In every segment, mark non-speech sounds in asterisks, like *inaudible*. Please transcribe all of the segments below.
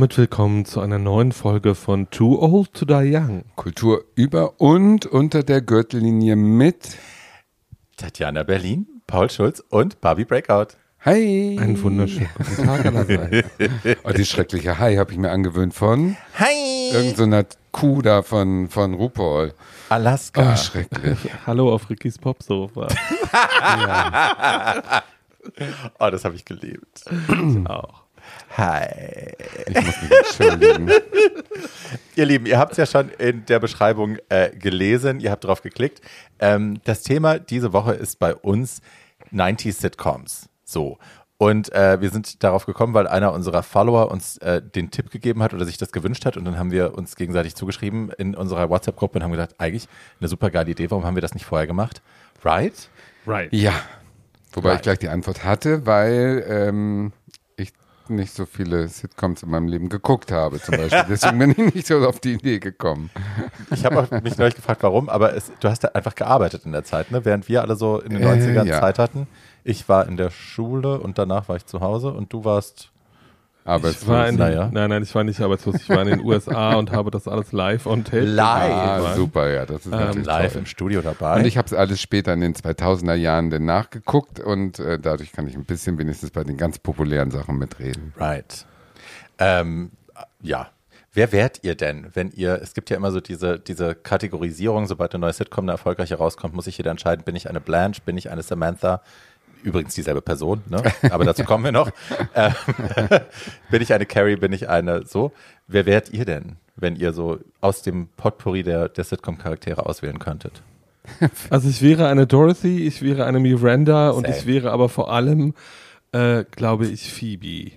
Damit willkommen zu einer neuen Folge von Too Old to Die Young. Kultur über und unter der Gürtellinie mit Tatjana Berlin, Paul Schulz und Barbie Breakout. Hi. Einen wunderschönen guten Tag allerseits. *laughs* Oh, die schreckliche Hi habe ich mir angewöhnt von Hi! irgendeiner so einer Kuh da von, von RuPaul. Alaska. Oh, schrecklich. *laughs* Hallo auf Rickys Popsofa. *laughs* Oh, das habe ich geliebt. Auch. Hi. Ich muss mich entschuldigen. *laughs* Ihr Lieben, ihr habt es ja schon in der Beschreibung äh, gelesen, ihr habt drauf geklickt. Ähm, das Thema diese Woche ist bei uns 90s Sitcoms. So. Und äh, wir sind darauf gekommen, weil einer unserer Follower uns äh, den Tipp gegeben hat oder sich das gewünscht hat. Und dann haben wir uns gegenseitig zugeschrieben in unserer WhatsApp-Gruppe und haben gedacht, eigentlich eine super geile Idee, warum haben wir das nicht vorher gemacht? Right? Right. Ja. Wobei Right. ich gleich die Antwort hatte, weil ähm, nicht so viele Sitcoms in meinem Leben geguckt habe, zum Beispiel. Deswegen bin ich nicht so auf die Idee gekommen. Ich habe mich neulich gefragt, warum, aber es, du hast ja einfach gearbeitet in der Zeit, ne? Während wir alle so in den Äh, 90ern ja. Zeit hatten. Ich war in der Schule und danach war ich zu Hause und du warst. Aber Ich war in, Naja. Nein, nein, ich war nicht arbeitslos. Ich war in den USA *laughs* und habe das alles live on tape. Live? ah, super, ja, das ist natürlich live toll. im Studio dabei. Und ich habe es alles später in den 2000er Jahren dann nachgeguckt und äh, dadurch kann ich ein bisschen wenigstens bei den ganz populären Sachen mitreden. Right. Ähm, ja. Wer wärt ihr denn, wenn ihr, es gibt ja immer so diese, diese Kategorisierung, sobald eine neue Sitcom eine erfolgreiche rauskommt, muss ich jeder entscheiden, bin ich eine Blanche, bin ich eine Samantha, übrigens dieselbe Person, ne? aber dazu kommen wir noch. *laughs* Ähm, *laughs* bin ich eine Carrie, bin ich eine so. Wer wärt ihr denn, wenn ihr so aus dem Potpourri der, der Sitcom-Charaktere auswählen könntet? *laughs* Also ich wäre eine Dorothy, ich wäre eine Miranda und Same. ich wäre aber vor allem, äh, glaube ich, Phoebe.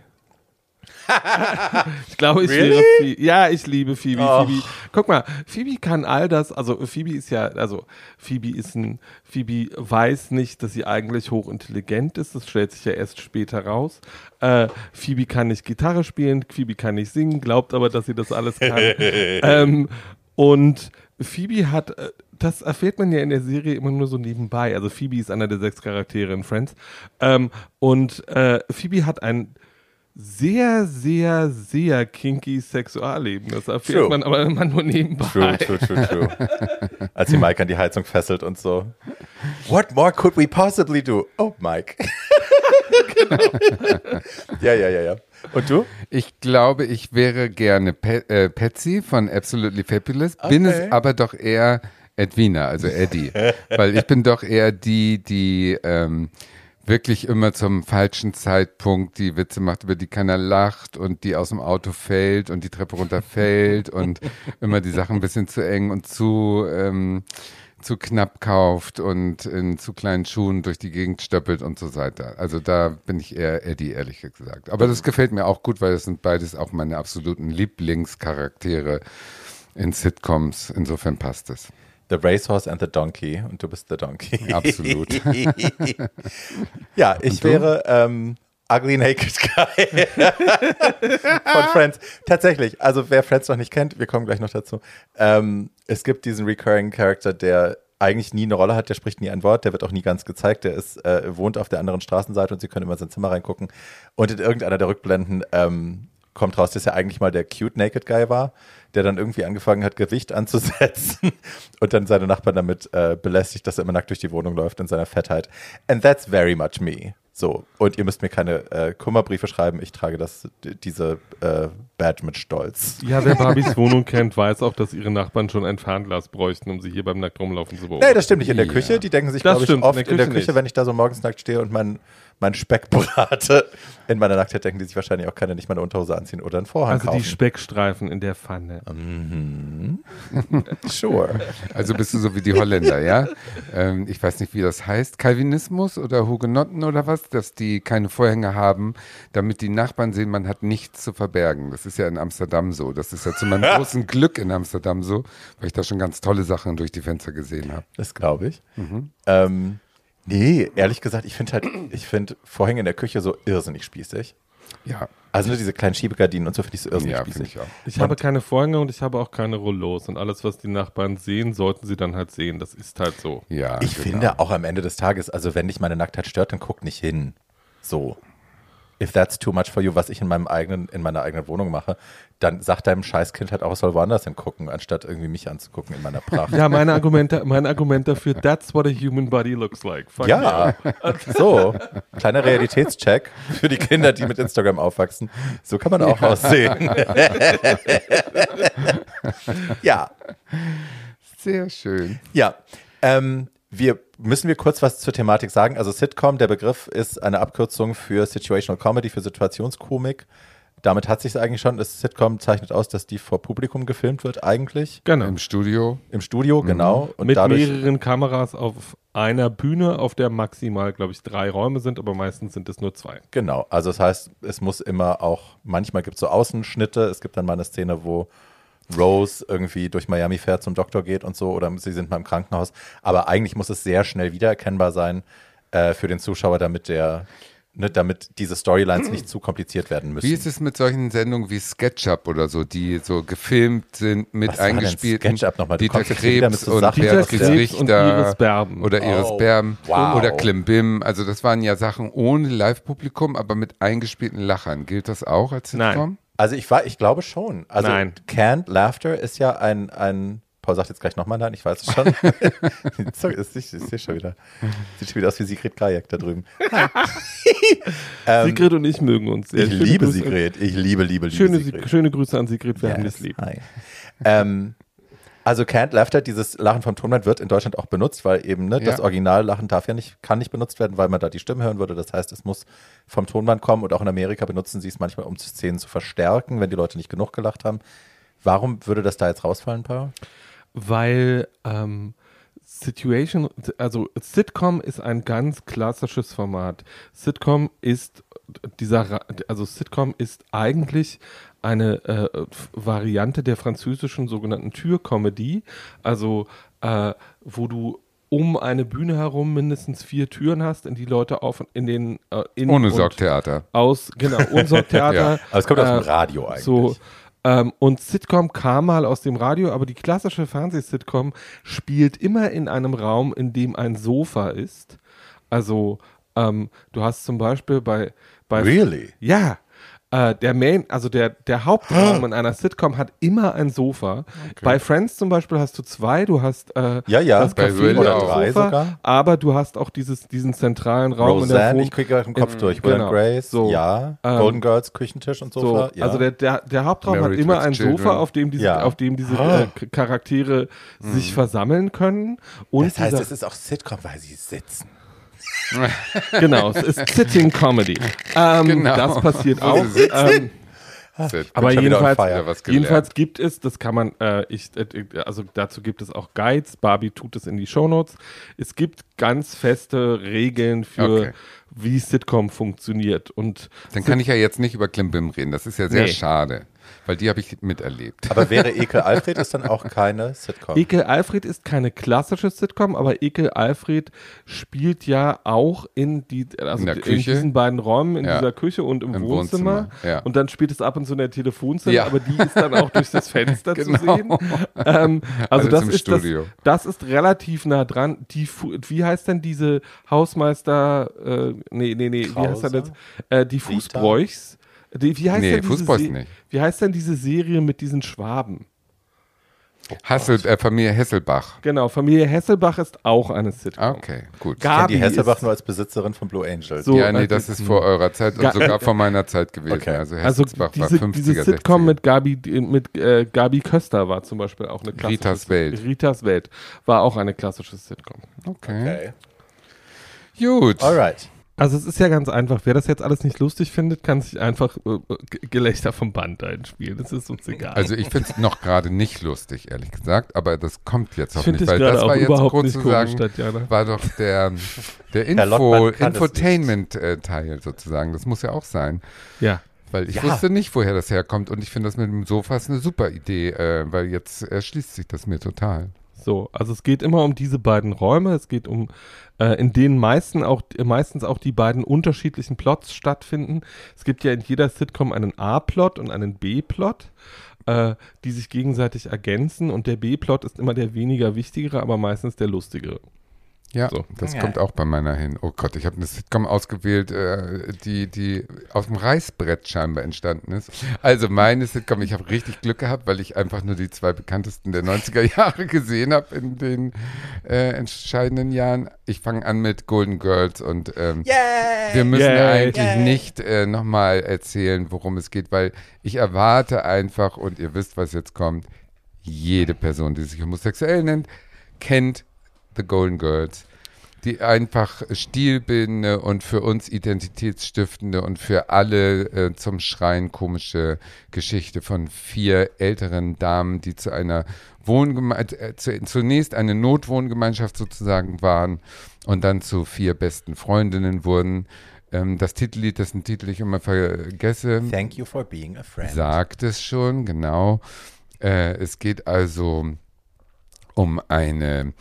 *laughs* ich glaube, ich Really? wäre Phoebe. Ja, ich liebe Phoebe. Phoebe. Guck mal, Phoebe kann all das, also Phoebe ist ja, also Phoebe ist ein, Phoebe weiß nicht, dass sie eigentlich hochintelligent ist, das stellt sich ja erst später raus. Äh, Phoebe kann nicht Gitarre spielen, Phoebe kann nicht singen, glaubt aber, dass sie das alles kann. *laughs* ähm, und Phoebe hat, äh, das erfährt man ja in der Serie immer nur so nebenbei. Also Phoebe ist einer der sechs Charaktere in Friends. Ähm, und äh, Phoebe hat ein sehr, sehr, sehr kinky Sexualleben. Das erfährt True. man aber immer nur nebenbei. True, true, true, true. Als sie Mike an die Heizung fesselt und so. What more could we possibly do? Oh, Mike. *laughs* Ja, ja, ja, ja. Und du? Ich glaube, ich wäre gerne Pe äh, Patsy von Absolutely Fabulous, bin Okay. es aber doch eher Edwina, also Eddie. *laughs* Weil ich bin doch eher die, die ähm, wirklich immer zum falschen Zeitpunkt die Witze macht, über die keiner lacht und die aus dem Auto fällt und die Treppe runterfällt und immer die Sachen ein bisschen zu eng und zu, ähm, zu knapp kauft und in zu kleinen Schuhen durch die Gegend stöppelt und so weiter. Also da bin ich eher Eddie, ehrlich gesagt. Aber das gefällt mir auch gut, weil das sind beides auch meine absoluten Lieblingscharaktere in Sitcoms. Insofern passt es. The Racehorse and the Donkey. Und du bist the Donkey. *laughs* Absolut. *laughs* ja, ich wäre ähm, Ugly Naked Guy *laughs* von Friends. Tatsächlich, also wer Friends noch nicht kennt, wir kommen gleich noch dazu. Ähm, es gibt diesen recurring Character, der eigentlich nie eine Rolle hat, der spricht nie ein Wort, der wird auch nie ganz gezeigt, der ist, äh, wohnt auf der anderen Straßenseite und sie können immer in sein Zimmer reingucken. Und in irgendeiner der Rückblenden ähm, kommt raus, dass er eigentlich mal der cute Naked Guy war, der dann irgendwie angefangen hat, Gewicht anzusetzen *laughs* und dann seine Nachbarn damit äh, belästigt, dass er immer nackt durch die Wohnung läuft in seiner Fettheit. And that's very much me. So, und ihr müsst mir keine äh, Kummerbriefe schreiben, ich trage das, diese äh, Badge mit Stolz. Ja, wer Barbies *laughs* Wohnung kennt, weiß auch, dass ihre Nachbarn schon ein Fernglas bräuchten, um sie hier beim nackt rumlaufen zu beobachten. Nee, das stimmt nicht in der Ja. Küche. Die denken sich, glaube ich, stimmt, in oft der in der Küche Küche, nicht. wenn ich da so morgens nackt stehe und meinen mein Speck brate. *laughs* In meiner Nacktheit denken die sich wahrscheinlich auch, kann er nicht meine Unterhose anziehen oder einen Vorhang also die kaufen. Speckstreifen in der Pfanne. *laughs* sure. Also bist du so wie die Holländer, ja? Ähm, ich weiß nicht, wie das heißt. Calvinismus oder Hugenotten oder was? Dass die keine Vorhänge haben, damit die Nachbarn sehen, man hat nichts zu verbergen. Das ist ja in Amsterdam so. Das ist ja zu meinem *laughs* großen Glück in Amsterdam so, weil ich da schon ganz tolle Sachen durch die Fenster gesehen habe. Das glaube ich. Ähm, nee, ehrlich gesagt, ich finde halt, ich finde Vorhänge in der Küche so irrsinnig spießig. Ja, Also nur diese kleinen Schiebegardinen und so finde ich so irrsinnig ja spießig. ich auch. Ich habe keine Vorhänge und ich habe auch keine Rollos. Und alles, was die Nachbarn sehen, sollten sie dann halt sehen. Das ist halt so. Ja, Ich genau. finde auch am Ende des Tages, also wenn dich meine Nacktheit stört, dann guck nicht hin. So. If that's too much for you, was ich in meinem eigenen, in meiner eigenen Wohnung mache, dann sagt deinem Scheißkind halt auch, es soll woanders hingucken, anstatt irgendwie mich anzugucken in meiner Pracht. Ja, mein Argument, mein Argument dafür, that's what a human body looks like. Fuck Ja, *laughs* so, kleiner Realitätscheck für die Kinder, die mit Instagram aufwachsen. So kann man auch aussehen. *laughs* ja, Sehr schön. ja. Ähm, wir müssen wir kurz was zur Thematik sagen. Also Sitcom, der Begriff ist eine Abkürzung für Situational Comedy, für Situationskomik. Damit hat sich eigentlich schon. Das Sitcom zeichnet aus, dass die vor Publikum gefilmt wird, eigentlich. Genau. Im Studio. Im Studio, genau. Und Mit dadurch, mehreren Kameras auf einer Bühne, auf der maximal, glaube ich, drei Räume sind, aber meistens sind es nur zwei. Genau, also das heißt, es muss immer auch, manchmal gibt es so Außenschnitte, es gibt dann mal eine Szene, wo Rose irgendwie durch Miami fährt, zum Doktor geht und so, oder sie sind mal im Krankenhaus, aber eigentlich muss es sehr schnell wiedererkennbar sein äh, für den Zuschauer, damit der, ne, damit diese Storylines nicht zu kompliziert werden müssen. Wie ist es mit solchen Sendungen wie SketchUp oder so, die so gefilmt sind mit Was war eingespielten SketchUp nochmal? Dieter Krebs und Beatrice Richter Iris Berben. oder Iris Oh, Berben wow. oder Klimbim. Also das waren ja Sachen ohne Live-Publikum, aber mit eingespielten Lachern. Gilt das auch als Nein. Also ich war, ich glaube schon. Also Nein. Canned Laughter ist ja ein, ein Paul sagt jetzt gleich nochmal nein, ich weiß es schon. *laughs* Sorry, ich, ich sehe schon wieder. Sieht schon wieder aus wie Sigrid Kajak da drüben. *laughs* Sigrid und ich mögen uns sehr. Ich Schöne liebe Grüße- Sigrid. Ich liebe, liebe, liebe Schöne, Sigrid. schöne Grüße an Sigrid, wir haben Yes, es lieb. hi. ähm, also Canned Laughter, dieses Lachen vom Tonband wird in Deutschland auch benutzt, weil eben ne, das Ja. Originallachen darf ja nicht, kann nicht benutzt werden, weil man da die Stimme hören würde. Das heißt, es muss vom Tonband kommen und auch in Amerika benutzen sie es manchmal, um Szenen zu verstärken, wenn die Leute nicht genug gelacht haben. Warum würde das da jetzt rausfallen, Paul? weil ähm, Situation, also Sitcom ist ein ganz klassisches Format. Sitcom ist dieser, also Sitcom ist eigentlich eine äh, Variante der französischen sogenannten Türkomödie, also äh, wo du um eine Bühne herum mindestens vier Türen hast, in die Leute auf in den äh, in Ohne Sorgtheater. aus genau Unsorgtheater. *laughs* Ja. Aber es kommt aus Äh, dem Radio eigentlich. So, ähm, und Sitcom kam mal aus dem Radio, aber die klassische Fernseh-Sitcom spielt immer in einem Raum, in dem ein Sofa ist. Also, ähm, du hast zum Beispiel bei. bei Really? Ja. Äh, der Main, also der, der Hauptraum in einer Sitcom hat immer ein Sofa. Bei Friends zum Beispiel hast du zwei, du hast äh, Ja, ja. das Bei Café auch. Drei Sofa, sogar. aber du hast auch dieses, diesen zentralen Raum in der Roseanne, ich kriege gerade den Kopf durch. Will genau. and Grace, So. ja. Ähm, Golden Girls, Küchentisch und So, Sofa, ja. also der, der, der Hauptraum Married hat immer ein Children. Sofa, auf dem diese, Ja. auf dem diese äh, K- Charaktere sich versammeln können. Und das heißt, es ist auch Sitcom, weil sie sitzen. *laughs* genau, es ist Sitting Comedy. Ähm, Genau. Das passiert auch. Ähm, aber jedenfalls, jedenfalls gibt es, das kann man, äh, ich, äh, also dazu gibt es auch Guides. Barbie tut es in die Shownotes. Es gibt ganz feste Regeln für, Okay. wie Sitcom funktioniert. Und Dann kann ich ja jetzt nicht über Klimbim reden. Das ist ja sehr Nee. schade, weil die habe ich miterlebt. Aber wäre *laughs* Ekel Alfred ist dann auch keine Sitcom. Ekel Alfred ist keine klassische Sitcom, aber Ekel Alfred spielt ja auch in, die, also In der in diesen beiden Räumen, in Ja. dieser Küche und im, Im Wohnzimmer. Wohnzimmer, ja. Und dann spielt es ab und zu in der Telefonzelle, Ja. aber die ist dann auch durch das Fenster *laughs* Genau. zu sehen. Ähm, also Alles das ist Studio. Das, das ist relativ nah dran. Die, wie heißt denn diese Hausmeister, äh, nee, nee, nee, wie heißt Krause? das jetzt? Äh, die Fußbräuchs. Die, wie heißt Nee, denn diese Fußbräuchs Se- nicht. Wie heißt denn diese Serie mit diesen Schwaben? Hassel, äh, Familie Hesselbach. Genau, Familie Hesselbach ist auch eine Sitcom. Okay, gut. Ich kenne Gabi die Hesselbach nur als Besitzerin von Blue Angels. So, ja, nee, äh, das ist vor eurer Zeit und Ga- sogar vor meiner Zeit gewesen. Okay. Also also Hesselsbach diese, war 50er, diese Sitcom 60er. mit Gabi mit äh, Gabi Köster war zum Beispiel auch eine klassische Ritas Welt. Ritas Welt war auch eine klassische Sitcom. Okay. Okay. Gut. Alright. Also es ist ja ganz einfach. Wer das jetzt alles nicht lustig findet, kann sich einfach äh, Gelächter vom Band einspielen. Das ist uns egal. Also ich finde es noch gerade nicht lustig, ehrlich gesagt, aber das kommt jetzt ich finde hoffentlich, es weil gerade das auch war jetzt überhaupt kurz nicht zu sagen, war doch der, der Herr Info, Infotainment-Teil sozusagen. Das muss ja auch sein. Ja. Weil ich Ja. wusste nicht, woher das herkommt und ich finde das mit dem Sofa ist eine super Idee, äh, weil jetzt erschließt sich das mir total. So, also es geht immer um diese beiden Räume. Es geht um, äh, in denen meisten auch, meistens auch die beiden unterschiedlichen Plots stattfinden. Es gibt ja in jeder Sitcom einen A-Plot und einen B-Plot, äh, die sich gegenseitig ergänzen. Und der B-Plot ist immer der weniger wichtigere, aber meistens der lustigere. Ja, So. das Ja. kommt auch bei meiner hin. Oh Gott, ich habe eine Sitcom ausgewählt, äh, die, die auf dem Reißbrett scheinbar entstanden ist. Also meine Sitcom, ich habe richtig Glück gehabt, weil ich einfach nur die zwei bekanntesten der 90er *laughs* Jahre gesehen habe in den äh, entscheidenden Jahren. Ich fange an mit Golden Girls und ähm, Yay! wir müssen Yay. eigentlich Yay. nicht äh, nochmal erzählen, worum es geht, weil ich erwarte einfach, und ihr wisst, was jetzt kommt, jede Person, die sich homosexuell nennt, kennt The Golden Girls. Die einfach stilbildende und für uns identitätsstiftende und für alle äh, zum Schreien komische Geschichte von vier älteren Damen, die zu einer Wohngemeinschaft, äh, zu, zunächst eine Notwohngemeinschaft sozusagen waren und dann zu vier besten Freundinnen wurden. Ähm, das Titellied, dessen Titel ich immer vergesse, Thank you for being a friend. sagt es schon, genau. Äh, es geht also um eine,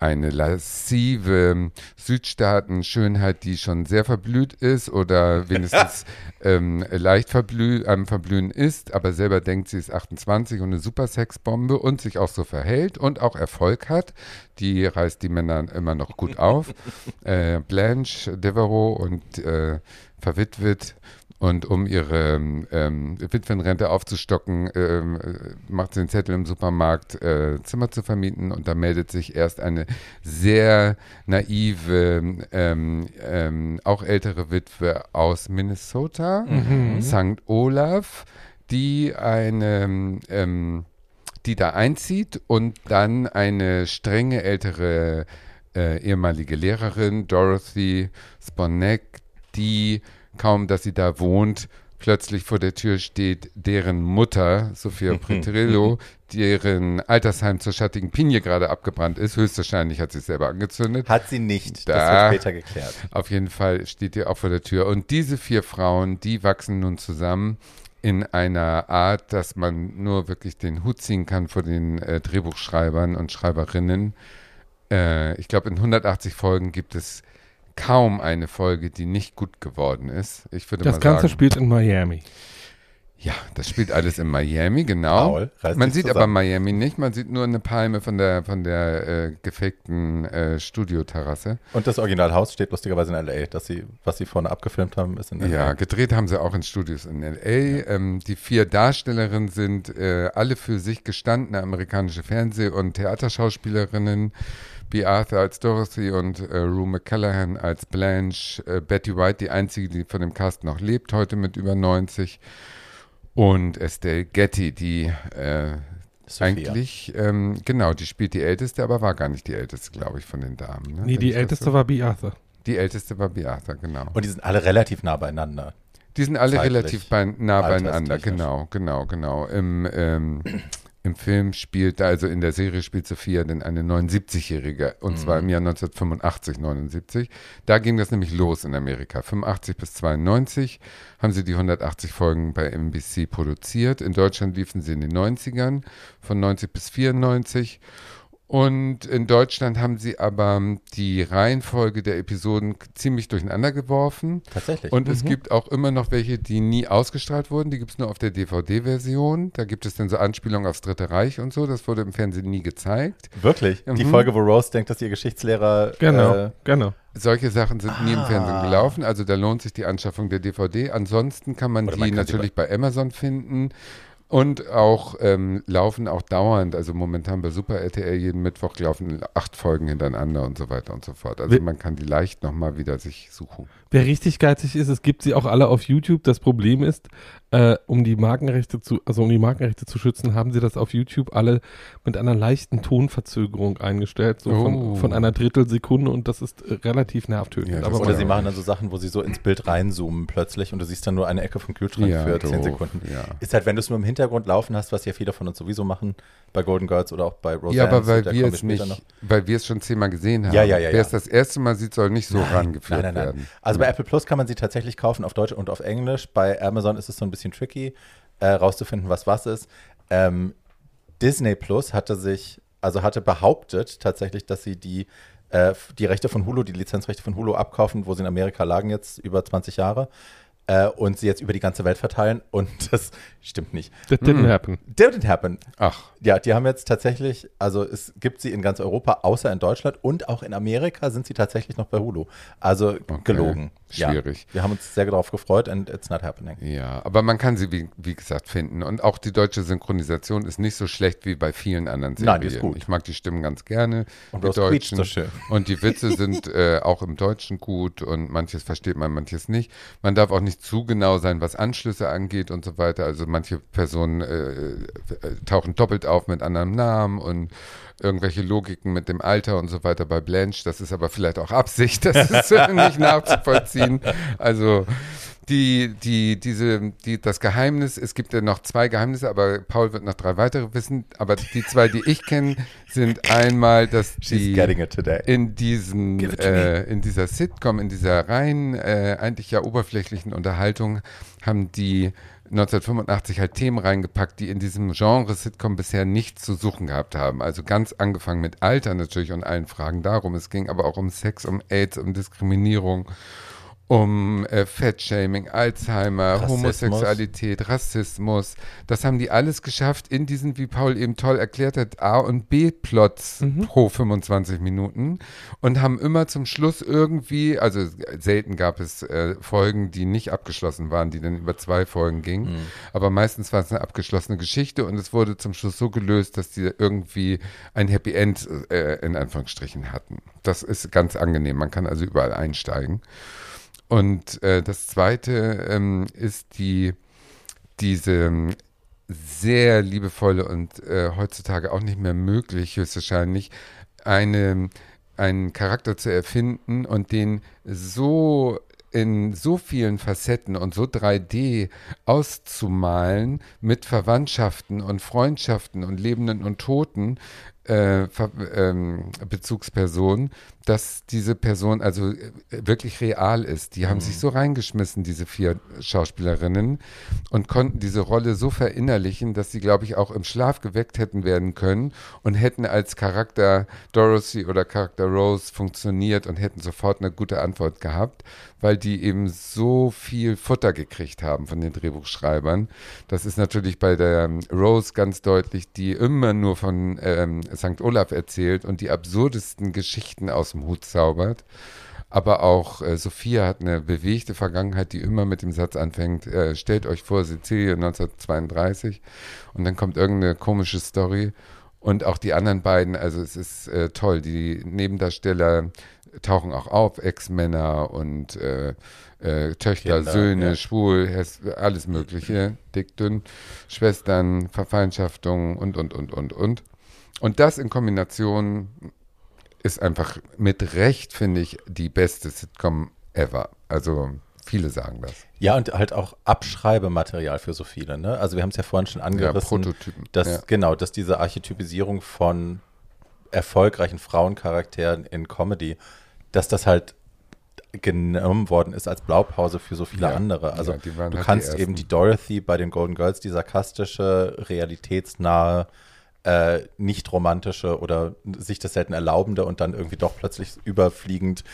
eine lascive Südstaaten-Schönheit, die schon sehr verblüht ist oder wenigstens *laughs* ähm, leicht verblü am Verblühen ist, aber selber denkt, sie ist 28 und eine super Sexbombe und sich auch so verhält und auch Erfolg hat. Die reißt die Männer immer noch gut auf. *laughs* äh, Blanche Devereaux und äh, verwitwet und um ihre ähm, Witwenrente aufzustocken, ähm, äh, macht sie einen Zettel im Supermarkt, äh, Zimmer zu vermieten. Und da meldet sich erst eine sehr naive, ähm, ähm, auch ältere Witwe aus Minnesota, St. Olaf, die eine, ähm, die da einzieht und dann eine strenge ältere äh, ehemalige Lehrerin, Dorothy Sponek, die kaum, dass sie da wohnt, plötzlich vor der Tür steht, deren Mutter, Sophia *laughs* Pretrillo, deren Altersheim zur schattigen Pinie gerade abgebrannt ist. Höchstwahrscheinlich hat sie es selber angezündet. Hat sie nicht. Da. Das wird später geklärt. Auf jeden Fall steht die auch vor der Tür. Und diese vier Frauen, die wachsen nun zusammen in einer Art, dass man nur wirklich den Hut ziehen kann vor den äh, Drehbuchschreibern und Schreiberinnen. Äh, ich glaube, in 180 Folgen gibt es kaum eine Folge, die nicht gut geworden ist. Ich würde Das mal Ganze sagen, spielt in Miami. ja, das spielt alles in Miami, genau. Paul, man sieht aber zusammen. Miami nicht, man sieht nur eine Palme von der von der äh, gefakten äh, Studioterrasse. Und das Originalhaus steht lustigerweise in L.A. Dass sie, was sie vorne abgefilmt haben, ist in L.A. Ja, gedreht haben sie auch in Studios in L.A. Ähm, die vier Darstellerinnen sind äh, alle für sich gestandene amerikanische Fernseh- und Theaterschauspielerinnen. B. Arthur als Dorothy und äh, Rue McCallaghan als Blanche. Äh, Betty White, die einzige, die von dem Cast noch lebt, heute mit über 90. Und Estelle Getty, die äh, eigentlich, ähm, genau, die spielt die Älteste, aber war gar nicht die Älteste, glaube ich, von den Damen. Ne? Nee, Wenn die älteste so- war B. Arthur. Die Älteste war Beata, genau. Und die sind alle relativ nah beieinander. Die sind alle Zeitlich, relativ bein nah beieinander, genau, genau, genau. Im, ähm, Im Film spielt, also in der Serie spielt Sophia denn eine 79-Jährige und zwar im Jahr 1985, 79. Da ging das nämlich los in Amerika. 85 bis 92 haben sie die 180 Folgen bei NBC produziert. In Deutschland liefen sie in den 90ern, von 90 bis 94. Und in Deutschland haben sie aber die Reihenfolge der Episoden ziemlich durcheinander geworfen. Tatsächlich. Und es gibt auch immer noch welche, die nie ausgestrahlt wurden. Die gibt es nur auf der DVD-Version. Da gibt es dann so Anspielungen aufs Dritte Reich und so. Das wurde im Fernsehen nie gezeigt. Wirklich? Die Mhm. Folge, wo Rose denkt, dass ihr Geschichtslehrer. Genau, Äh, genau. Solche Sachen sind nie im Ah. Fernsehen gelaufen. Also da lohnt sich die Anschaffung der DVD. Ansonsten kann man Oder die man kann sie natürlich bei Amazon finden. Und auch ähm, laufen auch dauernd, also momentan bei Super RTL jeden Mittwoch laufen acht Folgen hintereinander und so weiter und so fort. Also man kann die leicht nochmal wieder sich suchen. Wer richtig geizig ist, es gibt sie auch alle auf YouTube. Das Problem ist, äh, um die Markenrechte zu, also um die Markenrechte zu schützen, haben sie das auf YouTube alle mit einer leichten Tonverzögerung eingestellt, so Oh. von, von einer Drittelsekunde und das ist äh, relativ nervtötend. Ja, Aber Oder sie machen dann so Sachen, wo sie so ins Bild reinzoomen plötzlich und du siehst dann nur eine Ecke vom Kühlschrank Ja, für 10 doof, Sekunden. ja. Ist halt, wenn du es nur im Hintergrund laufen hast, was ja viele von uns sowieso machen, bei Golden Girls oder auch bei Roseanne. Ja, aber weil wir es nicht, weil wir es schon zehnmal gesehen haben. Ja, ja, ja, Wer es das erste Mal sieht, soll nicht so rangeführt Nein, nein, nein. werden. Also bei Apple Plus kann man sie tatsächlich kaufen auf Deutsch und auf Englisch. Bei Amazon ist es so ein bisschen tricky, äh, rauszufinden, was was ist. Ähm, Disney Plus hatte sich, also hatte behauptet tatsächlich, dass sie die, äh, die Rechte von Hulu, die Lizenzrechte von Hulu abkaufen, wo sie in Amerika lagen jetzt über 20 Jahre. äh, und sie jetzt über die ganze Welt verteilen. *laughs* Und das stimmt nicht. That didn't happen. Didn't happen. Ach, Ja, die haben jetzt tatsächlich, also es gibt sie in ganz Europa, außer in Deutschland und auch in Amerika sind sie tatsächlich noch bei Hulu. Also gelogen. Schwierig. Ja, wir haben uns sehr darauf gefreut and it's not happening. ja, aber man kann sie, wie, wie gesagt, finden. Und auch die deutsche Synchronisation ist nicht so schlecht wie bei vielen anderen Serien. Nein, die ist gut. Ich mag die Stimmen ganz gerne. Und die quietscht so schön. Und die Witze sind *laughs* äh, auch im Deutschen gut und manches versteht man, manches nicht. Man darf auch nicht zu genau sein, was Anschlüsse angeht und so weiter. Also manche Personen äh, äh, tauchen doppelt auf mit anderem Namen und irgendwelche Logiken mit dem Alter und so weiter bei Blanche. Das ist aber vielleicht auch Absicht, das ist *laughs* nicht nachzuvollziehen. Also die, die, diese, die, das Geheimnis, es gibt ja noch zwei Geheimnisse, aber Paul wird noch drei weitere wissen. Aber die zwei, die ich kenne, sind einmal, dass She's die getting it today. in diesen, äh, in dieser Sitcom, in dieser rein äh, eigentlich ja oberflächlichen Unterhaltung haben die 1985 halt Themen reingepackt, die in diesem Genre Sitcom bisher nichts zu suchen gehabt haben. Also ganz angefangen mit Alter natürlich und allen Fragen darum. Es ging aber auch um Sex, um AIDS, um Diskriminierung, um äh, Fettshaming, Alzheimer, Rassismus. Homosexualität, Rassismus. Das haben die alles geschafft in diesen, wie Paul eben toll erklärt hat, A- und B-Plots pro 25 Minuten und haben immer zum Schluss irgendwie, also selten gab es äh, Folgen, die nicht abgeschlossen waren, die dann über zwei Folgen gingen, aber meistens war es eine abgeschlossene Geschichte und es wurde zum Schluss so gelöst, dass die irgendwie ein Happy End äh, in Anführungsstrichen hatten. Das ist ganz angenehm, man kann also überall einsteigen. Und äh, das zweite ähm, ist die, diese ähm, sehr liebevolle und äh, heutzutage auch nicht mehr möglich, höchstwahrscheinlich, eine, einen Charakter zu erfinden und den so in so vielen Facetten und so 3D auszumalen mit Verwandtschaften und Freundschaften und Lebenden und Toten äh, ähm, Bezugspersonen, dass diese Person also äh, wirklich real ist. Die haben sich so reingeschmissen, diese vier Schauspielerinnen, und konnten diese Rolle so verinnerlichen, dass sie, glaube ich, auch im Schlaf geweckt hätten werden können und hätten als Charakter Dorothy oder Charakter Rose funktioniert und hätten sofort eine gute Antwort gehabt, weil die eben so viel Futter gekriegt haben von den Drehbuchschreibern. Das ist natürlich bei der ähm, Rose ganz deutlich, die immer nur von ähm, St. Olaf erzählt und die absurdesten Geschichten aus dem Hut zaubert. Aber auch äh, Sophia hat eine bewegte Vergangenheit, die immer mit dem Satz anfängt, äh, stellt euch vor, Sizilien 1932 und dann kommt irgendeine komische Story. Und auch die anderen beiden, also es ist äh, toll, die Nebendarsteller tauchen auch auf, Ex-Männer und äh, äh, Töchter, Kinder, Söhne, ja. schwul, alles mögliche, dick, dünn, Schwestern, Verfeindschaftungen und, und, und, und, und. Und das in Kombination ist einfach mit Recht, finde ich, die beste Sitcom ever. Also viele sagen das. Ja, und halt auch Abschreibematerial für so viele. Ne? Also wir haben es ja vorhin schon angerissen, Prototypen, dass ja. genau, dass diese Archetypisierung von erfolgreichen Frauencharakteren in Comedy, dass das halt genommen worden ist als Blaupause für so viele Ja, andere. Also ja, die du halt die kannst ersten. eben die Dorothy bei den Golden Girls, die sarkastische, realitätsnahe, äh, nicht romantische oder sich das selten erlaubende und dann irgendwie doch plötzlich überfliegend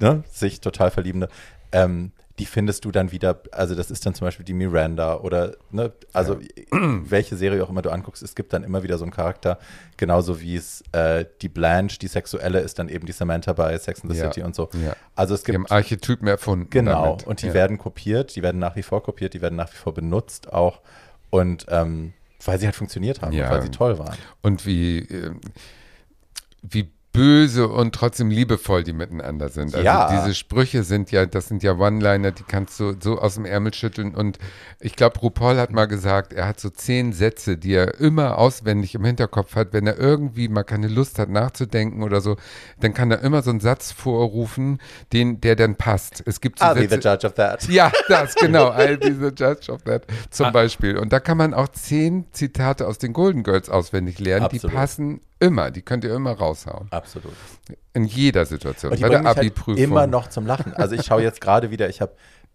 ne, sich total verliebende, ähm, die findest du dann wieder, also das ist dann zum Beispiel die Miranda oder, ne, also *clears throat* welche Serie auch immer du anguckst, es gibt dann immer wieder so einen Charakter, genauso wie es äh, die Blanche, die sexuelle, ist dann eben die Samantha bei Sex and the Ja, City und so. ja. Also es Die haben gibt Archetypen erfunden. Genau, damit. und die ja. werden kopiert, die werden nach wie vor kopiert, die werden nach wie vor benutzt auch. Und ähm, weil sie halt funktioniert haben, Ja. weil sie toll waren. Und wie, äh, wie böse und trotzdem liebevoll die miteinander sind. Also Ja. diese Sprüche sind ja, das sind ja One-Liner, die kannst du so aus dem Ärmel schütteln. Und ich glaube, RuPaul hat mal gesagt, er hat so zehn Sätze, die er immer auswendig im Hinterkopf hat. Wenn er irgendwie mal keine Lust hat nachzudenken oder so, dann kann er immer so einen Satz vorrufen, den, der dann passt. Es gibt so I'll be Sätze, the judge of that. ja, das, *laughs* genau. I'll be the judge of that. Zum Beispiel. Und da kann man auch zehn Zitate aus den Golden Girls auswendig lernen. Die Absolut. passen immer. Die könnt ihr immer raushauen. Absolut. In jeder Situation. Und die Bei der halt Abi-Prüfung. immer noch zum Lachen. Also ich schaue jetzt gerade wieder, ich habe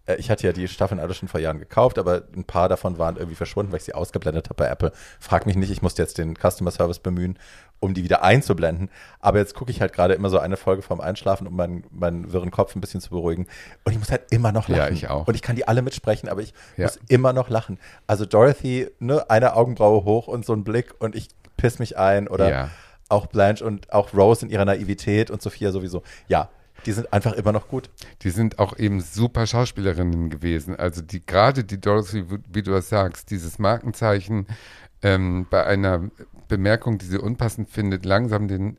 Äh, ich hatte ja die Staffeln alle schon vor Jahren gekauft, aber ein paar davon waren irgendwie verschwunden, weil ich sie ausgeblendet habe bei Apple. Frag mich nicht, ich musste jetzt den Customer Service bemühen, um die wieder einzublenden. Aber jetzt gucke ich halt gerade immer so eine Folge vorm Einschlafen, um meinen, meinen wirren Kopf ein bisschen zu beruhigen. Und ich muss halt immer noch lachen. Ja, ich auch. Und ich kann die alle mitsprechen, aber ich Ja. muss immer noch lachen. Also Dorothy, ne, eine Augenbraue hoch und so ein Blick und ich piss mich ein. Oder Ja. auch Blanche und auch Rose in ihrer Naivität und Sophia sowieso. Ja, die sind einfach immer noch gut. Die sind auch eben super Schauspielerinnen gewesen. Also die gerade die Dorothy, wie- du das sagst, dieses Markenzeichen ähm, bei einer Bemerkung, die sie unpassend findet, langsam den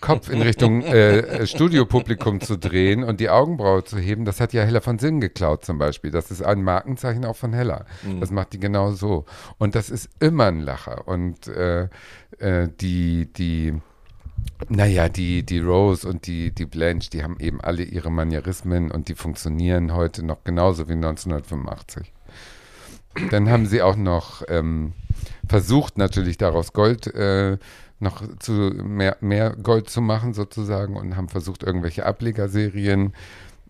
Kopf in Richtung äh, äh, Studiopublikum zu drehen und die Augenbraue zu heben, das hat ja Hella von Sinn geklaut zum Beispiel. Das ist ein Markenzeichen auch von Hella. Das macht die genau so. Und das ist immer ein Lacher. Und äh, äh, die, die naja, die, die Rose und die, die Blanche, die haben eben alle ihre Manierismen und die funktionieren heute noch genauso wie 1985. Dann haben sie auch noch ähm, versucht, natürlich daraus Gold äh, noch zu mehr, mehr Gold zu machen, sozusagen, und haben versucht, irgendwelche Ablegerserien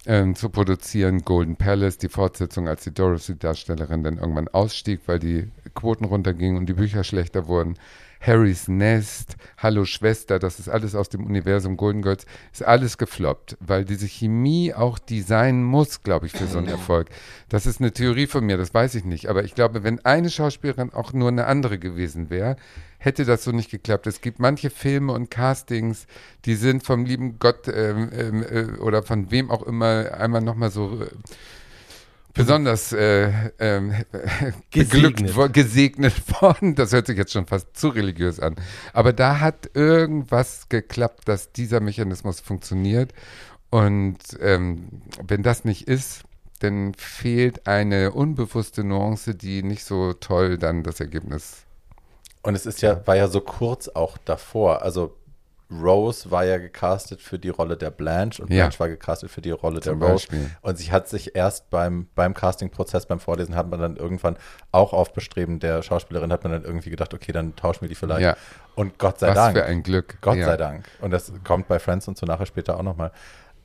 ähm, zu produzieren. Golden Palace, die Fortsetzung, als die Dorothy-Darstellerin dann irgendwann ausstieg, weil die Quoten runtergingen und die Bücher schlechter wurden. Harrys Nest, Hallo Schwester, das ist alles aus dem Universum Golden Girls, ist alles gefloppt, weil diese Chemie auch die sein muss, glaube ich, für so einen Erfolg. Das ist eine Theorie von mir, das weiß ich nicht, aber ich glaube, wenn eine Schauspielerin auch nur eine andere gewesen wäre, hätte das so nicht geklappt. Es gibt manche Filme und Castings, die sind vom lieben Gott ähm, ähm, äh, oder von wem auch immer einmal nochmal so äh, besonders äh, *laughs* beglückt, Gesegnet. wo- gesegnet *laughs* worden. Das hört sich jetzt schon fast zu religiös an. Aber da hat irgendwas geklappt, dass dieser Mechanismus funktioniert. Und ähm, wenn das nicht ist, dann fehlt eine unbewusste Nuance, die nicht so toll dann das Ergebnis. Und es ist ja, war ja so kurz auch davor. Also Rose war ja gecastet für die Rolle der Blanche und Ja. Blanche war gecastet für die Rolle Zum der Rose. Beispiel. Und sie hat sich erst beim, beim Castingprozess, beim Vorlesen, hat man dann irgendwann auch auf Bestreben der Schauspielerin, hat man dann irgendwie gedacht, okay, dann tauschen wir die vielleicht. Ja. Und Gott sei Was Dank. für ein Glück. Gott ja. sei Dank. Und das kommt bei Friends und so nachher später auch nochmal.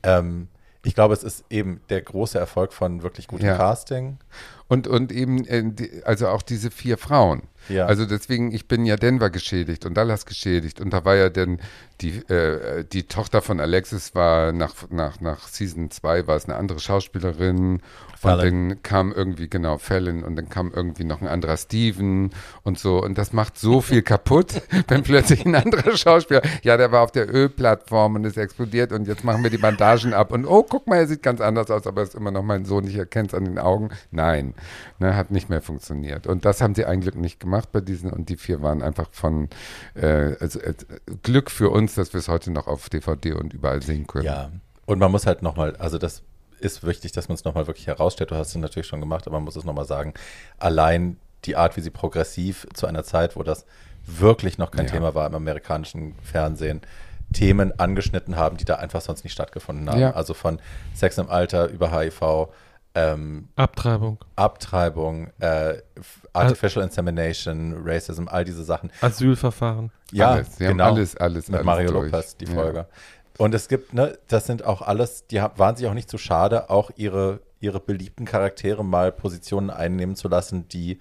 Ähm, ich glaube, es ist eben der große Erfolg von wirklich gutem. Casting. Und, und eben, äh, die, also auch diese vier Frauen. Ja. Also deswegen, ich bin ja Denver geschädigt und Dallas geschädigt. Und da war ja dann die, äh, die Tochter von Alexis war nach, nach, nach Season 2 war es eine andere Schauspielerin. Fallon. Und dann kam irgendwie, genau, Fallon und dann kam irgendwie noch ein anderer Steven und so. Und das macht so viel *laughs* kaputt, wenn plötzlich ein anderer Schauspieler, ja, der war auf der Ölplattform und ist explodiert und jetzt machen wir die Bandagen ab und oh, guck mal, er sieht ganz anders aus, aber ist immer noch mein Sohn, ich erkenne es an den Augen. Nein, ne, hat nicht mehr funktioniert. Und das haben sie eigentlich nicht gemacht bei diesen und die vier waren einfach von äh, also, äh, Glück für uns, dass wir es heute noch auf DVD und überall sehen können. Ja. Und man muss halt nochmal, also das ist wichtig, dass man es nochmal wirklich herausstellt. Du hast es natürlich schon gemacht, aber man muss es nochmal sagen. Allein die Art, wie sie progressiv zu einer Zeit, wo das wirklich noch kein Ja. Thema war im amerikanischen Fernsehen, Themen angeschnitten haben, die da einfach sonst nicht stattgefunden haben. Ja. Also von Sex im Alter über HIV, ähm, Abtreibung, Abtreibung, äh, Artificial Insemination, Racism, all diese Sachen. Asylverfahren. Ja, Alles. Sie haben genau. alles, alles, Mit alles Mario durch. Lopez, die Ja. Folge. Und es gibt, ne, das sind auch alles, die waren sich auch nicht zu schade, auch ihre, ihre beliebten Charaktere mal Positionen einnehmen zu lassen, die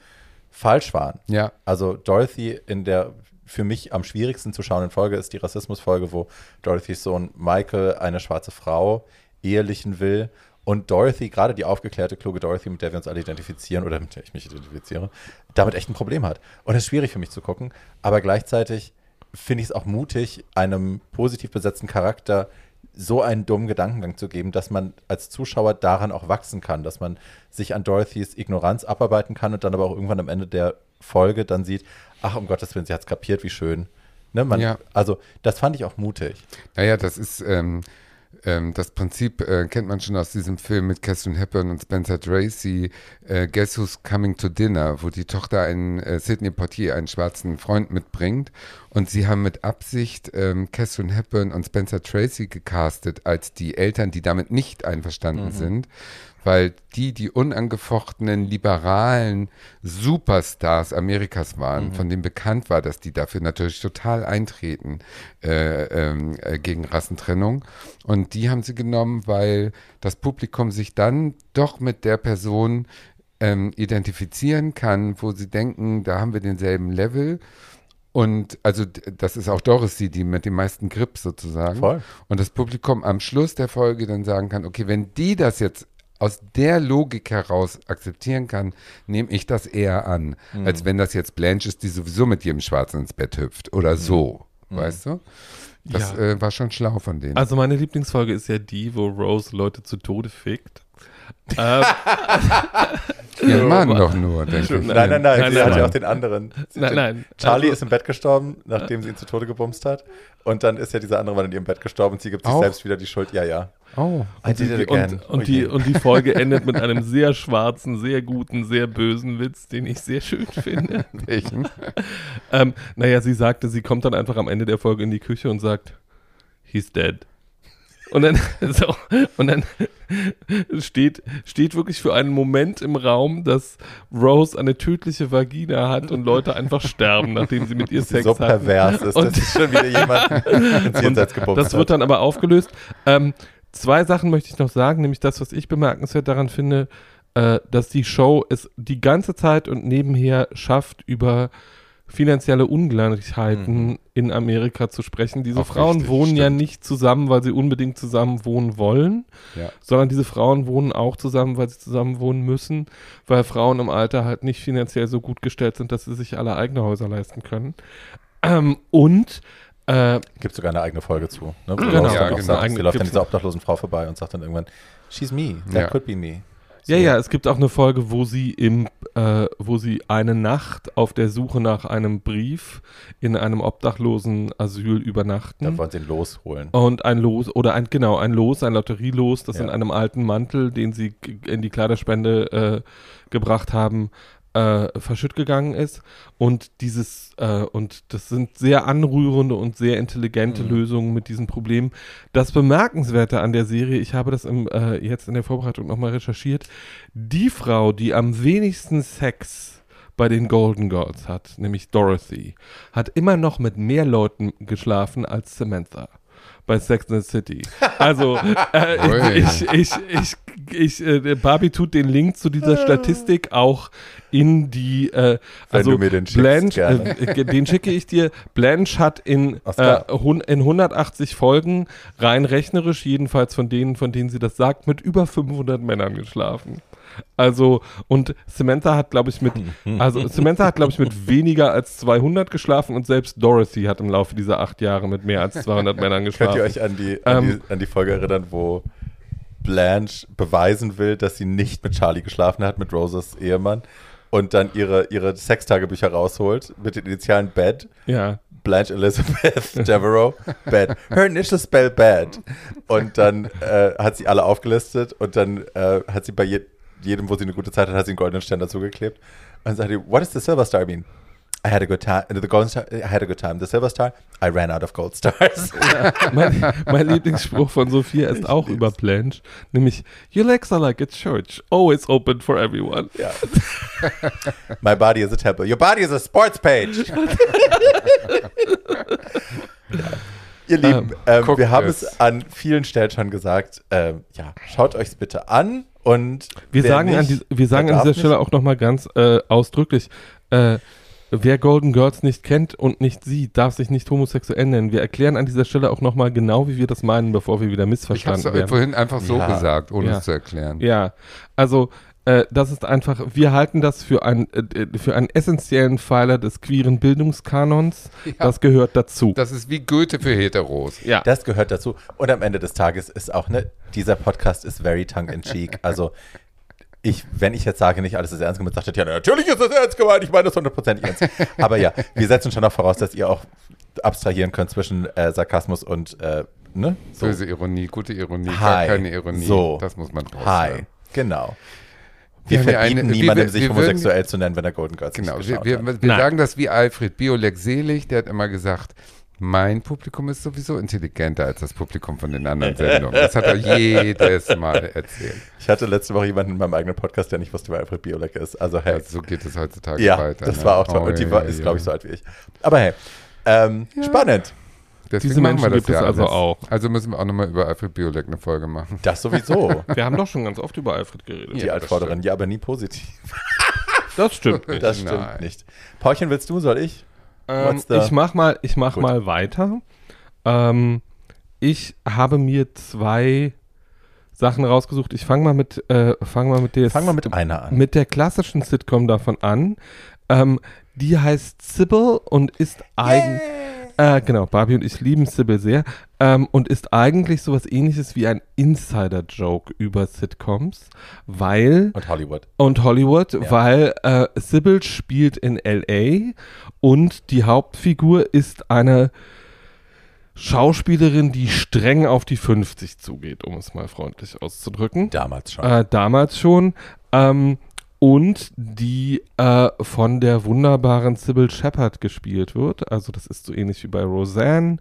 falsch waren. Ja, Also Dorothy in der für mich am schwierigsten zu schauenden Folge ist die Rassismusfolge, wo Dorothys Sohn Michael eine schwarze Frau ehelichen will und Dorothy, gerade die aufgeklärte, kluge Dorothy, mit der wir uns alle identifizieren oder mit der ich mich identifiziere, damit echt ein Problem hat. Und es ist schwierig für mich zu gucken, aber gleichzeitig finde ich es auch mutig, einem positiv besetzten Charakter so einen dummen Gedankengang zu geben, dass man als Zuschauer daran auch wachsen kann, dass man sich an Dorothys Ignoranz abarbeiten kann und dann aber auch irgendwann am Ende der Folge dann sieht, ach um Gottes Willen, sie hat es kapiert, wie schön. Ne, man, Ja. Also das fand ich auch mutig. Naja, das ist, ähm, ähm, das Prinzip äh, kennt man schon aus diesem Film mit Catherine Hepburn und Spencer Tracy, äh, Guess Who's Coming to Dinner, wo die Tochter einen, äh, Sidney Portier, einen schwarzen Freund mitbringt. Und sie haben mit Absicht ähm, Catherine Hepburn und Spencer Tracy gecastet als die Eltern, die damit nicht einverstanden sind, weil die die unangefochtenen liberalen Superstars Amerikas waren, Mhm. von denen bekannt war, dass die dafür natürlich total eintreten äh, ähm, äh, gegen Rassentrennung. Und die haben sie genommen, weil das Publikum sich dann doch mit der Person ähm, identifizieren kann, wo sie denken, da haben wir denselben Level. Und also das ist auch Dorothy, die mit dem meisten Grip sozusagen. Voll. Und das Publikum am Schluss der Folge dann sagen kann, okay, wenn die das jetzt aus der Logik heraus akzeptieren kann, nehme ich das eher an, Mhm. als wenn das jetzt Blanche ist, die sowieso mit jedem Schwarzen ins Bett hüpft oder so, weißt du? Das Ja. äh, war schon schlau von denen. Also meine Lieblingsfolge ist ja die, wo Rose Leute zu Tode fickt. ähm, *laughs* Ihr Mann doch nur, denke ich. Nein, nein, nein, Nein, sie nein, hat ja auch den anderen. Nein, nein. Charlie Also- ist im Bett gestorben, nachdem sie ihn zu Tode gebumst hat. Und dann ist ja dieser andere Mann in ihrem Bett gestorben und sie gibt sich Auch? selbst wieder die Schuld. Ja, ja. Oh, I did it again. Und, und, Oh die, und die Folge *laughs* endet mit einem sehr schwarzen, sehr guten, sehr bösen Witz, den ich sehr schön finde. welchen? *laughs* ähm, naja, sie sagte, sie kommt dann einfach am Ende der Folge in die Küche und sagt, he's dead. Und dann, *laughs* so, und dann steht, steht wirklich für einen Moment im Raum, dass Rose eine tödliche Vagina hat und Leute einfach sterben, nachdem sie mit ihr Sex so hatten. pervers ist, Und- dass sie schon wieder jemand ins Jenseits gebumst Das wird dann aber aufgelöst. Ähm, zwei Sachen möchte ich noch sagen, nämlich das, was ich bemerkenswert daran finde, äh, dass die Show es die ganze Zeit und nebenher schafft, über finanzielle Ungleichheiten in Amerika zu sprechen. Diese Auch Frauen richtig, wohnen ja stimmt. nicht zusammen, weil sie unbedingt zusammen wohnen wollen, Ja. sondern diese Frauen wohnen auch zusammen, weil sie zusammen wohnen müssen, weil Frauen im Alter halt nicht finanziell so gut gestellt sind, dass sie sich alle eigene Häuser leisten können. Ähm, und äh, Gibt sogar eine eigene Folge zu. Ne? Genau. Ja, genau. sagt, Eigene- sie läuft an dieser obdachlosen Frau vorbei und sagt dann irgendwann, she's me, that Ja. could be me. Ja, ja, es gibt auch eine Folge, wo sie im, äh, wo sie eine Nacht auf der Suche nach einem Brief in einem obdachlosen Asyl übernachten. Da wollen sie ihn losholen. Und ein Los, oder ein, genau, ein Los, ein Lotterielos, das Ja. in einem alten Mantel, den sie in die Kleiderspende äh, gebracht haben, äh, verschütt gegangen ist. Und dieses, äh, und das sind sehr anrührende und sehr intelligente Lösungen mit diesem Problem. Das Bemerkenswerte an der Serie, ich habe das im, äh, jetzt in der Vorbereitung nochmal recherchiert, die Frau, die am wenigsten Sex bei den Golden Girls hat, nämlich Dorothy, hat immer noch mit mehr Leuten geschlafen als Samantha bei Sex and the City. Also äh, ich, ich, ich, ich, äh, Barbie tut den Link zu dieser Statistik auch in die, äh, also den Blanche, äh, äh, den schicke ich dir. Blanche hat in, äh, in 180 Folgen rein rechnerisch, jedenfalls von denen, von denen sie das sagt, mit über 500 Männern geschlafen. Also, und Samantha hat, glaube ich, mit, *laughs* also Samantha hat, glaube ich, mit weniger als 200 geschlafen und selbst Dorothy hat im Laufe dieser acht Jahre mit mehr als 200 Männern Könnt geschlafen. ihr euch an die, an, Ähm, die, an die Folge erinnern, wo Blanche beweisen will, dass sie nicht mit Charlie geschlafen hat, mit Roses Ehemann, und dann ihre, ihre Sextagebücher rausholt mit den Initialen Bad, Ja. Blanche Elizabeth *laughs* Devereaux, Bad. Her initial spell Bad. Und dann äh, hat sie alle aufgelistet und dann äh, hat sie bei je jedem, wo sie eine gute Zeit hat, hat sie einen goldenen Stern dazugeklebt. Und dann sagt sie, what does the silver star mean? I had a good time. The golden star, I had a good time. The silver star, I ran out of gold stars. *laughs* Mein, mein Lieblingsspruch von Sophia ist auch über Blanche, nämlich Your legs are like a church, always open for everyone. Ja. My body is a temple. Your body is a sports page. *laughs* ja. Ihr Lieben, Ähm, ähm, wir haben es. es an vielen Stellen schon gesagt. Ähm, ja, schaut euch bitte an und Wir sagen, an, nicht, die, wir sagen an dieser Stelle auch nochmal ganz äh, ausdrücklich, äh, wer Golden Girls nicht kennt und nicht sieht, darf sich nicht homosexuell nennen. Wir erklären an dieser Stelle auch nochmal genau, wie wir das meinen, bevor wir wieder Ich habe missverstanden es werden. vorhin einfach so Ja. gesagt, ohne Ja. es zu erklären. Ja, also äh, das ist einfach, wir halten das für, ein, äh, für einen essentiellen Pfeiler des queeren Bildungskanons. Ja. Das gehört dazu. Das ist wie Goethe für Heteros. ja. Das gehört dazu. Und am Ende des Tages ist auch, ne, dieser Podcast ist very tongue-in-cheek. Also, ich, wenn ich jetzt sage, nicht alles ist ernst gemeint, sagt ihr, ja, natürlich ist das ernst gemeint, ich meine das hundertprozentig ernst. *laughs* Aber ja, wir setzen schon auch voraus, dass ihr auch abstrahieren könnt zwischen äh, Sarkasmus und, äh, ne? So. Böse Ironie, gute Ironie, gar Hi. keine Ironie. So. Das muss man draus Hi, genau. Wir haben ja verbieten eine- wir- niemandem, wir sich würden- homosexuell zu nennen, wenn er Golden Girls Genau, nicht wir, geschaut wir, hat. wir Nein. sagen das wie Alfred Biolek selig, der hat immer gesagt, Mein Publikum ist sowieso intelligenter als das Publikum von den anderen Sendungen. Das hat er *laughs* jedes Mal erzählt. Ich hatte letzte Woche jemanden in meinem eigenen Podcast, der nicht wusste, wer Alfred Biolek ist. Also hey. Ja, so geht es heutzutage Ja, weiter. das ne? war auch toll. Oh, Und die ja, war, ja, ist, ja. glaube ich, so alt wie ich. Aber hey, ähm, spannend. Deswegen Diese machen wir Menschen das gibt es ja also alles. auch. Also müssen wir auch nochmal über Alfred Biolek eine Folge machen. Das sowieso. *laughs* Wir haben doch schon ganz oft über Alfred geredet. Die Altvorderen, ja, aber nie positiv. *laughs* Das stimmt nicht. Das stimmt Nein. nicht. Paulchen, willst du, soll ich? Ähm, ich mach mal, ich mach Gut. mal weiter. Ähm, ich habe mir zwei Sachen rausgesucht. Ich fange mal mit, äh, fang mal mit der, Fang mal mit einer an. mit der klassischen Sitcom davon an. Ähm, die heißt Sybil und ist eigentlich, äh, genau, Barbie und ich lieben Sybil sehr ähm, und ist eigentlich sowas ähnliches wie ein Insider-Joke über Sitcoms, weil Und Hollywood. und Hollywood, Ja. weil äh, Sybil spielt in LA und die Hauptfigur ist eine Schauspielerin, die streng auf die 50 zugeht, um es mal freundlich auszudrücken. Damals schon. Äh, damals schon. Ähm, und die äh, von der wunderbaren Sybil Shepherd gespielt wird. Also das ist so ähnlich wie bei Roseanne.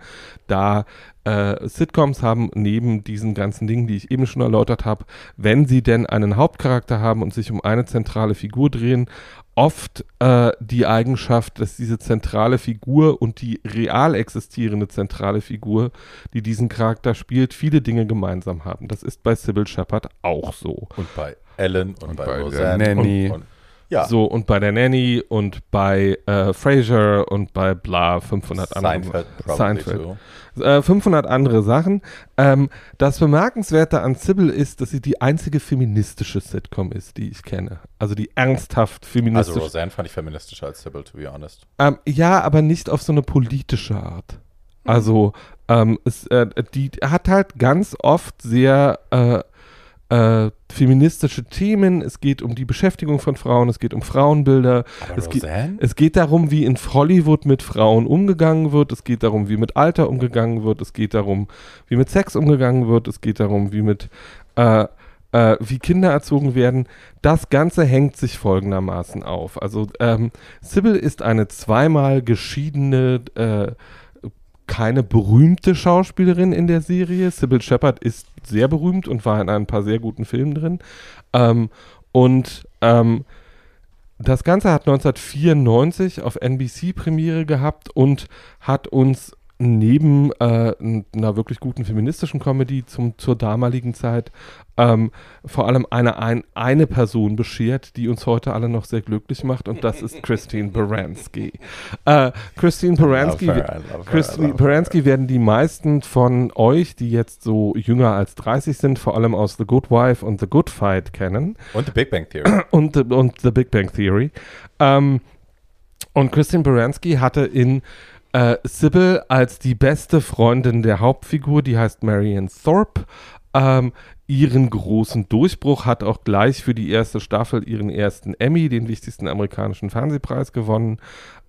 Da äh, Sitcoms haben neben diesen ganzen Dingen, die ich eben schon erläutert habe, wenn sie denn einen Hauptcharakter haben und sich um eine zentrale Figur drehen, oft äh, die Eigenschaft, dass diese zentrale Figur und die real existierende zentrale Figur, die diesen Charakter spielt, viele Dinge gemeinsam haben. Das ist bei Sybil Shepherd auch so. und bei Ellen und, Und bei, bei. Nanny. Und, und, ja, So, und bei der Nanny und bei äh, Frasier und bei bla 500 andere Seinfeld, probably Seinfeld. Äh, 500 andere Sachen. Ähm, das Bemerkenswerte an Sybil ist, dass sie die einzige feministische Sitcom ist, die ich kenne. Also die ernsthaft Also feministische. Roseanne fand ich feministischer als Sybil, to be honest. ähm, ja, aber nicht auf so eine politische Art. Also, ähm, es, äh, die hat halt ganz oft sehr äh, feministische Themen. Es geht um die Beschäftigung von Frauen, es geht um Frauenbilder. Es geht, es geht darum, wie in Hollywood mit Frauen umgegangen wird. Es geht darum, wie mit Alter umgegangen wird. Es geht darum, wie mit Sex umgegangen wird. Es geht darum, wie mit äh, äh, wie Kinder erzogen werden. Das Ganze hängt sich folgendermaßen auf. Also ähm, Sybil ist eine zweimal geschiedene äh, keine berühmte Schauspielerin in der Serie. Sybil Shepherd ist sehr berühmt und war in ein paar sehr guten Filmen drin. Ähm, und ähm, das Ganze hat 1994 auf NBC Premiere gehabt und hat uns neben äh, einer wirklich guten feministischen Comedy zum, zur damaligen Zeit ähm, vor allem eine, ein, eine Person beschert, die uns heute alle noch sehr glücklich macht und das ist Christine Baranski. Äh, Christine Baranski, her, Christine. Baranski werden die meisten von euch, die jetzt so jünger als 30 sind, vor allem aus The Good Wife und The Good Fight kennen Und The Big Bang Theory. *clears throat* und, The- und The Big Bang Theory. Ähm, und Christine Baranski hatte in äh, Sybil als die beste Freundin der Hauptfigur, die heißt Marion Thorpe, ähm, ihren großen Durchbruch, hat auch gleich für die erste Staffel ihren ersten Emmy, den wichtigsten amerikanischen Fernsehpreis gewonnen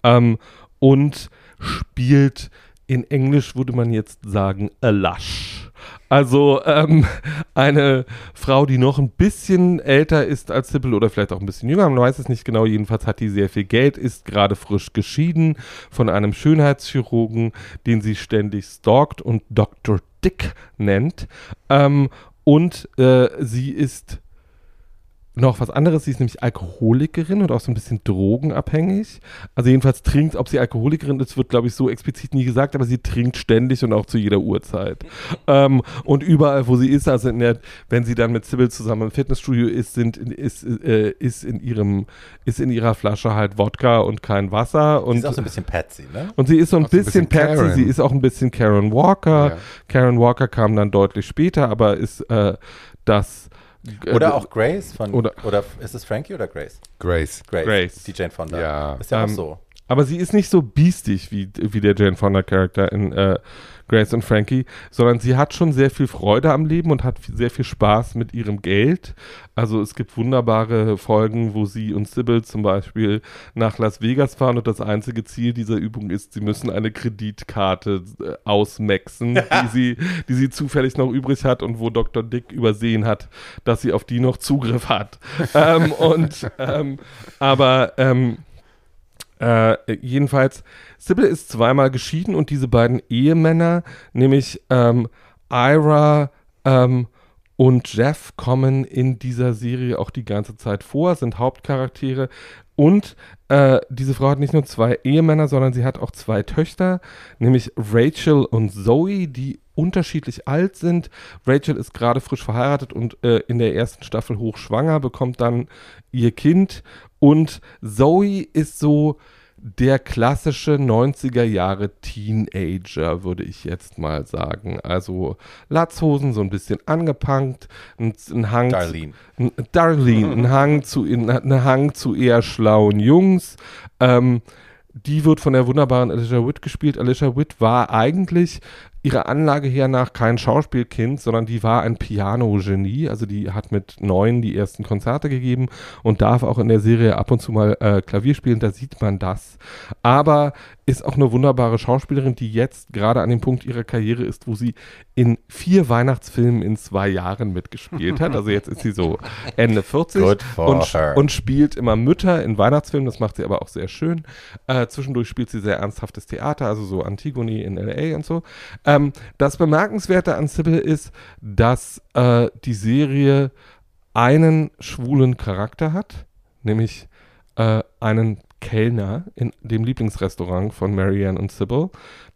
ähm, und spielt in Englisch würde man jetzt sagen, a lush. Also ähm, *laughs* eine Frau, die noch ein bisschen älter ist als Sybil oder vielleicht auch ein bisschen jünger, man weiß es nicht genau. Jedenfalls hat die sehr viel Geld, ist gerade frisch geschieden von einem Schönheitschirurgen, den sie ständig stalkt und Dr. Dick nennt. Ähm, und äh, sie ist noch was anderes. Sie ist nämlich Alkoholikerin und auch so ein bisschen drogenabhängig. Also jedenfalls trinkt, ob sie Alkoholikerin ist, wird glaube ich so explizit nie gesagt, aber sie trinkt ständig und auch zu jeder Uhrzeit. ähm, und überall, wo sie ist, also in der, wenn sie dann mit Sybil zusammen im Fitnessstudio ist, sind, ist, äh, ist in ihrem, ist in ihrer Flasche halt Wodka und kein Wasser und ist auch so ein bisschen Patsy, ne? und sie ist so ein Auch so ein bisschen, bisschen Patsy, Karen. sie ist auch ein bisschen Karen Walker. Ja. Karen Walker kam dann deutlich später, aber ist äh, das. Äh, Oder auch Grace von. oder- Oder, ist es Frankie oder Grace? Grace. Grace. Grace. Die Jane Fonda. Ja. Ist ja auch Ähm, so. Aber sie ist nicht so biestig wie, wie der Jane Fonda-Charakter in äh, Grace und Frankie, sondern sie hat schon sehr viel Freude am Leben und hat sehr viel Spaß mit ihrem Geld. Also es gibt wunderbare Folgen, wo sie und Sybil zum Beispiel nach Las Vegas fahren und das einzige Ziel dieser Übung ist, sie müssen eine Kreditkarte äh, ausmaxen, *laughs* die, sie, die sie zufällig noch übrig hat und wo Dr. Dick übersehen hat, dass sie auf die noch Zugriff hat. *laughs* ähm, und ähm, aber ähm, Äh, jedenfalls, Sybil ist zweimal geschieden und diese beiden Ehemänner, nämlich ähm, Ira ähm, und Jeff, kommen in dieser Serie auch die ganze Zeit vor, sind Hauptcharaktere. Und äh, diese Frau hat nicht nur zwei Ehemänner, sondern sie hat auch zwei Töchter, nämlich Rachel und Zoe, die unterschiedlich alt sind. Rachel ist gerade frisch verheiratet und äh, in der ersten Staffel hochschwanger, bekommt dann ihr Kind. Und Zoe ist so der klassische 90er Jahre Teenager, würde ich jetzt mal sagen. Also Latzhosen, so ein bisschen angepankt, ein, ein Hang. Darlene. Zu, ein, Darlene, ein Hang zu, ein Hang zu eher schlauen Jungs. Ähm, die wird von der wunderbaren Alicia Witt gespielt. Alicia Witt war eigentlich ihrer Anlage her nach kein Schauspielkind, sondern die war ein Piano-Genie. Also die hat mit neun die ersten Konzerte gegeben und darf auch in der Serie ab und zu mal äh, Klavier spielen. Da sieht man das. Aber ist auch eine wunderbare Schauspielerin, die jetzt gerade an dem Punkt ihrer Karriere ist, wo sie in vier Weihnachtsfilmen in zwei Jahren mitgespielt hat. Also jetzt ist sie so Ende 40 und, und, spielt immer Mütter in Weihnachtsfilmen. Das macht sie aber auch sehr schön. Äh, zwischendurch spielt sie sehr ernsthaftes Theater, also so Antigone in L.A. und so. Ähm, das Bemerkenswerte an Sybil ist, dass äh, die Serie einen schwulen Charakter hat, nämlich äh, einen Kellner in dem Lieblingsrestaurant von Marianne und Sybil,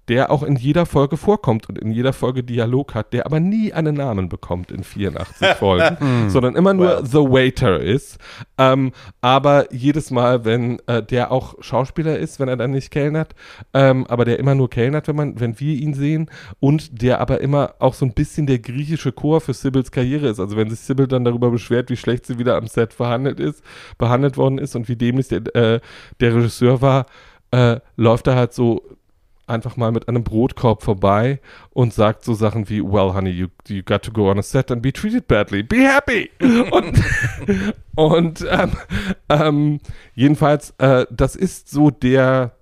der auch in jeder Folge vorkommt und in jeder Folge Dialog hat, der aber nie einen Namen bekommt in 84 *laughs* Folgen, hm. sondern immer nur well. The Waiter ist. Ähm, aber jedes Mal, wenn äh, der auch Schauspieler ist, wenn er dann nicht kellnert, ähm, aber der immer nur kellnert, wenn man, wenn wir ihn sehen und der aber immer auch so ein bisschen der griechische Chor für Sibyls Karriere ist. Also wenn sich Sibyl dann darüber beschwert, wie schlecht sie wieder am Set verhandelt ist, behandelt worden ist und wie dämlich der, äh, der Regisseur war, äh, läuft er halt so einfach mal mit einem Brotkorb vorbei und sagt so Sachen wie, well, honey, you, you got to go on a set and be treated badly. Be happy! *laughs* und und ähm, ähm, jedenfalls, äh, das ist so der,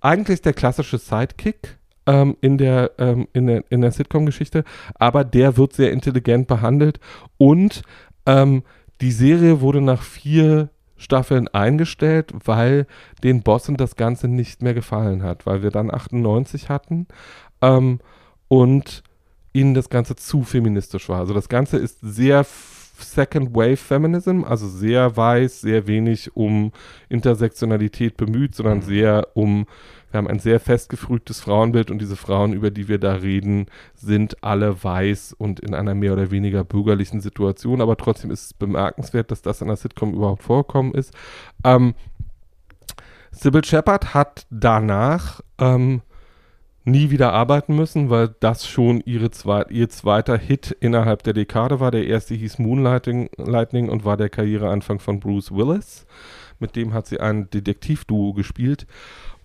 eigentlich der klassische Sidekick ähm, in der, ähm, in der, in der Sitcom-Geschichte, aber der wird sehr intelligent behandelt und ähm, die Serie wurde nach vier Staffeln eingestellt, weil den Bossen das Ganze nicht mehr gefallen hat, weil wir dann 98 hatten ähm, und ihnen das Ganze zu feministisch war. Also das Ganze ist sehr Second Wave Feminism, also sehr weiß, sehr wenig um Intersektionalität bemüht, sondern mhm. sehr um wir haben ein sehr festgefrühtes Frauenbild und diese Frauen, über die wir da reden, sind alle weiß und in einer mehr oder weniger bürgerlichen Situation. Aber trotzdem ist es bemerkenswert, dass das in der Sitcom überhaupt vorkommen ist. Ähm, Sybil Shepard hat danach ähm, nie wieder arbeiten müssen, weil das schon ihre zwei, ihr zweiter Hit innerhalb der Dekade war. Der erste hieß Moonlighting Lightning und war der Karriereanfang von Bruce Willis. Mit dem hat sie ein Detektivduo gespielt.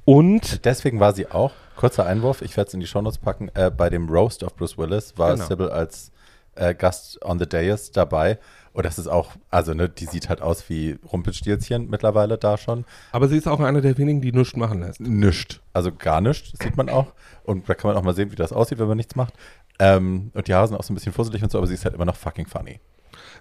Und deswegen war sie auch, kurzer Einwurf, ich werde es in die Shownotes packen, äh, bei dem Roast of Bruce Willis war genau. Sybil als äh, Gast on the Dais dabei. Und das ist auch, also ne, die sieht halt aus wie Rumpelstilzchen mittlerweile da schon. Aber sie ist auch eine der wenigen, die nichts machen lässt. Nischt. Also gar nichts, sieht man auch. Und da kann man auch mal sehen, wie das aussieht, wenn man nichts macht. Ähm, und die Haare sind auch so ein bisschen fusselig und so, aber sie ist halt immer noch fucking funny.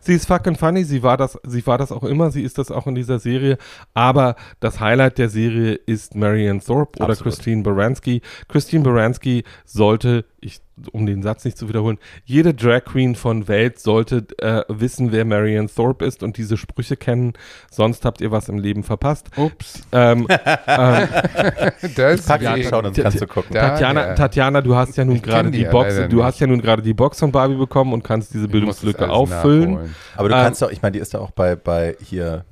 Sie ist fucking funny, sie war das, sie war das auch immer, sie ist das auch in dieser Serie. Aber das Highlight der Serie ist Marianne Thorpe oder Absolut. Christine Baranski. Christine Baranski sollte, ich um den Satz nicht zu wiederholen, jede Drag Queen von Welt sollte äh, wissen, wer Marianne Thorpe ist und diese Sprüche kennen. Sonst habt ihr was im Leben verpasst. Ups. Ähm, ähm, das pack ja, schauen, dann kannst du gucken. Tatjana, ja. Tatjana, du hast ja nun gerade die, die Box, du nicht. hast ja nun gerade die Box von Barbie bekommen und kannst diese Bildungslücke auffüllen. Nachholen. Aber du ähm, kannst doch, ich meine, die ist da auch bei, bei hier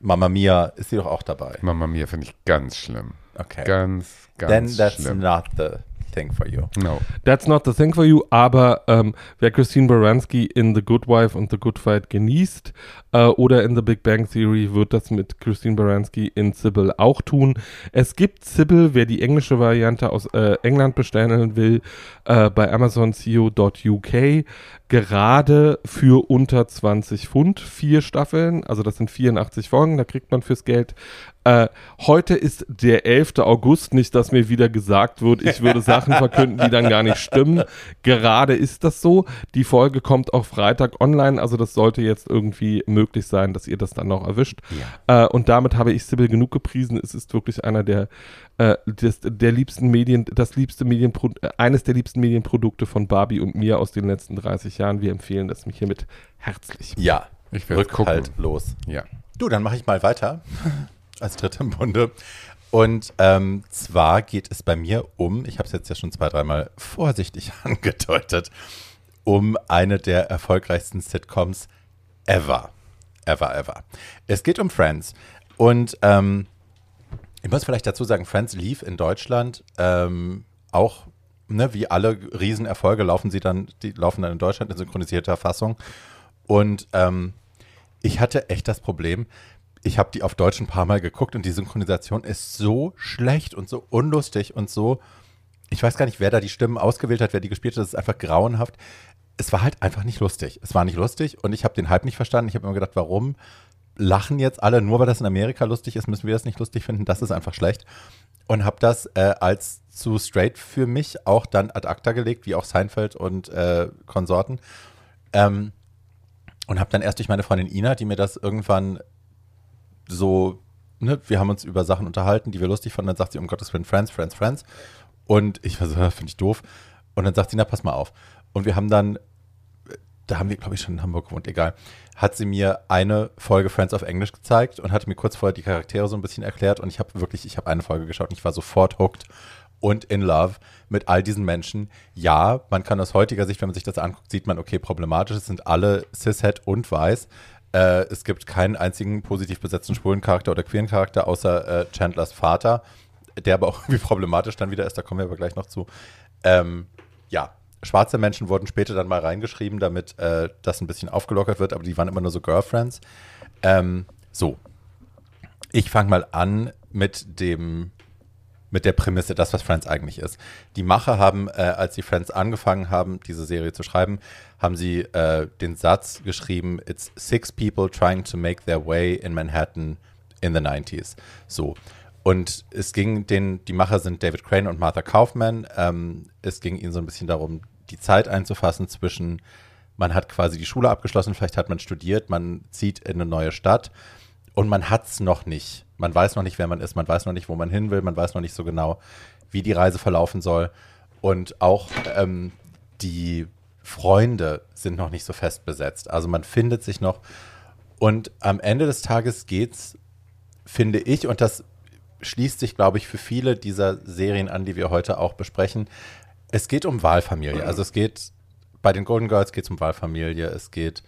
Mama Mia, ist sie doch auch dabei. Mama Mia finde ich ganz schlimm. Okay. Ganz, ganz Then that's schlimm. not the thing for you. No. That's not the thing for you, aber ähm, wer Christine Baranski in The Good Wife und The Good Fight genießt äh, oder in The Big Bang Theory, wird das mit Christine Baranski in Sybil auch tun. Es gibt Sybil, wer die englische Variante aus äh, England bestellen will, äh, bei amazon.co.uk gerade für unter 20 Pfund vier Staffeln, also das sind 84 Folgen, da kriegt man fürs Geld Äh, heute ist der 11. August, nicht, dass mir wieder gesagt wird, ich würde Sachen verkünden, die dann gar nicht stimmen. Gerade ist das so. Die Folge kommt auch Freitag online, also das sollte jetzt irgendwie möglich sein, dass ihr das dann noch erwischt. Ja. Äh, und damit habe ich Sibyl genug gepriesen. Es ist wirklich einer der, äh, des, der liebsten Medien, das liebste Medienpro äh, eines der liebsten Medienprodukte von Barbie und mir aus den letzten 30 Jahren. Wir empfehlen es mich hiermit herzlich. Ja, ich werde Rückhalt los. Ja. Du, dann mache ich mal weiter *laughs* als dritte im Bunde. Und ähm, zwar geht es bei mir um, ich habe es jetzt ja schon zwei, dreimal vorsichtig *laughs* angedeutet, um eine der erfolgreichsten Sitcoms ever. Ever, ever. Es geht um Friends. Und ähm, ich muss vielleicht dazu sagen, Friends lief in Deutschland ähm, auch, ne, wie alle Riesenerfolge laufen sie dann, die laufen dann in Deutschland in synchronisierter Fassung. Und ähm, ich hatte echt das Problem, ich habe die auf Deutsch ein paar Mal geguckt und die Synchronisation ist so schlecht und so unlustig und so. Ich weiß gar nicht, wer da die Stimmen ausgewählt hat, wer die gespielt hat. Das ist einfach grauenhaft. Es war halt einfach nicht lustig. Es war nicht lustig und ich habe den Hype nicht verstanden. Ich habe immer gedacht, warum lachen jetzt alle, nur weil das in Amerika lustig ist, müssen wir das nicht lustig finden. Das ist einfach schlecht. Und habe das äh, als zu straight für mich auch dann ad acta gelegt, wie auch Seinfeld und äh, Konsorten. Ähm, und habe dann erst durch meine Freundin Ina, die mir das irgendwann so, ne, wir haben uns über Sachen unterhalten, die wir lustig fanden. Dann sagt sie, um Gottes Willen, Friends, Friends, Friends. Und ich war so, finde ich doof. Und dann sagt sie, na, pass mal auf. Und wir haben dann, da haben wir, glaube ich, schon in Hamburg gewohnt, egal, hat sie mir eine Folge Friends auf Englisch gezeigt und hatte mir kurz vorher die Charaktere so ein bisschen erklärt. Und ich habe wirklich, ich habe eine Folge geschaut und ich war sofort hooked und in love mit all diesen Menschen. Ja, man kann aus heutiger Sicht, wenn man sich das anguckt, sieht man, okay, problematisch, es sind alle cishet und weiß. Äh, es gibt keinen einzigen positiv besetzten schwulen Charakter oder queeren Charakter, außer äh, Chandlers Vater, der aber auch *laughs* irgendwie problematisch dann wieder ist, da kommen wir aber gleich noch zu. Ähm, ja, schwarze Menschen wurden später dann mal reingeschrieben, damit äh, das ein bisschen aufgelockert wird, aber die waren immer nur so Girlfriends. Ähm, so, ich fange mal an mit dem mit der Prämisse, das, was Friends eigentlich ist. Die Macher haben, äh, als sie Friends angefangen haben, diese Serie zu schreiben, haben sie äh, den Satz geschrieben, it's six people trying to make their way in Manhattan in the 90s. So. Und es ging den, die Macher sind David Crane und Martha Kaufman. Ähm, es ging ihnen so ein bisschen darum, die Zeit einzufassen zwischen, man hat quasi die Schule abgeschlossen, vielleicht hat man studiert, man zieht in eine neue Stadt und man hat es noch nicht. Man weiß noch nicht, wer man ist, man weiß noch nicht, wo man hin will, man weiß noch nicht so genau, wie die Reise verlaufen soll. Und auch ähm, die Freunde sind noch nicht so fest besetzt. Also man findet sich noch. Und am Ende des Tages geht's, finde ich, und das schließt sich, glaube ich, für viele dieser Serien an, die wir heute auch besprechen. Es geht um Wahlfamilie. Also es geht bei den Golden Girls geht es um Wahlfamilie. Es geht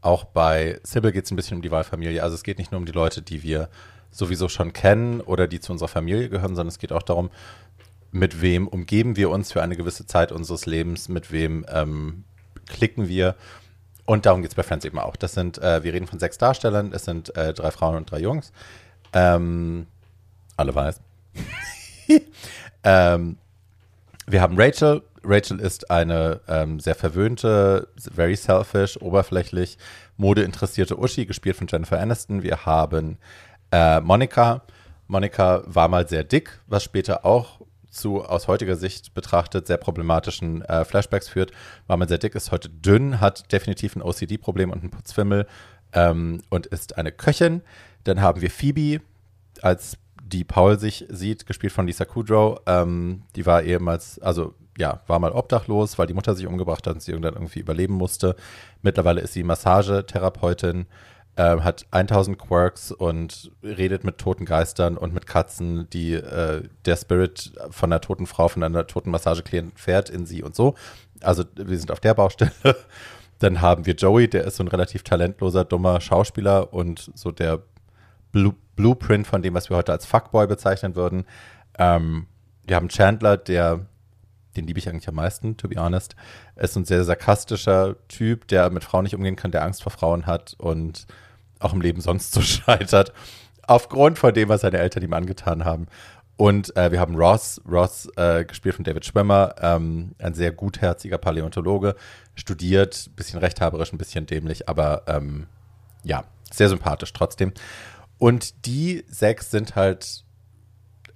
auch bei Sybil geht es ein bisschen um die Wahlfamilie. Also es geht nicht nur um die Leute, die wir sowieso schon kennen oder die zu unserer Familie gehören, sondern es geht auch darum, mit wem umgeben wir uns für eine gewisse Zeit unseres Lebens, mit wem ähm, klicken wir. Und darum geht es bei Friends eben auch. Das sind, äh, wir reden von sechs Darstellern, es sind äh, drei Frauen und drei Jungs. Ähm, alle weiß. *laughs* ähm, wir haben Rachel, Rachel ist eine ähm, sehr verwöhnte, very selfish, oberflächlich, modeinteressierte Uschi, gespielt von Jennifer Aniston. Wir haben äh, Monika. Monika war mal sehr dick, was später auch zu aus heutiger Sicht betrachtet sehr problematischen äh, Flashbacks führt. War mal sehr dick, ist heute dünn, hat definitiv ein OCD-Problem und einen Putzfimmel ähm, und ist eine Köchin. Dann haben wir Phoebe als die Paul sich sieht, gespielt von Lisa Kudrow. Ähm, die war ehemals, also ja, war mal obdachlos, weil die Mutter sich umgebracht hat und sie irgendwann irgendwie überleben musste. Mittlerweile ist sie Massagetherapeutin, äh, hat 1000 Quirks und redet mit toten Geistern und mit Katzen, die äh, der Spirit von einer toten Frau, von einer toten Massageklient fährt in sie und so. Also wir sind auf der Baustelle. *laughs* Dann haben wir Joey, der ist so ein relativ talentloser, dummer Schauspieler und so der Blue Blueprint von dem, was wir heute als Fuckboy bezeichnen würden. Ähm, wir haben Chandler, der den liebe ich eigentlich am meisten, to be honest. Ist ein sehr sarkastischer Typ, der mit Frauen nicht umgehen kann, der Angst vor Frauen hat und auch im Leben sonst so *laughs* scheitert. Aufgrund von dem, was seine Eltern ihm angetan haben. Und äh, wir haben Ross, Ross äh, gespielt von David Schwimmer, ähm, ein sehr gutherziger Paläontologe, studiert, bisschen rechthaberisch, ein bisschen dämlich, aber ähm, ja, sehr sympathisch trotzdem. Und die sechs sind halt,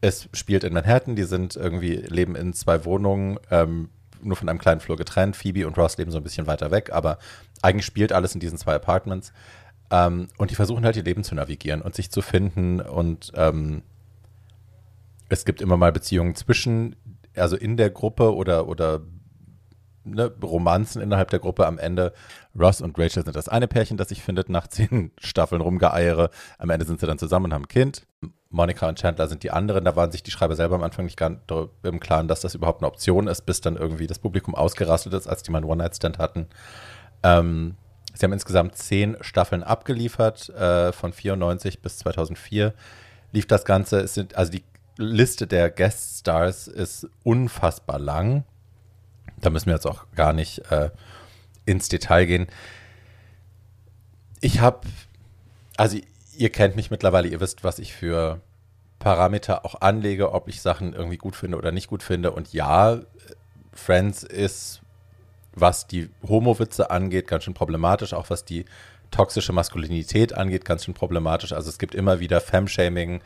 es spielt in Manhattan, die sind irgendwie, leben in zwei Wohnungen, ähm, nur von einem kleinen Flur getrennt. Phoebe und Ross leben so ein bisschen weiter weg, aber eigentlich spielt alles in diesen zwei Apartments. Ähm, und die versuchen halt ihr Leben zu navigieren und sich zu finden. Und ähm, es gibt immer mal Beziehungen zwischen, also in der Gruppe oder, oder ne, Romanzen innerhalb der Gruppe am Ende. Ross und Rachel sind das eine Pärchen, das sich findet nach zehn *laughs* Staffeln rumgeeiere. Am Ende sind sie dann zusammen und haben ein Kind. Monica und Chandler sind die anderen. Da waren sich die Schreiber selber am Anfang nicht gar im Klaren, dass das überhaupt eine Option ist, bis dann irgendwie das Publikum ausgerastet ist, als die mal einen One-Night-Stand hatten. Ähm, sie haben insgesamt zehn Staffeln abgeliefert, äh, von 94 bis 2004 lief das Ganze. Es sind, also die Liste der Guest Stars ist unfassbar lang. Da müssen wir jetzt auch gar nicht äh, ins Detail gehen. Ich habe, also ihr kennt mich mittlerweile, ihr wisst, was ich für Parameter auch anlege, ob ich Sachen irgendwie gut finde oder nicht gut finde. Und ja, Friends ist, was die Homo-Witze angeht, ganz schön problematisch, auch was die toxische Maskulinität angeht, ganz schön problematisch. Also es gibt immer wieder Fem-Shaming,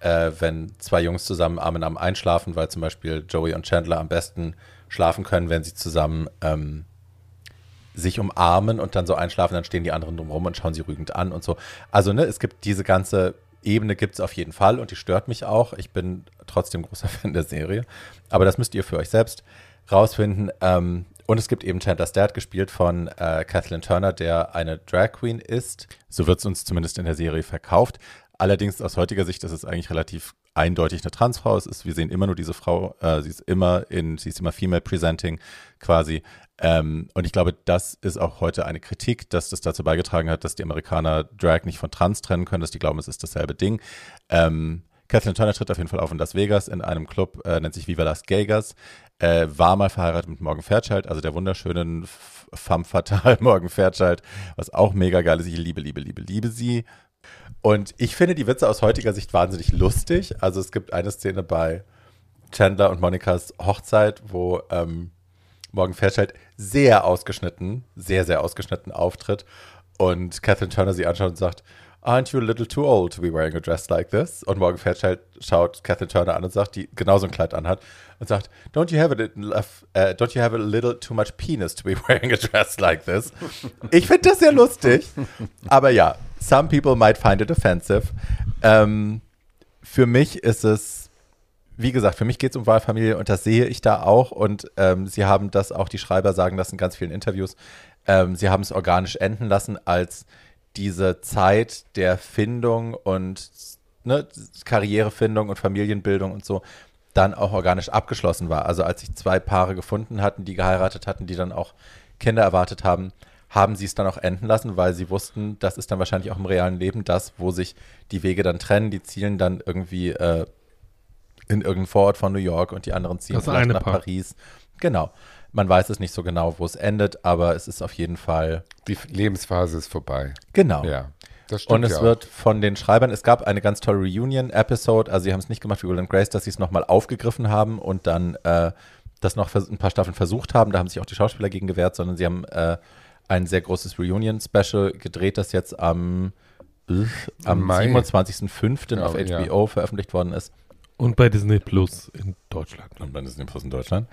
äh, wenn zwei Jungs zusammen Arm in Arm einschlafen, weil zum Beispiel Joey und Chandler am besten schlafen können, wenn sie zusammen ähm, sich umarmen und dann so einschlafen, dann stehen die anderen drumherum und schauen sie rügend an und so. Also, ne, es gibt diese ganze Ebene gibt es auf jeden Fall und die stört mich auch. Ich bin trotzdem großer *laughs* Fan der Serie. Aber das müsst ihr für euch selbst rausfinden. Ähm, und es gibt eben Chandler's Dad, gespielt von äh, Kathleen Turner, der eine Drag Queen ist. So wird es uns zumindest in der Serie verkauft. Allerdings aus heutiger Sicht ist es eigentlich relativ eindeutig eine Transfrau. Es ist, wir sehen immer nur diese Frau, äh, sie ist immer in, sie ist immer female presenting quasi. Ähm, und ich glaube, das ist auch heute eine Kritik, dass das dazu beigetragen hat, dass die Amerikaner Drag nicht von Trans trennen können, dass die glauben, es ist dasselbe Ding. Ähm, Kathleen Turner tritt auf jeden Fall auf in Las Vegas in einem Club, äh, nennt sich Viva Las Vegas, äh, war mal verheiratet mit Morgan Fairchild, also der wunderschönen femme fatale *laughs* Morgan Fairchild, was auch mega geil ist. Ich liebe, liebe, liebe, liebe sie. Und ich finde die Witze aus heutiger Sicht wahnsinnig lustig. Also es gibt eine Szene bei Chandler und Monikas Hochzeit, wo ähm, Morgan Fairchild sehr ausgeschnitten, sehr, sehr ausgeschnitten auftritt und Catherine Turner sie anschaut und sagt, Aren't you a little too old to be wearing a dress like this? Und Morgan Fairchild schaut Catherine Turner an und sagt, die genauso ein Kleid anhat und sagt, Don't you have a uh, don't you have a little too much penis to be *laughs* wearing a dress like this? Ich finde das sehr lustig, aber ja, Some people might find it offensive. Ähm, für mich ist es, wie gesagt, für mich geht es um Wahlfamilie und das sehe ich da auch. Und ähm, sie haben das auch, die Schreiber sagen das in ganz vielen Interviews, ähm, sie haben es organisch enden lassen, als diese Zeit der Findung und ne, Karrierefindung und Familienbildung und so dann auch organisch abgeschlossen war. Also als sich zwei Paare gefunden hatten, die geheiratet hatten, die dann auch Kinder erwartet haben, haben sie es dann auch enden lassen, weil sie wussten, das ist dann wahrscheinlich auch im realen Leben das, wo sich die Wege dann trennen. Die zielen dann irgendwie äh, in irgendeinen Vorort von New York und die anderen ziehen das vielleicht nach Paar. Paris. Genau. Man weiß es nicht so genau, wo es endet, aber es ist auf jeden Fall. Die Lebensphase ist vorbei. Genau. Ja. und es ja wird von den Schreibern, es gab eine ganz tolle Reunion-Episode, also sie haben es nicht gemacht wie Will and Grace, dass sie es nochmal aufgegriffen haben und dann äh, das noch ein paar Staffeln versucht haben. Da haben sich auch die Schauspieler gegen gewehrt, sondern sie haben äh, ein sehr großes Reunion-Special gedreht, das jetzt am, äh, am 27.05. Ja, auf HBO ja. veröffentlicht worden ist. Und bei Disney Plus in Deutschland. Und bei Disney Plus in Deutschland.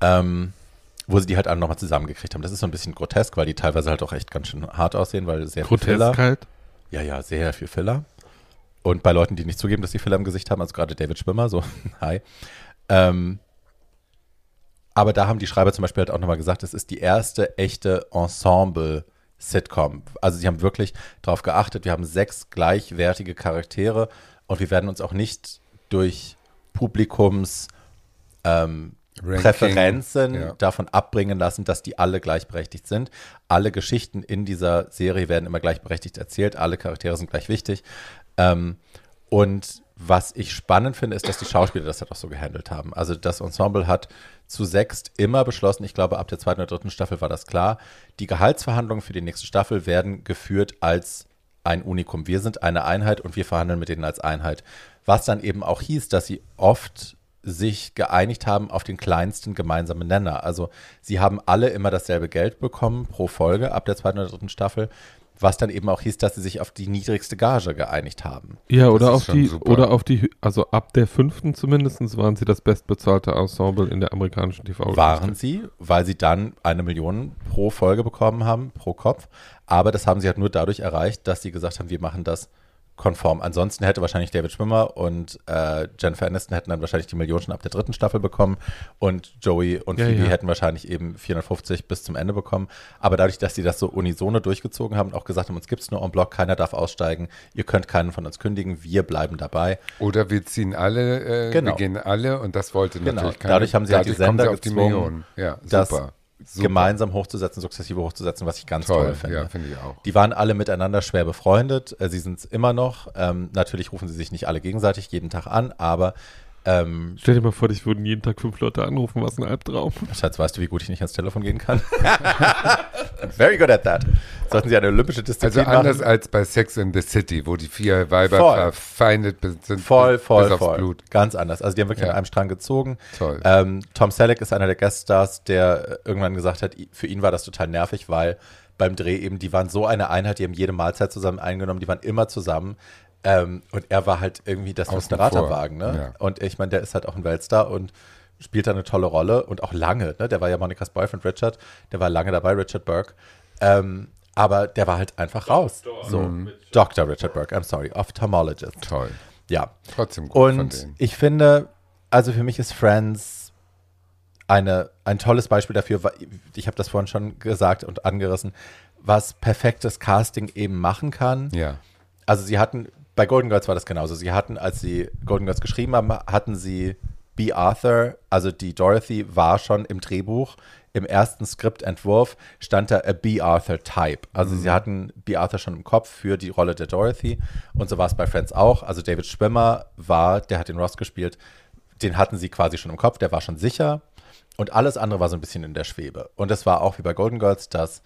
Ähm, wo sie die halt alle nochmal zusammengekriegt haben. Das ist so ein bisschen grotesk, weil die teilweise halt auch echt ganz schön hart aussehen, weil sehr grotesk viel Filler. Halt? Ja, ja, sehr viel Filler. Und bei Leuten, die nicht zugeben, dass sie Filler im Gesicht haben, also gerade David Schwimmer, so, *laughs* hi. Ähm, aber da haben die Schreiber zum Beispiel halt auch nochmal gesagt, es ist die erste echte Ensemble-Sitcom. Also sie haben wirklich darauf geachtet, wir haben sechs gleichwertige Charaktere und wir werden uns auch nicht durch Publikums ähm, Präferenzen ja. davon abbringen lassen, dass die alle gleichberechtigt sind. Alle Geschichten in dieser Serie werden immer gleichberechtigt erzählt, alle Charaktere sind gleich wichtig. Ähm, und was ich spannend finde, ist, dass die Schauspieler das halt auch so gehandelt haben. Also das Ensemble hat zu sechst immer beschlossen, ich glaube ab der zweiten oder dritten Staffel war das klar, die Gehaltsverhandlungen für die nächste Staffel werden geführt als ein Unikum. Wir sind eine Einheit und wir verhandeln mit denen als Einheit. Was dann eben auch hieß, dass sie oft sich geeinigt haben auf den kleinsten gemeinsamen Nenner. Also sie haben alle immer dasselbe Geld bekommen pro Folge ab der zweiten oder dritten Staffel was dann eben auch hieß, dass sie sich auf die niedrigste Gage geeinigt haben. Ja, oder auf die, super. oder auf die, also ab der fünften zumindest waren sie das bestbezahlte Ensemble in der amerikanischen tv Waren sie, weil sie dann eine Million pro Folge bekommen haben, pro Kopf. Aber das haben sie halt nur dadurch erreicht, dass sie gesagt haben, wir machen das konform. Ansonsten hätte wahrscheinlich David Schwimmer und äh, Jennifer Aniston hätten dann wahrscheinlich die Million schon ab der dritten Staffel bekommen und Joey und Ja, Phoebe ja. hätten wahrscheinlich eben 450 bis zum Ende bekommen. Aber dadurch, dass sie das so unisono durchgezogen haben und auch gesagt haben, uns gibt es nur en bloc, keiner darf aussteigen, ihr könnt keinen von uns kündigen, wir bleiben dabei. Oder wir ziehen alle, äh, Genau. wir gehen alle und das wollte Genau. natürlich keiner. Dadurch haben sie halt die Dadurch kommen sie Sender die gezwungen, Millionen. Ja, das super. gemeinsam hochzusetzen, sukzessive hochzusetzen, was ich ganz toll, Toll, finde. ja, finde ich auch. Die waren alle miteinander schwer befreundet. Äh, Sie sind es immer noch. Ähm, natürlich rufen sie sich nicht alle gegenseitig jeden Tag an, aber ähm, Stell dir mal vor, dich würden jeden Tag fünf Leute anrufen, was ein Albtraum. Schatz, weißt du, wie gut ich nicht ans Telefon gehen kann? *laughs* Very good at that. Sollten Sie eine olympische Disziplin Also anders machen? als bei Sex in the City, wo die vier Weiber Voll. verfeindet sind Voll, bis, voll, bis aufs voll. Blut. Ganz anders. Also die haben wirklich Ja. an einem Strang gezogen. Toll. Ähm, Tom Selleck ist einer der Gueststars, der äh, irgendwann gesagt hat, für ihn war das total nervig, weil beim Dreh eben, die waren so eine Einheit, die haben jede Mahlzeit zusammen eingenommen, die waren immer zusammen. Ähm, und er war halt irgendwie das vor, ne? ja. Und ich meine, der ist halt auch ein Weltstar und spielt da eine tolle Rolle und auch lange, ne? Der war ja Monikas Boyfriend Richard, der war lange dabei, Richard Burke. Ähm, aber der war halt einfach raus. So, Dr. Richard Burke, I'm sorry, Ophthalmologist. Toll. Ja. Trotzdem gut von Und ich finde, also für mich ist Friends eine, ein tolles Beispiel dafür, ich habe das vorhin schon gesagt und angerissen, was perfektes Casting eben machen kann. Ja. Also sie hatten, bei Golden Girls war das genauso. Sie hatten, als sie Golden Girls geschrieben haben, hatten sie B. Arthur, also die Dorothy war schon im Drehbuch. Im ersten Skriptentwurf stand da a B. Arthur Type. Also sie hatten B. Arthur schon im Kopf für die Rolle der Dorothy. Und so war es bei Friends auch. Also David Schwimmer war, der hat den Ross gespielt, den hatten sie quasi schon im Kopf, der war schon sicher. Und alles andere war so ein bisschen in der Schwebe. Und es war auch wie bei Golden Girls, dass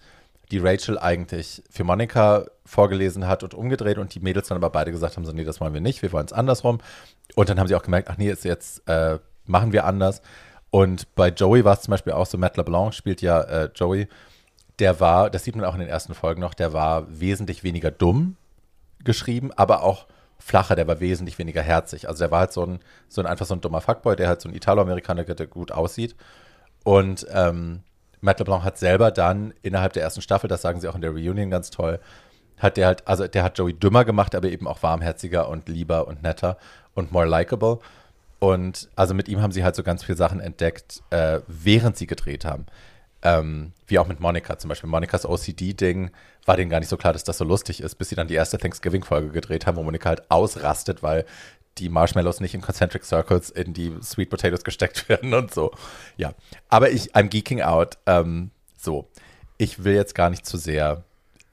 die Rachel eigentlich für Monika vorgelesen hat und umgedreht und die Mädels dann aber beide gesagt haben, so nee, das wollen wir nicht, wir wollen es andersrum. Und dann haben sie auch gemerkt, ach nee, ist jetzt äh, machen wir anders. Und bei Joey war es zum Beispiel auch so, Matt LeBlanc spielt ja äh, Joey, der war, das sieht man auch in den ersten Folgen noch, der war wesentlich weniger dumm geschrieben, aber auch flacher, der war wesentlich weniger herzig. Also der war halt so ein, so ein einfach so ein dummer Fuckboy, der halt so ein Italo-Amerikaner, der gut aussieht. Und ähm, Matt LeBlanc hat selber dann innerhalb der ersten Staffel, das sagen sie auch in der Reunion ganz toll, hat der halt, also der hat Joey dümmer gemacht, aber eben auch warmherziger und lieber und netter und more likable. Und also mit ihm haben sie halt so ganz viele Sachen entdeckt, äh, während sie gedreht haben. Ähm, wie auch mit Monika zum Beispiel. Monikas OCD-Ding war denen gar nicht so klar, dass das so lustig ist, bis sie dann die erste Thanksgiving-Folge gedreht haben, wo Monika halt ausrastet, weil die Marshmallows nicht in Concentric Circles in die Sweet Potatoes gesteckt *laughs* werden und so. Ja, aber ich, I'm geeking out. Ähm, so, ich will jetzt gar nicht zu sehr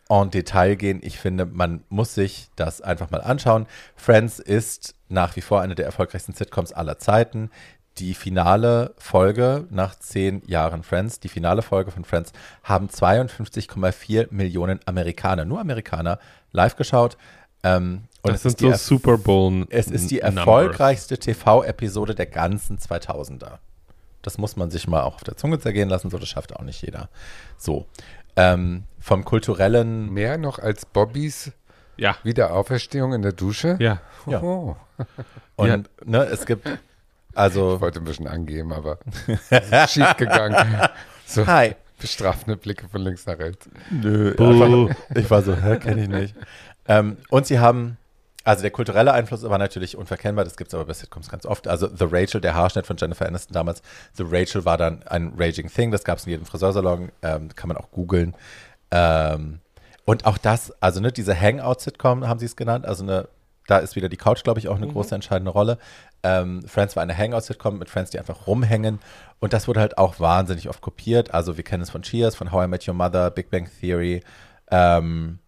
en Detail gehen. Ich finde, man muss sich das einfach mal anschauen. Friends ist nach wie vor eine der erfolgreichsten Sitcoms aller Zeiten. Die finale Folge nach zehn Jahren Friends, die finale Folge von Friends, haben 52,4 Millionen Amerikaner, nur Amerikaner, live geschaut. Ähm, und Das es sind ist die so Super Bowl. es ist die erfolgreichste TV-Episode der ganzen 2000er. Das muss man sich mal auch auf der Zunge zergehen lassen, so das schafft auch nicht jeder. So. Ähm, vom kulturellen, Mehr noch als Bobbys Ja, Wiederauferstehung in der Dusche? ja. Ja. Oh. *laughs* und Ja. ne, es gibt, also, Ich wollte ein bisschen angeben, aber es ist schief gegangen. *laughs* So hi. bestrafende Blicke von links nach rechts. Nö, einfach, ich war so, hä, kenne ich nicht. Ähm, und sie haben, also der kulturelle Einfluss war natürlich unverkennbar, das gibt es aber bei Sitcoms ganz oft. Also The Rachel, der Haarschnitt von Jennifer Aniston damals, The Rachel war dann ein Raging Thing, das gab es in jedem Friseursalon, ähm, kann man auch googeln. Ähm, und auch das, also ne, diese Hangout-Sitcom haben sie es genannt, also eine, da ist wieder die Couch, glaube ich, auch eine große entscheidende Rolle. Ähm, Friends war eine Hangout-Sitcom mit Friends, die einfach rumhängen. Und das wurde halt auch wahnsinnig oft kopiert. Also wir kennen es von Cheers, von How I Met Your Mother, Big Bang Theory, ähm,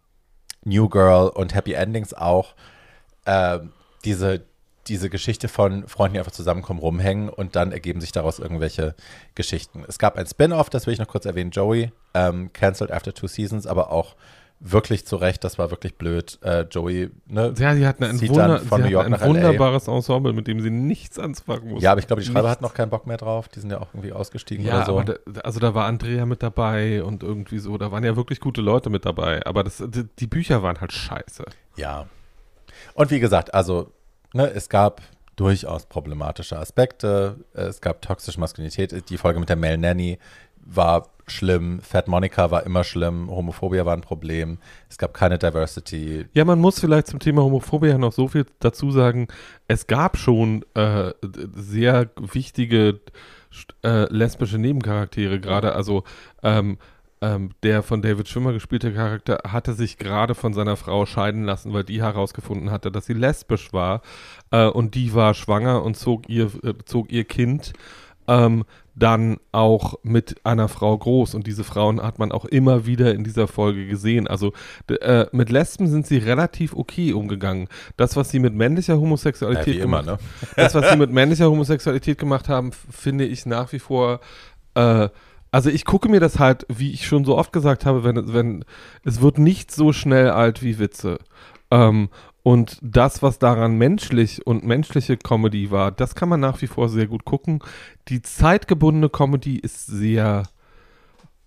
New Girl und Happy Endings auch. Ähm, diese, diese Geschichte von Freunden, die einfach zusammenkommen, rumhängen und dann ergeben sich daraus irgendwelche Geschichten. Es gab ein Spin-off, das will ich noch kurz erwähnen, Joey, ähm, cancelled after two seasons, aber auch wirklich zurecht, das war wirklich blöd. Äh, Joey, ne? Ja, sie hatten ein, Wunder, von New York ein nach LA. wunderbares Ensemble, mit dem sie nichts anfangen mussten. Ja, aber ich glaube, die Schreiber Nichts. hatten noch keinen Bock mehr drauf. Die sind ja auch irgendwie ausgestiegen Ja, oder so. da, also da war Andrea mit dabei und irgendwie so, da waren ja wirklich gute Leute mit dabei, aber das, die, die Bücher waren halt scheiße. Ja. Und wie gesagt, also, ne, es gab durchaus problematische Aspekte. Es gab toxische Maskulinität. Die Folge mit der Male Nanny war schlimm. Fat Monica war immer schlimm. Homophobia war ein Problem. Es gab keine Diversity. Ja, man muss vielleicht zum Thema Homophobie ja noch so viel dazu sagen. Es gab schon äh, sehr wichtige äh, lesbische Nebencharaktere, gerade also ähm, ähm, der von David Schwimmer gespielte Charakter hatte sich gerade von seiner Frau scheiden lassen, weil die herausgefunden hatte, dass sie lesbisch war äh, und die war schwanger und zog ihr, äh, zog ihr Kind ähm, dann auch mit einer Frau groß. Und diese Frauen hat man auch immer wieder in dieser Folge gesehen. Also äh, mit Lesben sind sie relativ okay umgegangen. Das, was sie mit männlicher Ja, Homosexualität immer, gemacht ne? das, was sie mit männlicher Homosexualität gemacht haben, finde ich nach wie vor. Äh, also ich gucke mir das halt, wie ich schon so oft gesagt habe, wenn, wenn es wird nicht so schnell alt wie Witze. Ähm, und das, was daran menschlich und menschliche Comedy war, das kann man nach wie vor sehr gut gucken. Die zeitgebundene Comedy ist sehr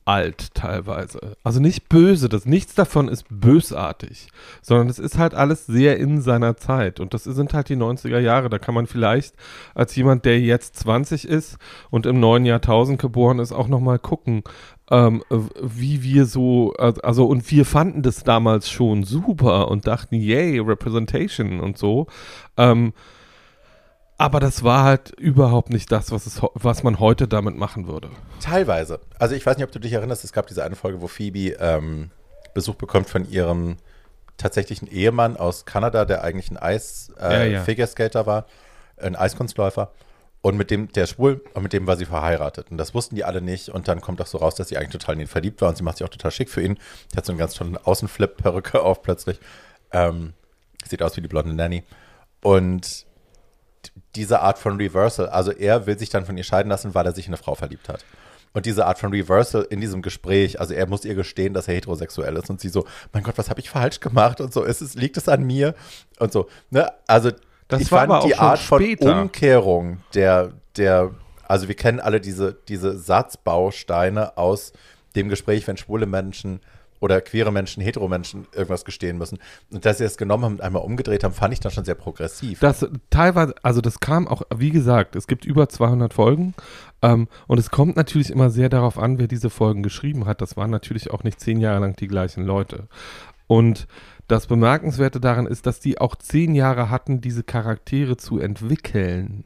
alt teilweise. Also nicht böse, das nichts davon ist bösartig, sondern es ist halt alles sehr in seiner Zeit und das sind halt die 90er Jahre, da kann man vielleicht als jemand, der jetzt 20 ist und im neuen Jahrtausend geboren ist, auch noch mal gucken, ähm, w- wie wir so, äh, also und wir fanden das damals schon super und dachten, yay, Representation und so. Ähm, aber das war halt überhaupt nicht das, was, es, was man heute damit machen würde. Teilweise. Also ich weiß nicht, ob du dich erinnerst, es gab diese eine Folge, wo Phoebe ähm, Besuch bekommt von ihrem tatsächlichen Ehemann aus Kanada, der eigentlich ein Eis Ja, äh, ja. Figure-Skater war, ein Eiskunstläufer. Und mit dem, der schwul, und mit dem war sie verheiratet. Und das wussten die alle nicht. Und dann kommt auch so raus, dass sie eigentlich total in ihn verliebt war. Und sie macht sich auch total schick für ihn. Die hat so einen ganz tollen Außenflip-Perücke *laughs* auf plötzlich. Ähm, sieht aus wie die blonde Nanny. Und diese Art von Reversal, also er will sich dann von ihr scheiden lassen, weil er sich in eine Frau verliebt hat. Und diese Art von Reversal in diesem Gespräch, also er muss ihr gestehen, dass er heterosexuell ist und sie so, mein Gott, was habe ich falsch gemacht und so, ist es, liegt es an mir und so, ne? Also Das ich war fand aber auch die Art von später. Umkehrung der, der, also wir kennen alle diese, diese Satzbausteine aus dem Gespräch, wenn schwule Menschen oder queere Menschen, hetero Menschen irgendwas gestehen müssen. Und dass sie es genommen haben und einmal umgedreht haben, fand ich dann schon sehr progressiv. Das teilweise, also das kam auch, wie gesagt, es gibt über 200 Folgen ähm, und es kommt natürlich immer sehr darauf an, wer diese Folgen geschrieben hat. Das waren natürlich auch nicht zehn Jahre lang die gleichen Leute. Und das Bemerkenswerte daran ist, dass die auch zehn Jahre hatten, diese Charaktere zu entwickeln.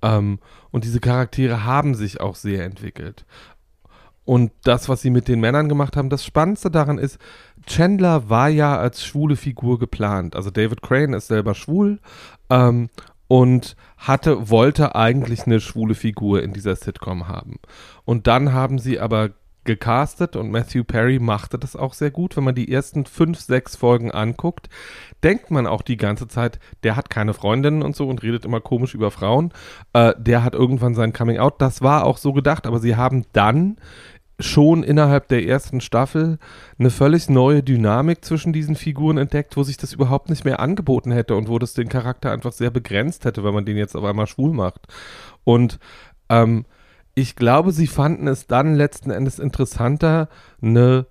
Ähm, und diese Charaktere haben sich auch sehr entwickelt. Und das, was sie mit den Männern gemacht haben, das Spannendste daran ist, Chandler war ja als schwule Figur geplant. Also David Crane ist selber schwul ähm, und hatte, wollte eigentlich eine schwule Figur in dieser Sitcom haben. Und dann haben sie aber gecastet und Matthew Perry machte das auch sehr gut. Wenn man die ersten fünf, sechs Folgen anguckt, denkt man auch die ganze Zeit, der hat keine Freundinnen und so und redet immer komisch über Frauen. Äh, der hat irgendwann sein Coming Out. Das war auch so gedacht, aber sie haben dann schon innerhalb der ersten Staffel eine völlig neue Dynamik zwischen diesen Figuren entdeckt, wo sich das überhaupt nicht mehr angeboten hätte und wo das den Charakter einfach sehr begrenzt hätte, wenn man den jetzt auf einmal schwul macht. Und ähm, ich glaube, sie fanden es dann letzten Endes interessanter, eine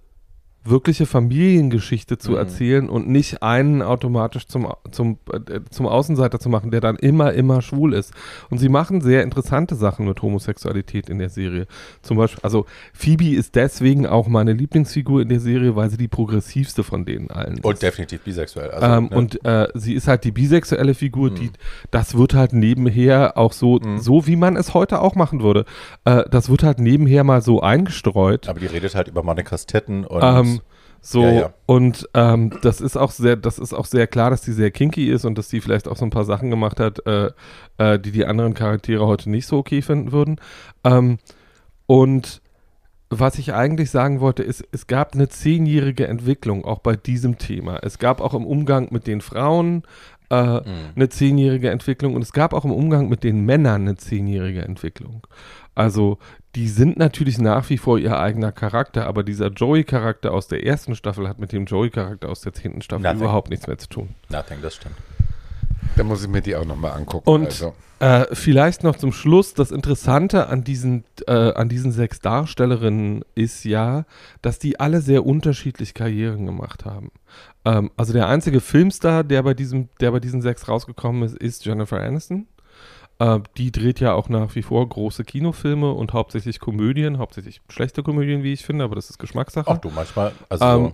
wirkliche Familiengeschichte zu erzählen und nicht einen automatisch zum, zum, äh, zum Außenseiter zu machen, der dann immer, immer schwul ist. Und sie machen sehr interessante Sachen mit Homosexualität in der Serie. Zum Beispiel, also Phoebe ist deswegen auch meine Lieblingsfigur in der Serie, weil sie die progressivste von denen allen ist. Und definitiv bisexuell. Also, Ähm, ne? Und äh, sie ist halt die bisexuelle Figur, die das wird halt nebenher auch so, so wie man es heute auch machen würde. Äh, das wird halt nebenher mal so eingestreut. aber die redet halt über Monikas Titten und Ähm, so Ja, ja. und ähm, das ist auch sehr, das ist auch sehr klar, dass die sehr kinky ist und dass die vielleicht auch so ein paar Sachen gemacht hat, äh, äh, die die anderen Charaktere heute nicht so okay finden würden. Ähm, und was ich eigentlich sagen wollte, ist, es gab eine zehnjährige Entwicklung auch bei diesem Thema. Es gab auch im Umgang mit den Frauen äh, eine zehnjährige Entwicklung und es gab auch im Umgang mit den Männern eine zehnjährige Entwicklung. Also die sind natürlich nach wie vor ihr eigener Charakter, aber dieser Joey-Charakter aus der ersten Staffel hat mit dem Joey-Charakter aus der zehnten Staffel Nothing. überhaupt nichts mehr zu tun. Nothing, das stimmt. Da muss ich mir die auch nochmal angucken. Und also. äh, vielleicht noch zum Schluss, das Interessante an diesen, äh, an diesen sechs Darstellerinnen ist ja, dass die alle sehr unterschiedlich Karrieren gemacht haben. Ähm, also der einzige Filmstar, der bei, diesem, der bei diesen sechs rausgekommen ist, ist Jennifer Aniston. Äh, die dreht ja auch nach wie vor große Kinofilme und hauptsächlich Komödien, hauptsächlich schlechte Komödien, wie ich finde, aber das ist Geschmackssache. Auch du manchmal, also Ähm, so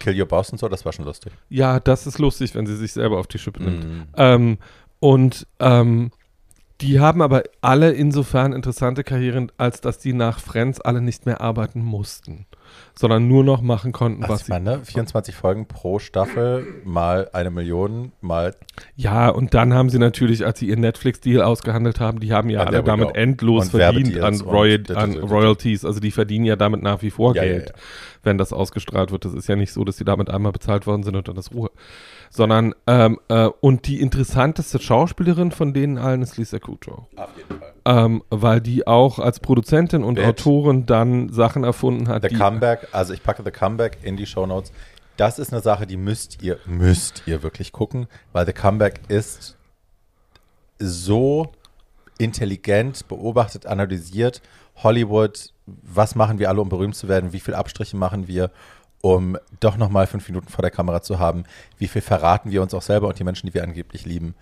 Kill Your Boss und so, das war schon lustig. Ja, das ist lustig, wenn sie sich selber auf die Schippe nimmt. Mhm. Ähm, und ähm, die haben aber alle insofern interessante Karrieren, als dass die nach Friends alle nicht mehr arbeiten mussten, sondern nur noch machen konnten, Also was ich sie. meine, 24 Folgen pro Staffel, mal eine Million, mal Ja, und dann haben sie natürlich, als sie ihren Netflix-Deal ausgehandelt haben, die haben ja Ah, alle damit go. endlos Und verdient an, dit, an. Royalties. Also die verdienen ja damit nach wie vor Ja, ja, Geld, ja. wenn das ausgestrahlt wird. Das ist ja nicht so, dass sie damit einmal bezahlt worden sind und dann ist Ruhe. Sondern, ähm, äh, und die interessanteste Schauspielerin von denen allen ist Lisa Kudrow. auf jeden Fall. Ähm, weil die auch als Produzentin und Bitch. Autorin dann Sachen erfunden hat, The Comeback, also ich packe The Comeback in die Shownotes. Das ist eine Sache, die müsst ihr, müsst ihr wirklich gucken, weil The Comeback ist so intelligent beobachtet, analysiert. Hollywood, was machen wir alle, um berühmt zu werden? Wie viele Abstriche machen wir, um doch nochmal fünf Minuten vor der Kamera zu haben? Wie viel verraten wir uns auch selber und die Menschen, die wir angeblich lieben?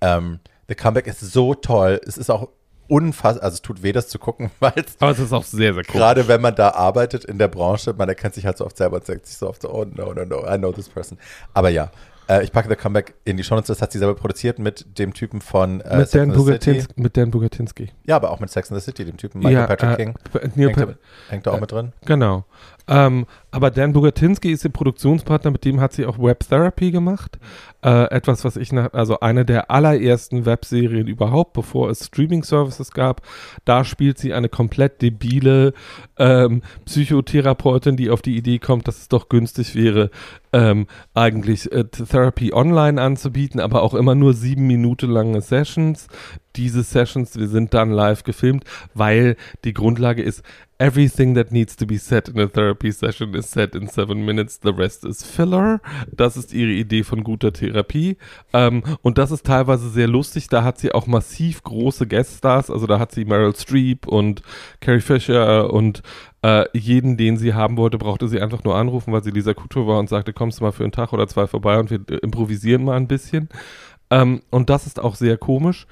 Ähm, The Comeback ist so toll. Es ist auch unfassbar, also es tut weh, das zu gucken, *laughs* weil es aber es ist auch sehr, sehr cool. Gerade wenn man da arbeitet in der Branche, man erkennt sich halt so oft selber und sagt sich so oft so, oh no, no, no, I know this person. Aber ja, äh, ich packe The Comeback in die Shownotes, das hat sie selber produziert mit dem Typen von äh, mit, Sex Dan City. Bugatins, mit Dan Bugatinski. Ja, aber auch mit Sex and the City, dem Typen Michael Patrick äh, King. Neil Hängt, Pa- da, hängt da auch mit drin? Genau. Ähm, aber Dan Bugatinski ist ihr Produktionspartner, mit dem hat sie auch Web Therapy gemacht. Äh, etwas, was ich nach, also eine der allerersten Webserien überhaupt, bevor es Streaming-Services gab. Da spielt sie eine komplett debile ähm, Psychotherapeutin, die auf die Idee kommt, dass es doch günstig wäre, ähm, eigentlich äh, Therapy online anzubieten, aber auch immer nur sieben Minuten lange Sessions. Diese Sessions, wir sind dann live gefilmt, weil die Grundlage ist, everything that needs to be said in a therapy session is said in seven minutes, the rest is filler. Das ist ihre Idee von guter Therapie. Ähm, und das ist teilweise sehr lustig. Da hat sie auch massiv große Gueststars. Also da hat sie Meryl Streep und Carrie Fisher und äh, jeden, den sie haben wollte, brauchte sie einfach nur anrufen, weil sie Lisa Kudrow war und sagte, kommst du mal für einen Tag oder zwei vorbei und wir äh, improvisieren mal ein bisschen. Ähm, und das ist auch sehr komisch.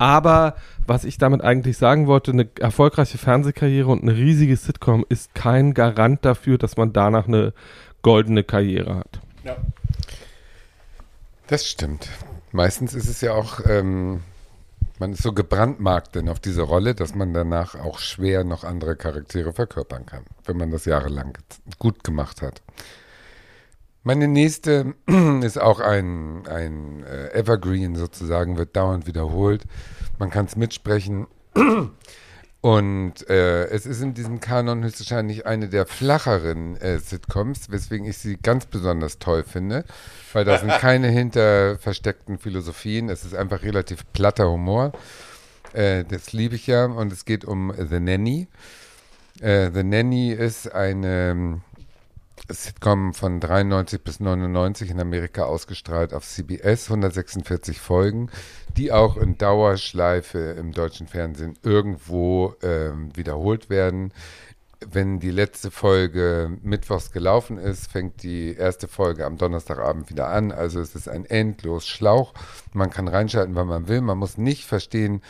Aber was ich damit eigentlich sagen wollte, eine erfolgreiche Fernsehkarriere und eine riesige Sitcom ist kein Garant dafür, dass man danach eine goldene Karriere hat. Das stimmt. Meistens ist es ja auch, ähm, man ist so gebrandmarkt denn auf diese Rolle, dass man danach auch schwer noch andere Charaktere verkörpern kann, wenn man das jahrelang gut gemacht hat. Meine nächste *clears throat* ist auch ein, ein äh, Evergreen sozusagen, wird dauernd wiederholt. Man kann es mitsprechen. *clears throat* Und äh, es ist in diesem Kanon höchstwahrscheinlich eine der flacheren äh, Sitcoms, weswegen ich sie ganz besonders toll finde, weil da sind *laughs* keine hinter versteckten Philosophien. Es ist einfach relativ platter Humor. Äh, das liebe ich ja. Und es geht um The Nanny. Äh, The Nanny ist eine Sitcom von 93 bis 99 in Amerika ausgestrahlt auf CBS, 146 Folgen, die auch in Dauerschleife im deutschen Fernsehen irgendwo ähm, wiederholt werden. Wenn die letzte Folge mittwochs gelaufen ist, fängt die erste Folge am Donnerstagabend wieder an. Also es ist ein endlos Schlauch. Man kann reinschalten, wann man will. Man muss nicht verstehen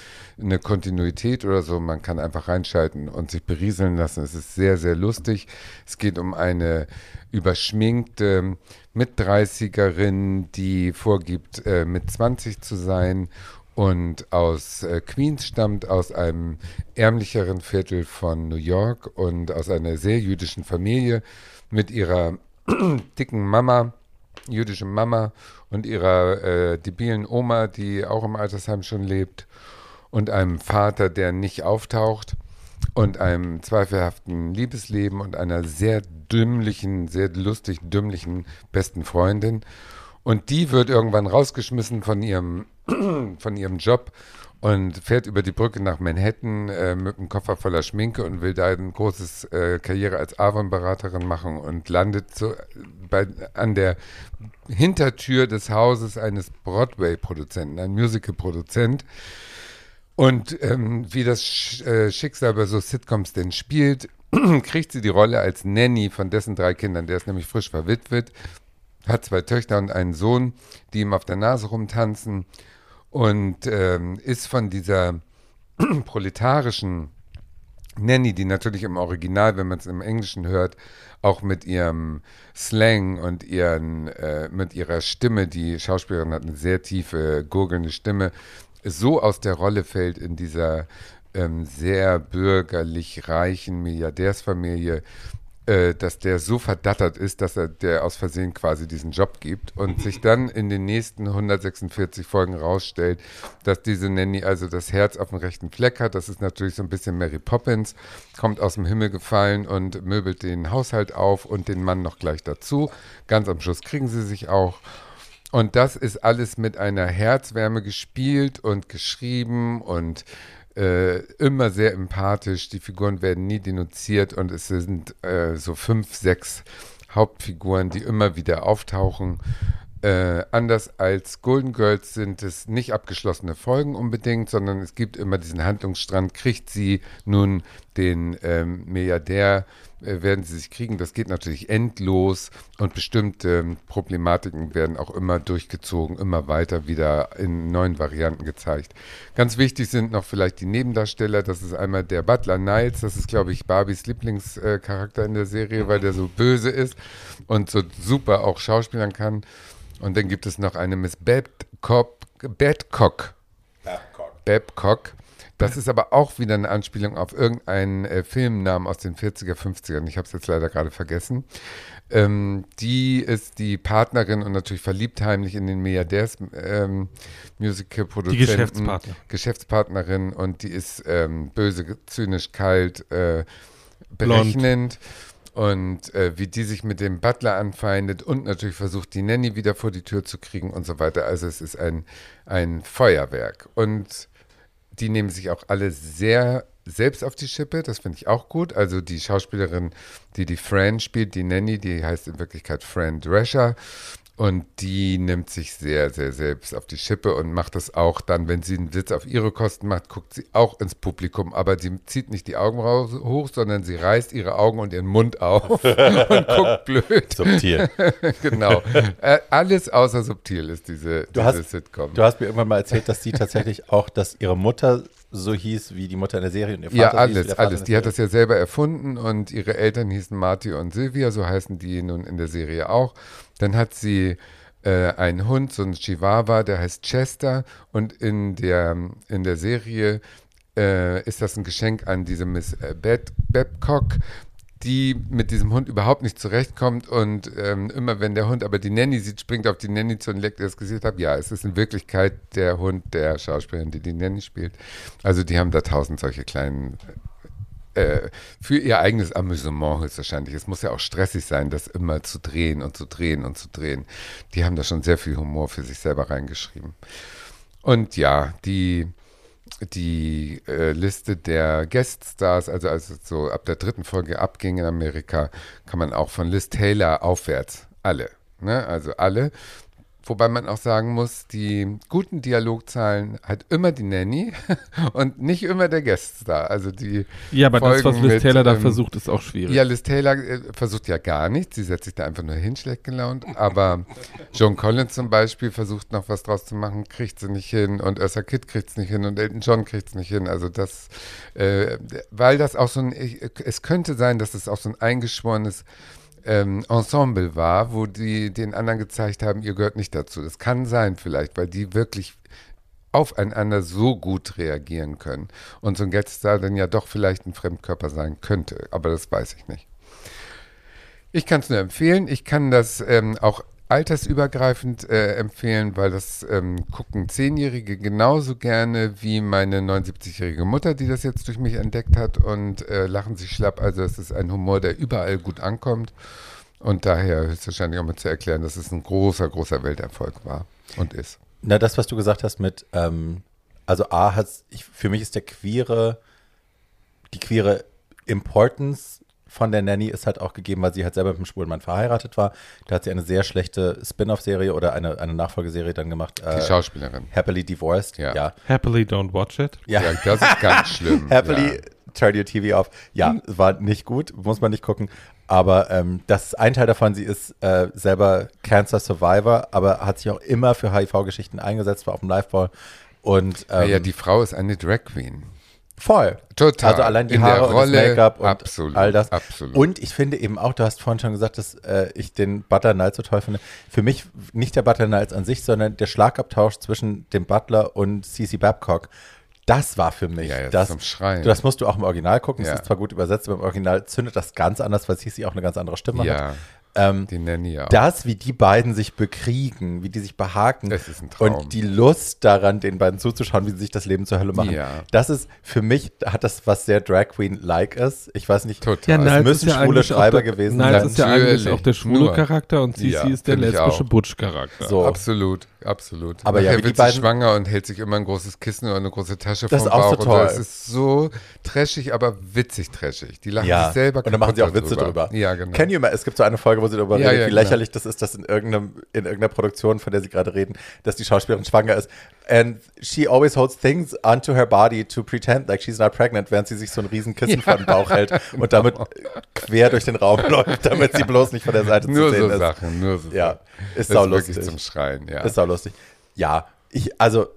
eine Kontinuität oder so. Man kann einfach reinschalten und sich berieseln lassen. Es ist sehr, sehr lustig. Es geht um eine überschminkte Mit-30erin, die vorgibt, äh, mit 20 zu sein und aus äh, Queens stammt, aus einem ärmlicheren Viertel von New York und aus einer sehr jüdischen Familie mit ihrer *clears throat* dicken Mama, jüdische Mama und ihrer äh, debilen Oma, die auch im Altersheim schon lebt und einem Vater, der nicht auftaucht und einem zweifelhaften Liebesleben und einer sehr dümmlichen, sehr lustig dümmlichen besten Freundin. Und die wird irgendwann rausgeschmissen von ihrem, *clears throat* von ihrem Job und fährt über die Brücke nach Manhattan äh, mit einem Koffer voller Schminke und will da eine große äh, Karriere als Avon-Beraterin machen und landet so bei, an der Hintertür des Hauses eines Broadway-Produzenten, ein Musical-Produzent. Und ähm, wie das Sch äh, Schicksal bei so Sitcoms denn spielt, *clears throat* kriegt sie die Rolle als Nanny von dessen drei Kindern. Der ist nämlich frisch verwitwet, hat zwei Töchter und einen Sohn, die ihm auf der Nase rumtanzen und ähm, ist von dieser *clears throat* proletarischen Nanny, die natürlich im Original, wenn man es im Englischen hört, auch mit ihrem Slang und ihren, äh, mit ihrer Stimme, die Schauspielerin hat eine sehr tiefe, gurgelnde Stimme, so aus der Rolle fällt in dieser ähm, sehr bürgerlich reichen Milliardärsfamilie, äh, dass der so verdattert ist, dass er der aus Versehen quasi diesen Job gibt und sich dann in den nächsten 146 Folgen rausstellt, dass diese Nanny also das Herz auf dem rechten Fleck hat. Das ist natürlich so ein bisschen Mary Poppins, kommt aus dem Himmel gefallen und möbelt den Haushalt auf und den Mann noch gleich dazu. Ganz am Schluss kriegen sie sich auch. Und das ist alles mit einer Herzwärme gespielt und geschrieben und äh, immer sehr empathisch. Die Figuren werden nie denunziert und es sind äh, so fünf, sechs Hauptfiguren, die immer wieder auftauchen. Äh, anders als Golden Girls sind es nicht abgeschlossene Folgen unbedingt, sondern es gibt immer diesen Handlungsstrand. Kriegt sie nun den ähm, Milliardär äh, werden sie sich kriegen. Das geht natürlich endlos und bestimmte ähm, Problematiken werden auch immer durchgezogen, immer weiter wieder in neuen Varianten gezeigt. Ganz wichtig sind noch vielleicht die Nebendarsteller. Das ist einmal der Butler Niles. Das ist, glaube ich, Barbies Lieblingscharakter äh, in der Serie, weil der so böse ist und so super auch schauspielern kann. Und dann gibt es noch eine Miss Babcock. Babcock. Babcock das ist aber auch wieder eine Anspielung auf irgendeinen äh, Filmnamen aus den 40er, 50ern. Ich habe es jetzt leider gerade vergessen. Ähm, die ist die Partnerin und natürlich verliebt heimlich in den Milliardärs-Musical-Produzenten. Ähm, die Geschäftspartner. Geschäftspartnerin und die ist ähm, böse, zynisch, kalt, äh, berechnend. Und äh, wie die sich mit dem Butler anfeindet und natürlich versucht, die Nanny wieder vor die Tür zu kriegen und so weiter. Also es ist ein, ein Feuerwerk. Und die nehmen sich auch alle sehr selbst auf die Schippe, das finde ich auch gut. Also die Schauspielerin, die die Fran spielt, die Nanny, die heißt in Wirklichkeit Fran Drescher und die nimmt sich sehr, sehr selbst auf die Schippe und macht das auch dann, wenn sie einen Witz auf ihre Kosten macht, guckt sie auch ins Publikum. Aber sie zieht nicht die Augen raus, hoch, sondern sie reißt ihre Augen und ihren Mund auf *laughs* und guckt blöd. Subtil. *laughs* genau. Äh, alles außer subtil ist diese, du diese hast, Sitcom. Du hast mir irgendwann mal erzählt, dass sie tatsächlich auch, dass ihre Mutter so hieß wie die Mutter in der Serie und ihr Ja, Vater alles, hieß alles. Die hat das ja selber erfunden und ihre Eltern hießen Marty und Sylvia, so heißen die nun in der Serie auch. Dann hat sie äh, einen Hund, so ein Chihuahua, der heißt Chester und in der, in der Serie äh, ist das ein Geschenk an diese Miss äh, Bab Babcock, die mit diesem Hund überhaupt nicht zurechtkommt und ähm, immer wenn der Hund aber die Nanny sieht, springt auf die Nanny zu und leckt ihr das Gesicht ab. Ja, es ist in Wirklichkeit der Hund der Schauspielerin, die die Nanny spielt. Also die haben da tausend solche kleinen äh, für ihr eigenes Amüsement höchstwahrscheinlich. Es muss ja auch stressig sein, das immer zu drehen und zu drehen und zu drehen. Die haben da schon sehr viel Humor für sich selber reingeschrieben. Und ja, die die äh, Liste der Gueststars, also als es so ab der dritten Folge abging in Amerika, kann man auch von Liz Taylor aufwärts, alle, ne? also alle. Wobei man auch sagen muss, die guten Dialogzahlen hat immer die Nanny *laughs* und nicht immer der Gaststar. Also die Ja, aber das, was Folgen Liz mit, Taylor da ähm, versucht, ist auch schwierig. ja, Liz Taylor äh, versucht ja gar nichts. Sie setzt sich da einfach nur hin, schlecht gelaunt. Aber *laughs* Joan Collins zum Beispiel versucht noch was draus zu machen, kriegt sie nicht hin. Und Ursa Kitt kriegt es nicht hin. Und Elton John kriegt es nicht hin. Also das, äh, weil das auch so ein, es könnte sein, dass es auch so ein eingeschworenes ähm, Ensemble war, wo die den anderen gezeigt haben, ihr gehört nicht dazu. Das kann sein vielleicht, weil die wirklich aufeinander so gut reagieren können. Und so ein Gueststar dann ja doch vielleicht ein Fremdkörper sein könnte, aber das weiß ich nicht. Ich kann es nur empfehlen. Ich kann das ähm, auch altersübergreifend äh, empfehlen, weil das ähm, gucken Zehnjährige genauso gerne wie meine 79-jährige Mutter, die das jetzt durch mich entdeckt hat und äh, lachen sich schlapp. Also es ist ein Humor, der überall gut ankommt. Und daher höchstwahrscheinlich auch mit zu erklären, dass es ein großer, großer Welterfolg war und ist. Na, das, was du gesagt hast mit, ähm, also A hat für mich ist der queere, die queere Importance von der Nanny ist halt auch gegeben, weil sie halt selber mit einem schwulen Mann verheiratet war. Da hat sie eine sehr schlechte Spin-off-Serie oder eine, eine Nachfolgeserie dann gemacht. Die Schauspielerin. Happily Divorced. Ja. ja. Happily don't watch it. Ja. Ja, das ist ganz *laughs* schlimm. Happily ja. turn your TV off. Ja, war nicht gut, muss man nicht gucken. Aber ähm, das ist ein Teil davon, sie ist äh, selber Cancer Survivor, aber hat sich auch immer für HIV-Geschichten eingesetzt, war auf dem Liveball. Und ähm, Ja, ja, die Frau ist eine Drag Queen. Voll. Total. Also allein die In Haare und Rolle, das Make-up und absolut, all das. absolut. Und ich finde eben auch, du hast vorhin schon gesagt, dass äh, ich den Butler Knight so toll finde. Für mich nicht der Butler Knight an sich, sondern der Schlagabtausch zwischen dem Butler und CC Babcock. Das war für mich. Ja, ja, das, zum Schreien. Das musst du auch im Original gucken. Ja. Es ist zwar gut übersetzt, aber im Original zündet das ganz anders, weil CC auch eine ganz andere Stimme hat. Ähm, die Nanny auch. das, wie die beiden sich bekriegen, wie die sich behaken Es ist ein Traum. und die Lust daran, den beiden zuzuschauen, wie sie sich das Leben zur Hölle machen. Ja. Das ist für mich, hat das was sehr Drag Queen-like ist. Ich weiß nicht, Total. Ja, Niles müssen ist ja schwule Schreiber der, gewesen Niles sein. ist ja eigentlich auch der schwule Nur. Charakter und Cici Ja, ist der lesbische. Butch-Charakter. So. Absolut, absolut. Aber ja, Nachher die wird sie schwanger und hält sich immer ein großes Kissen oder eine große Tasche Das vom ist auch Bauch. so so. toll. Es ist so trashig, aber witzig trashig. Die lachen Ja, sich selber und dann machen sie auch Witze drüber. Ja, genau. You ima- es gibt so eine Folge, wo sie darüber Ja, redet, ja, wie genau. lächerlich das ist, dass in, irgendeinem, in irgendeiner Produktion, von der sie gerade reden, dass die Schauspielerin schwanger ist. And she always holds things onto her body to pretend like she's not pregnant, während sie sich so ein riesen Kissen vor den Bauch hält *laughs* und damit quer durch den Raum läuft, damit sie bloß nicht von der Seite Nur zu sehen so ist. Sachen, nur so Ja, ist Das sau ist wirklich lustig. zum Schreien, ja. Ist auch lustig. Ja, ich, also,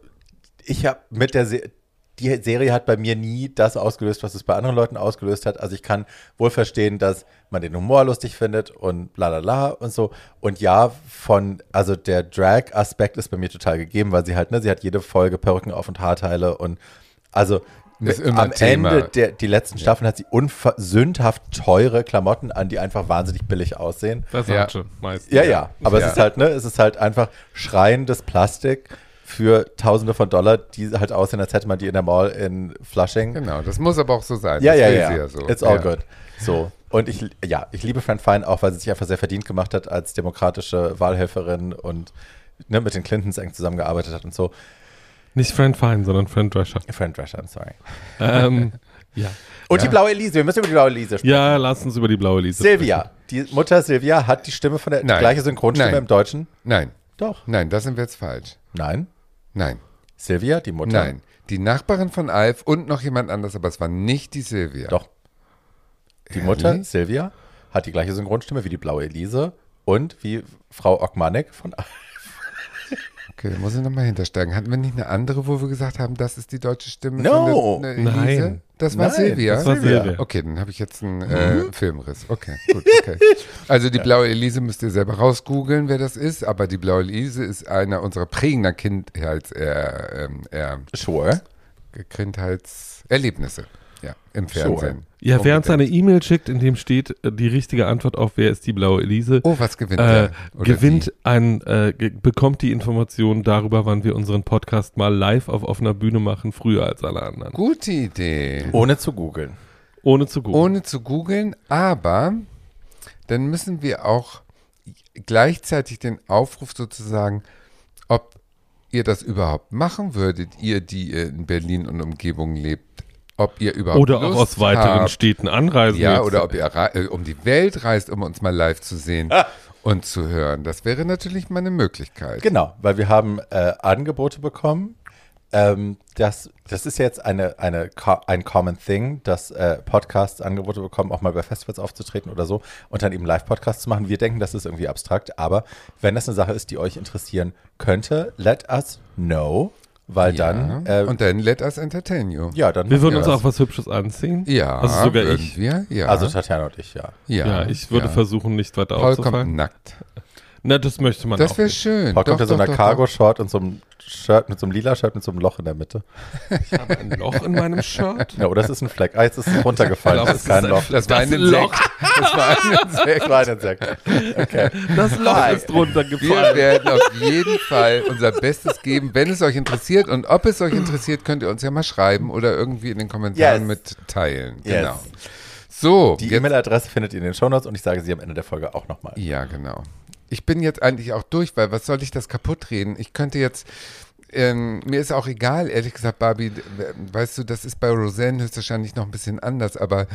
ich habe mit der Se die Serie hat bei mir nie das ausgelöst, was es bei anderen Leuten ausgelöst hat. Also ich kann wohl verstehen, dass man den Humor lustig findet und bla bla bla und so. Und ja, von, also der Drag-Aspekt ist bei mir total gegeben, weil sie halt, ne, sie hat jede Folge Perücken auf und Haarteile und also Ist immer am Thema. Ende der die letzten Staffeln hat sie sündhaft teure Klamotten an, die einfach wahnsinnig billig aussehen. Versace meistens. Ja, ja, aber Ja. es ist halt, ne, es ist halt einfach schreiendes Plastik für Tausende von Dollar, die halt aussehen, als hätte man die in der Mall in Flushing. Genau, das muss aber auch so sein. Ja, das ja, ja. ja so. It's all ja. good. So. Und ich, ja, ich liebe Fran Fine auch, weil sie sich einfach sehr verdient gemacht hat als demokratische Wahlhelferin und ne, mit den Clintons eng zusammengearbeitet hat und so. Nicht Friend Fine, sondern Friend Drescher. Fran Drescher, I'm sorry. ähm, *laughs* ja. Und Ja. die blaue Elise, wir müssen über die blaue Elise sprechen. ja, lass uns über die blaue Lise Silvia, die Mutter Silvia hat die Stimme von der die Nein. gleiche Synchronstimme Nein. im Deutschen. Nein, Doch. nein, da sind wir jetzt falsch. Nein. Nein, Silvia, die Mutter. nein. Die Nachbarin von Alf und noch jemand anders, aber es war nicht die Silvia. Doch. Die Mutter, Ehrlich? Silvia, hat die gleiche Synchronstimme wie die blaue Elise und wie Frau Ogmanek von Okay, da muss ich nochmal hintersteigen. Hatten wir nicht eine andere, wo wir gesagt haben, das ist die deutsche Stimme No. von der, der Nein. Elise? Das war Nein, Silvia? das war Silvia. Okay, dann habe ich jetzt einen äh, Filmriss. Okay, gut, okay. Also die blaue Elise müsst ihr selber rausgoogeln, wer das ist, aber die blaue Elise ist einer unserer prägender Kindheits, äh, ähm, äh, Sure. Kindheitserlebnisse. Ja, im Fernsehen. Ja, wer uns eine. E-Mail schickt, in dem steht äh, die richtige Antwort auf wer ist die blaue Elise, Oh, was gewinnt äh, der? Oder gewinnt die? ein, äh, ge bekommt die Information darüber, wann wir unseren Podcast mal live auf offener Bühne machen, früher als alle anderen. Gute Idee. Ohne zu googeln. Ohne zu googeln. Ohne zu googeln, aber dann müssen wir auch gleichzeitig den Aufruf sozusagen, ob ihr das überhaupt machen würdet, ihr, die ihr in Berlin und Umgebung lebt, ob ihr überhaupt Oder auch Lust aus weiteren habt, Städten anreisen. Ja, willst. oder ob ihr äh, um die Welt reist, um uns mal live zu sehen und zu hören. Das wäre natürlich mal eine Möglichkeit. Genau, weil wir haben äh, Angebote bekommen. Ähm, das, das ist jetzt eine, eine, ein common thing, dass äh, Podcasts Angebote bekommen, auch mal bei Festivals aufzutreten oder so und dann eben Live-Podcasts zu machen. Wir denken, das ist irgendwie abstrakt, aber wenn das eine Sache ist, die euch interessieren könnte, let us know, weil dann, ja. äh, und dann let us entertain you. ja, dann wir würden machen uns das. auch was Hübsches anziehen. Ja, Also sogar ich. Wir? Ja. Also Tatjana und ich, ja. ja, Ja, ich würde ja. versuchen, nicht weiter Paul kommt aufzufallen. nackt. Na, das möchte man Das auch. wäre schön. Paul Doch, kommt in so einer Cargo-Short und so einem Shirt, mit so einem lila Shirt mit so einem Loch in der Mitte. Ich habe ein Loch in meinem Shirt. Ja, oder das ist ein Fleck. Ah, jetzt ist es runtergefallen. Ich Das glaub, ist kein es Loch. Das war ein Loch. Insekt. *laughs* Das war ein Insekt. Das war ein Insekt. Okay. Das Loch Hi. ist runtergefallen. Wir werden auf jeden Fall unser Bestes geben, wenn es euch interessiert. Und ob es euch interessiert, könnt ihr uns ja mal schreiben oder irgendwie in den Kommentaren Yes. mitteilen. Yes. Genau. So, Die E-Mail-Adresse findet ihr in den Shownotes und ich sage sie am Ende der Folge auch nochmal. Ja, genau. Ich bin jetzt eigentlich auch durch, weil was soll ich das kaputt reden? Ich könnte jetzt, ähm, mir ist auch egal, ehrlich gesagt, Barbie, weißt du, das ist bei Roseanne höchstwahrscheinlich noch ein bisschen anders, aber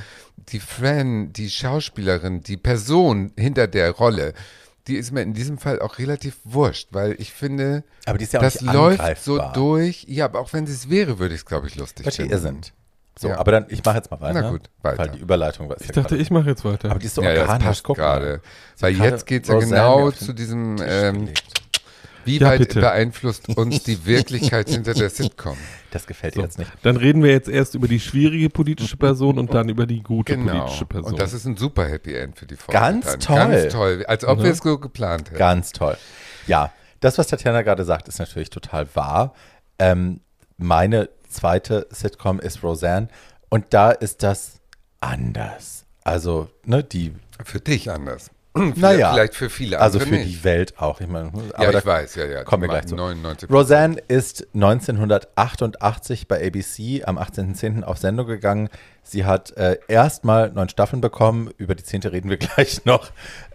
die Fran, die Schauspielerin, die Person hinter der Rolle, die ist mir in diesem Fall auch relativ wurscht, weil ich finde, Aber die ist ja auch das läuft so durch. Ja, aber auch wenn sie es wäre, würde ich es, glaube ich, lustig But she finden. isn't. So, Ja. aber dann, ich mache jetzt mal weiter. Na gut, weiter. Weil die Überleitung war Ich ja dachte, gerade- ich mache jetzt weiter. Aber die ist so Ja, das organisch, passt guck mal. gerade. Weil jetzt geht es ja genau zu diesem, ähm, wie Ja, weit bitte. beeinflusst uns die *laughs* Wirklichkeit hinter der Sitcom? Das gefällt dir jetzt nicht. Dann reden wir jetzt erst über die schwierige politische Person und dann über die gute Genau. politische Person. Und das ist ein super Happy End für die Folge. Ganz dann. toll. Ganz toll. Als ob Mhm. wir es so geplant hätten. Ganz toll. Ja, das, was Tatjana gerade sagt, ist natürlich total wahr. Ähm, meine zweite Sitcom ist Roseanne und da ist das anders. Also, ne, die, Für dich anders. *clears throat* naja, Vielleicht für viele also andere für nicht. die Welt auch. Ich meine, aber ja, da ich weiß, ja, ja. kommen wir gleich zu. 99 Roseanne ist 1988 bei ABC am 18.10. auf Sendung gegangen. Sie hat äh, erstmal neun Staffeln bekommen. Über die zehnte reden wir *laughs* gleich noch.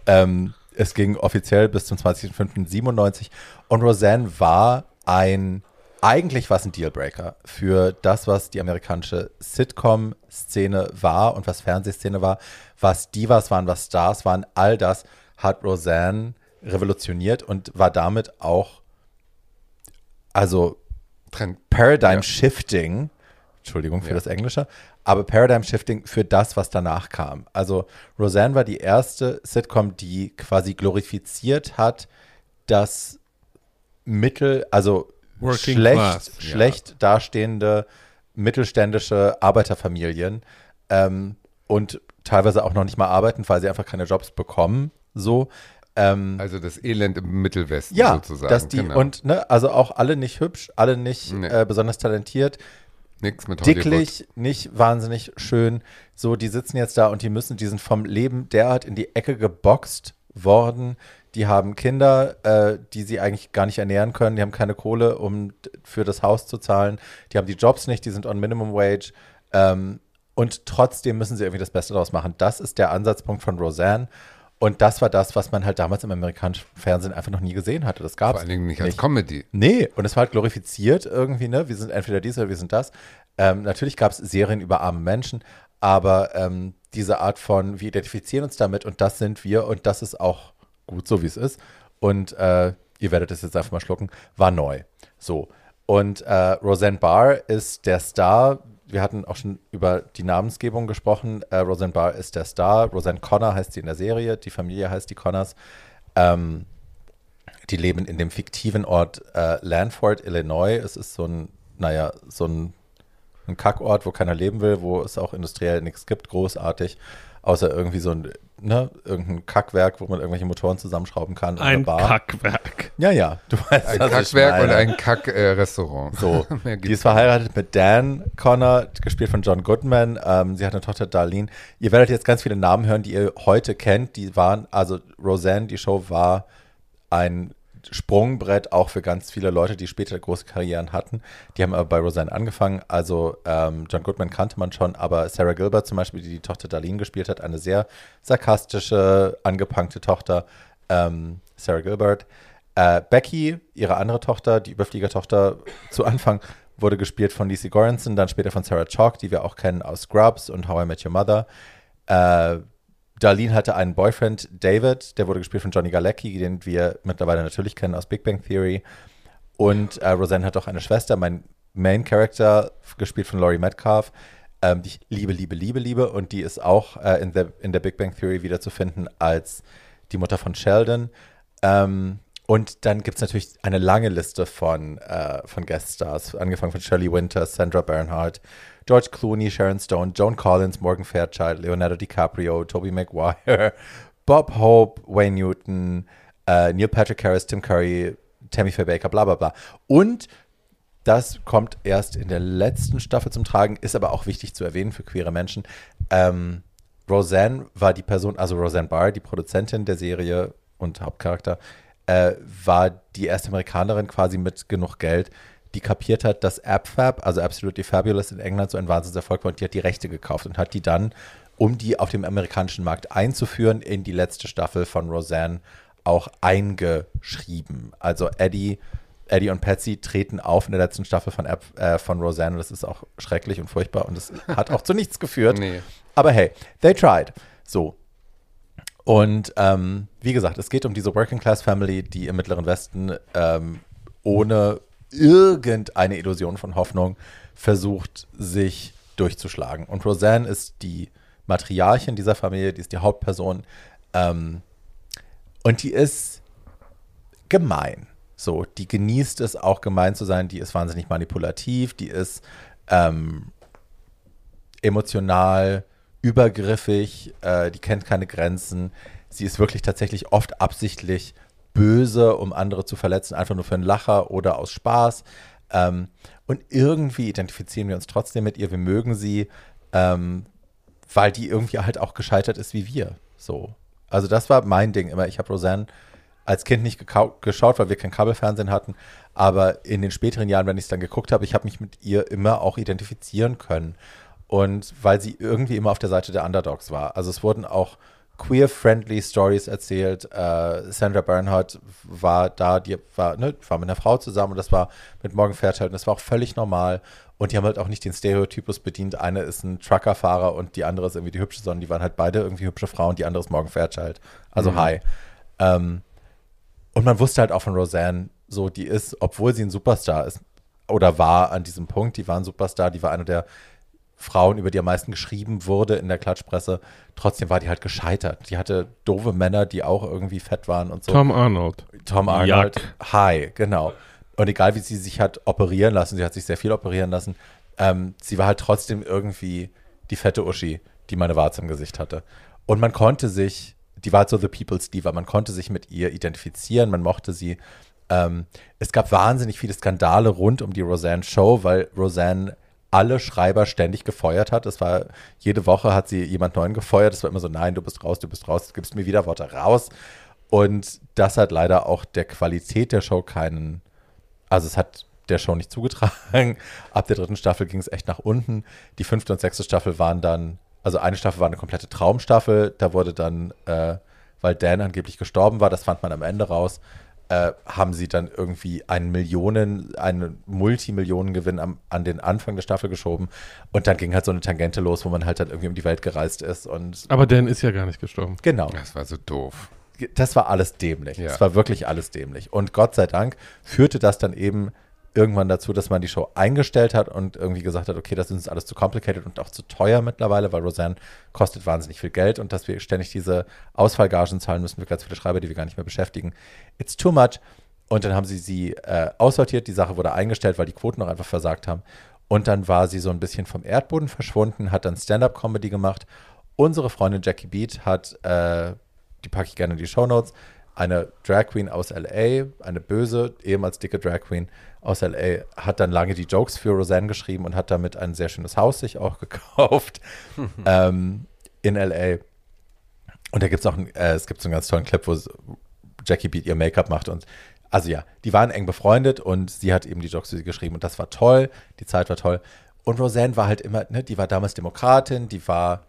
Ähm, es ging offiziell bis zum 20.05.97. Und Roseanne war ein, eigentlich war es ein Dealbreaker für das, was die amerikanische Sitcom-Szene war und was Fernsehszene war, was Divas waren, was Stars waren. All das hat Roseanne revolutioniert und war damit auch also Trend. Paradigm Ja. Shifting, Entschuldigung für Ja. das Englische, aber Paradigm Shifting für das, was danach kam. Also Roseanne war die erste Sitcom, die quasi glorifiziert hat, dass Mittel, also Working schlecht, class, ja. schlecht dastehende mittelständische Arbeiterfamilien ähm, und teilweise auch noch nicht mal arbeiten, weil sie einfach keine Jobs bekommen, so. Ähm, Also das Elend im Mittelwesten ja, sozusagen. dass die genau. und ne, also auch alle nicht hübsch, alle nicht Nee. äh, besonders talentiert, Nix mit Hollywood. dicklich, nicht wahnsinnig schön. So, die sitzen jetzt da und die müssen, die sind vom Leben derart in die Ecke geboxt worden. Die haben Kinder, äh, die sie eigentlich gar nicht ernähren können. Die haben keine Kohle, um für das Haus zu zahlen. Die haben die Jobs nicht, die sind on Minimum Wage. Ähm, und trotzdem müssen sie irgendwie das Beste daraus machen. Das ist der Ansatzpunkt von Roseanne. Und das war das, was man halt damals im amerikanischen Fernsehen einfach noch nie gesehen hatte. Das gab Vor es allen Dingen nicht als Comedy. Nee, und es war halt glorifiziert irgendwie, ne? Wir sind entweder dies oder wir sind das. Ähm, natürlich gab es Serien über arme Menschen, aber ähm, diese Art von, wir identifizieren uns damit und das sind wir und das ist auch gut so, wie es ist. Und äh, ihr werdet es jetzt einfach mal schlucken, war neu. So. Und äh, Roseanne Barr ist der Star. Wir hatten auch schon über die Namensgebung gesprochen. Äh, Roseanne Barr ist der Star. Roseanne Connor heißt sie in der Serie. Die Familie heißt die Connors. Ähm, die leben in dem fiktiven Ort äh, Lanford, Illinois. Es ist so ein, naja, so ein, ein Kackort, wo keiner leben will, wo es auch industriell nichts gibt, großartig. Außer irgendwie so ein, ne, irgendein Kackwerk, wo man irgendwelche Motoren zusammenschrauben kann. ein Bar. Kackwerk. Ja, ja, du weißt, Ein Kackwerk und ein Kack-Restaurant. So, *laughs* Mehr die ist verheiratet mit Dan Connor, gespielt von John Goodman. Ähm, sie hat eine Tochter Darlene. Ihr werdet jetzt ganz viele Namen hören, die ihr heute kennt. Die waren, also Roseanne, die Show war ein Sprungbrett auch für ganz viele Leute, die später große Karrieren hatten. Die haben aber bei Roseanne angefangen. Also ähm, John Goodman kannte man schon, aber Sarah Gilbert zum Beispiel, die die Tochter Darlene gespielt hat, eine sehr sarkastische, angepunkte Tochter. Ähm, Sarah Gilbert. Äh, Becky, ihre andere Tochter, die Überfliegertochter, zu Anfang wurde gespielt von Lizzie Goranson, dann später von Sarah Chalk, die wir auch kennen aus Scrubs und How I Met Your Mother. Äh, Darlene hatte einen Boyfriend, David, der wurde gespielt von Johnny Galecki, den wir mittlerweile natürlich kennen aus Big Bang Theory. Und äh, Roseanne hat auch eine Schwester, mein Main Character, gespielt von Laurie Metcalf, ähm, die ich liebe, liebe, liebe, liebe. Und die ist auch äh, in, der, in der Big Bang Theory wiederzufinden als die Mutter von Sheldon. Ähm, und dann gibt es natürlich eine lange Liste von, äh, von Gueststars, angefangen von Shirley Winters, Sandra Bernhardt, George Clooney, Sharon Stone, Joan Collins, Morgan Fairchild, Leonardo DiCaprio, Tobey Maguire, *laughs* Bob Hope, Wayne Newton, äh, Neil Patrick Harris, Tim Curry, Tammy Faye Baker, bla bla bla. Und das kommt erst in der letzten Staffel zum Tragen, ist aber auch wichtig zu erwähnen für queere Menschen. Ähm, Roseanne war die Person, also Roseanne Barr, die Produzentin der Serie und Hauptcharakter, äh, war die erste Amerikanerin quasi mit genug Geld, die kapiert hat, dass AppFab, also Absolutely Fabulous in England so ein Wahnsinnserfolg war und die hat die Rechte gekauft und hat die dann, um die auf dem amerikanischen Markt einzuführen, in die letzte Staffel von Roseanne auch eingeschrieben. Also Eddie, Eddie und Patsy treten auf in der letzten Staffel von, App, äh, von Roseanne und das ist auch schrecklich und furchtbar und es hat auch zu nichts geführt. *laughs* Nee. Aber hey, they tried. So. Und ähm, wie gesagt, es geht um diese Working Class Family, die im Mittleren Westen ähm, ohne irgendeine Illusion von Hoffnung versucht, sich durchzuschlagen. Und Roseanne ist die Matriarchin dieser Familie, die ist die Hauptperson. Ähm, und die ist gemein. So, die genießt es auch gemein zu sein, die ist wahnsinnig manipulativ, die ist ähm, emotional übergriffig, äh, die kennt keine Grenzen. Sie ist wirklich tatsächlich oft absichtlich böse, um andere zu verletzen, einfach nur für einen Lacher oder aus Spaß. Ähm, und irgendwie identifizieren wir uns trotzdem mit ihr, wir mögen sie, ähm, weil die irgendwie halt auch gescheitert ist wie wir. So. Also das war mein Ding immer. Ich habe Roseanne als Kind nicht geschaut, weil wir kein Kabelfernsehen hatten. Aber in den späteren Jahren, wenn ich es dann geguckt habe, ich habe mich mit ihr immer auch identifizieren können. Und weil sie irgendwie immer auf der Seite der Underdogs war. Also es wurden auch queer-friendly Stories erzählt. Äh, Sandra Bernhardt war da, die war, ne, war mit einer Frau zusammen und das war mit Morgan Fairchild und das war auch völlig normal. Und die haben halt auch nicht den Stereotypus bedient. Eine ist ein Truckerfahrer und die andere ist irgendwie die hübsche, sondern die waren halt beide irgendwie hübsche Frauen. Die andere ist Morgan Fairchild. Also mhm. hi. Ähm, und man wusste halt auch von Roseanne, so die ist, obwohl sie ein Superstar ist oder war an diesem Punkt, die war ein Superstar, die war eine der Frauen, über die am meisten geschrieben wurde in der Klatschpresse. Trotzdem war die halt gescheitert. Die hatte doofe Männer, die auch irgendwie fett waren und so. Tom Arnold. Tom Arnold. Hi, genau. Und egal wie sie sich hat operieren lassen, sie hat sich sehr viel operieren lassen, ähm, sie war halt trotzdem irgendwie die fette Uschi, die meine Warze im Gesicht hatte. Und man konnte sich, die war halt so The People's Diva, man konnte sich mit ihr identifizieren, man mochte sie. Ähm, es gab wahnsinnig viele Skandale rund um die Roseanne Show, weil Roseanne alle Schreiber ständig gefeuert hat. Es war, jede Woche hat sie jemand neuen gefeuert. Es war immer so, nein, du bist raus, du bist raus, du gibst mir wieder Worte raus. Und das hat leider auch der Qualität der Show keinen, also es hat der Show nicht zugetragen. *laughs* Ab der dritten Staffel ging es echt nach unten. Die fünfte und sechste Staffel waren dann, also eine Staffel war eine komplette Traumstaffel. Da wurde dann, äh, weil Dan angeblich gestorben war, das fand man am Ende raus, äh, haben sie dann irgendwie einen Millionen, einen Multimillionengewinn am, an den Anfang der Staffel geschoben. Und dann ging halt so eine Tangente los, wo man halt dann irgendwie um die Welt gereist ist. Und Aber Dan ist ja gar nicht gestorben. Genau. Das war so doof. Das war alles dämlich. Ja. Das war wirklich alles dämlich. Und Gott sei Dank führte das dann eben irgendwann dazu, dass man die Show eingestellt hat und irgendwie gesagt hat, okay, das ist alles zu complicated und auch zu teuer mittlerweile, weil Roseanne kostet wahnsinnig viel Geld und dass wir ständig diese Ausfallgagen zahlen müssen für ganz viele Schreiber, die wir gar nicht mehr beschäftigen. It's too much. Und dann haben sie sie äh, aussortiert, die Sache wurde eingestellt, weil die Quoten noch einfach versagt haben. Und dann war sie so ein bisschen vom Erdboden verschwunden, hat dann Stand-up-Comedy gemacht. Unsere Freundin Jackie Beat hat, äh, die packe ich gerne in die Show Notes, eine Drag Queen aus LA, eine böse, ehemals dicke Drag Queen aus LA, hat dann lange die Jokes für Roseanne geschrieben und hat damit ein sehr schönes Haus sich auch *laughs* gekauft ähm, in LA. Und da gibt es auch, ein, äh, es gibt so einen ganz tollen Clip, wo Jackie Beat ihr Make-up macht und also ja, die waren eng befreundet und sie hat eben die Jokes für sie geschrieben und das war toll, die Zeit war toll. Und Roseanne war halt immer, ne, die war damals Demokratin, die war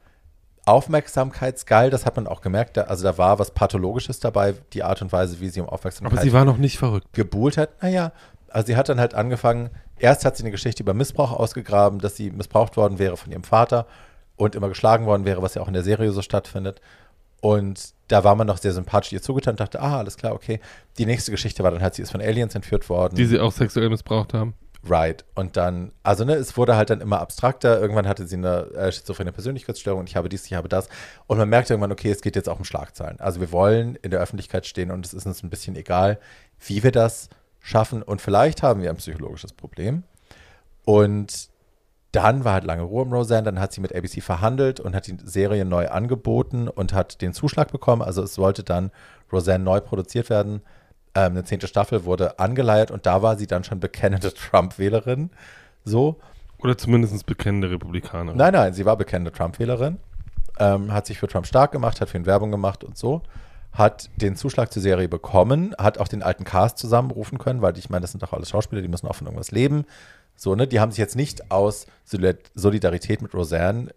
aufmerksamkeitsgeil, das hat man auch gemerkt. Da, also da war was Pathologisches dabei, die Art und Weise, wie sie um Aufmerksamkeit. Aber sie war noch nicht verrückt. Gebuhlt hat. Naja, also sie hat dann halt angefangen, erst hat sie eine Geschichte über Missbrauch ausgegraben, dass sie missbraucht worden wäre von ihrem Vater und immer geschlagen worden wäre, was ja auch in der Serie so stattfindet. Und da war man noch sehr sympathisch ihr zugetan und dachte, ah, alles klar, okay. Die nächste Geschichte war dann halt, sie ist von Aliens entführt worden. Die sie auch sexuell missbraucht haben. Right. Und dann, also ne, es wurde halt dann immer abstrakter. Irgendwann hatte sie eine äh, schizophrene Persönlichkeitsstörung und ich habe dies, ich habe das. Und man merkt irgendwann, okay, es geht jetzt auch um Schlagzeilen. Also wir wollen in der Öffentlichkeit stehen und es ist uns ein bisschen egal, wie wir das schaffen. Und vielleicht haben wir ein psychologisches Problem. Und dann war halt lange Ruhe um Roseanne, dann hat sie mit ABC verhandelt und hat die Serie neu angeboten und hat den Zuschlag bekommen. Also es sollte dann Roseanne neu produziert werden ähm, eine zehnte Staffel wurde angeleiert und da war sie dann schon bekennende *laughs* Trump-Wählerin. So. Oder zumindest bekennende Republikanerin. Nein, nein, sie war bekennende Trump-Wählerin. Ähm, hat sich für Trump stark gemacht, hat für ihn Werbung gemacht und so. hat den Zuschlag zur Serie bekommen, hat auch den alten Cast zusammenrufen können, weil ich meine, das sind doch alles Schauspieler, die müssen auch von irgendwas leben. So, ne? Die haben sich jetzt nicht aus Solidarität mit Roseanne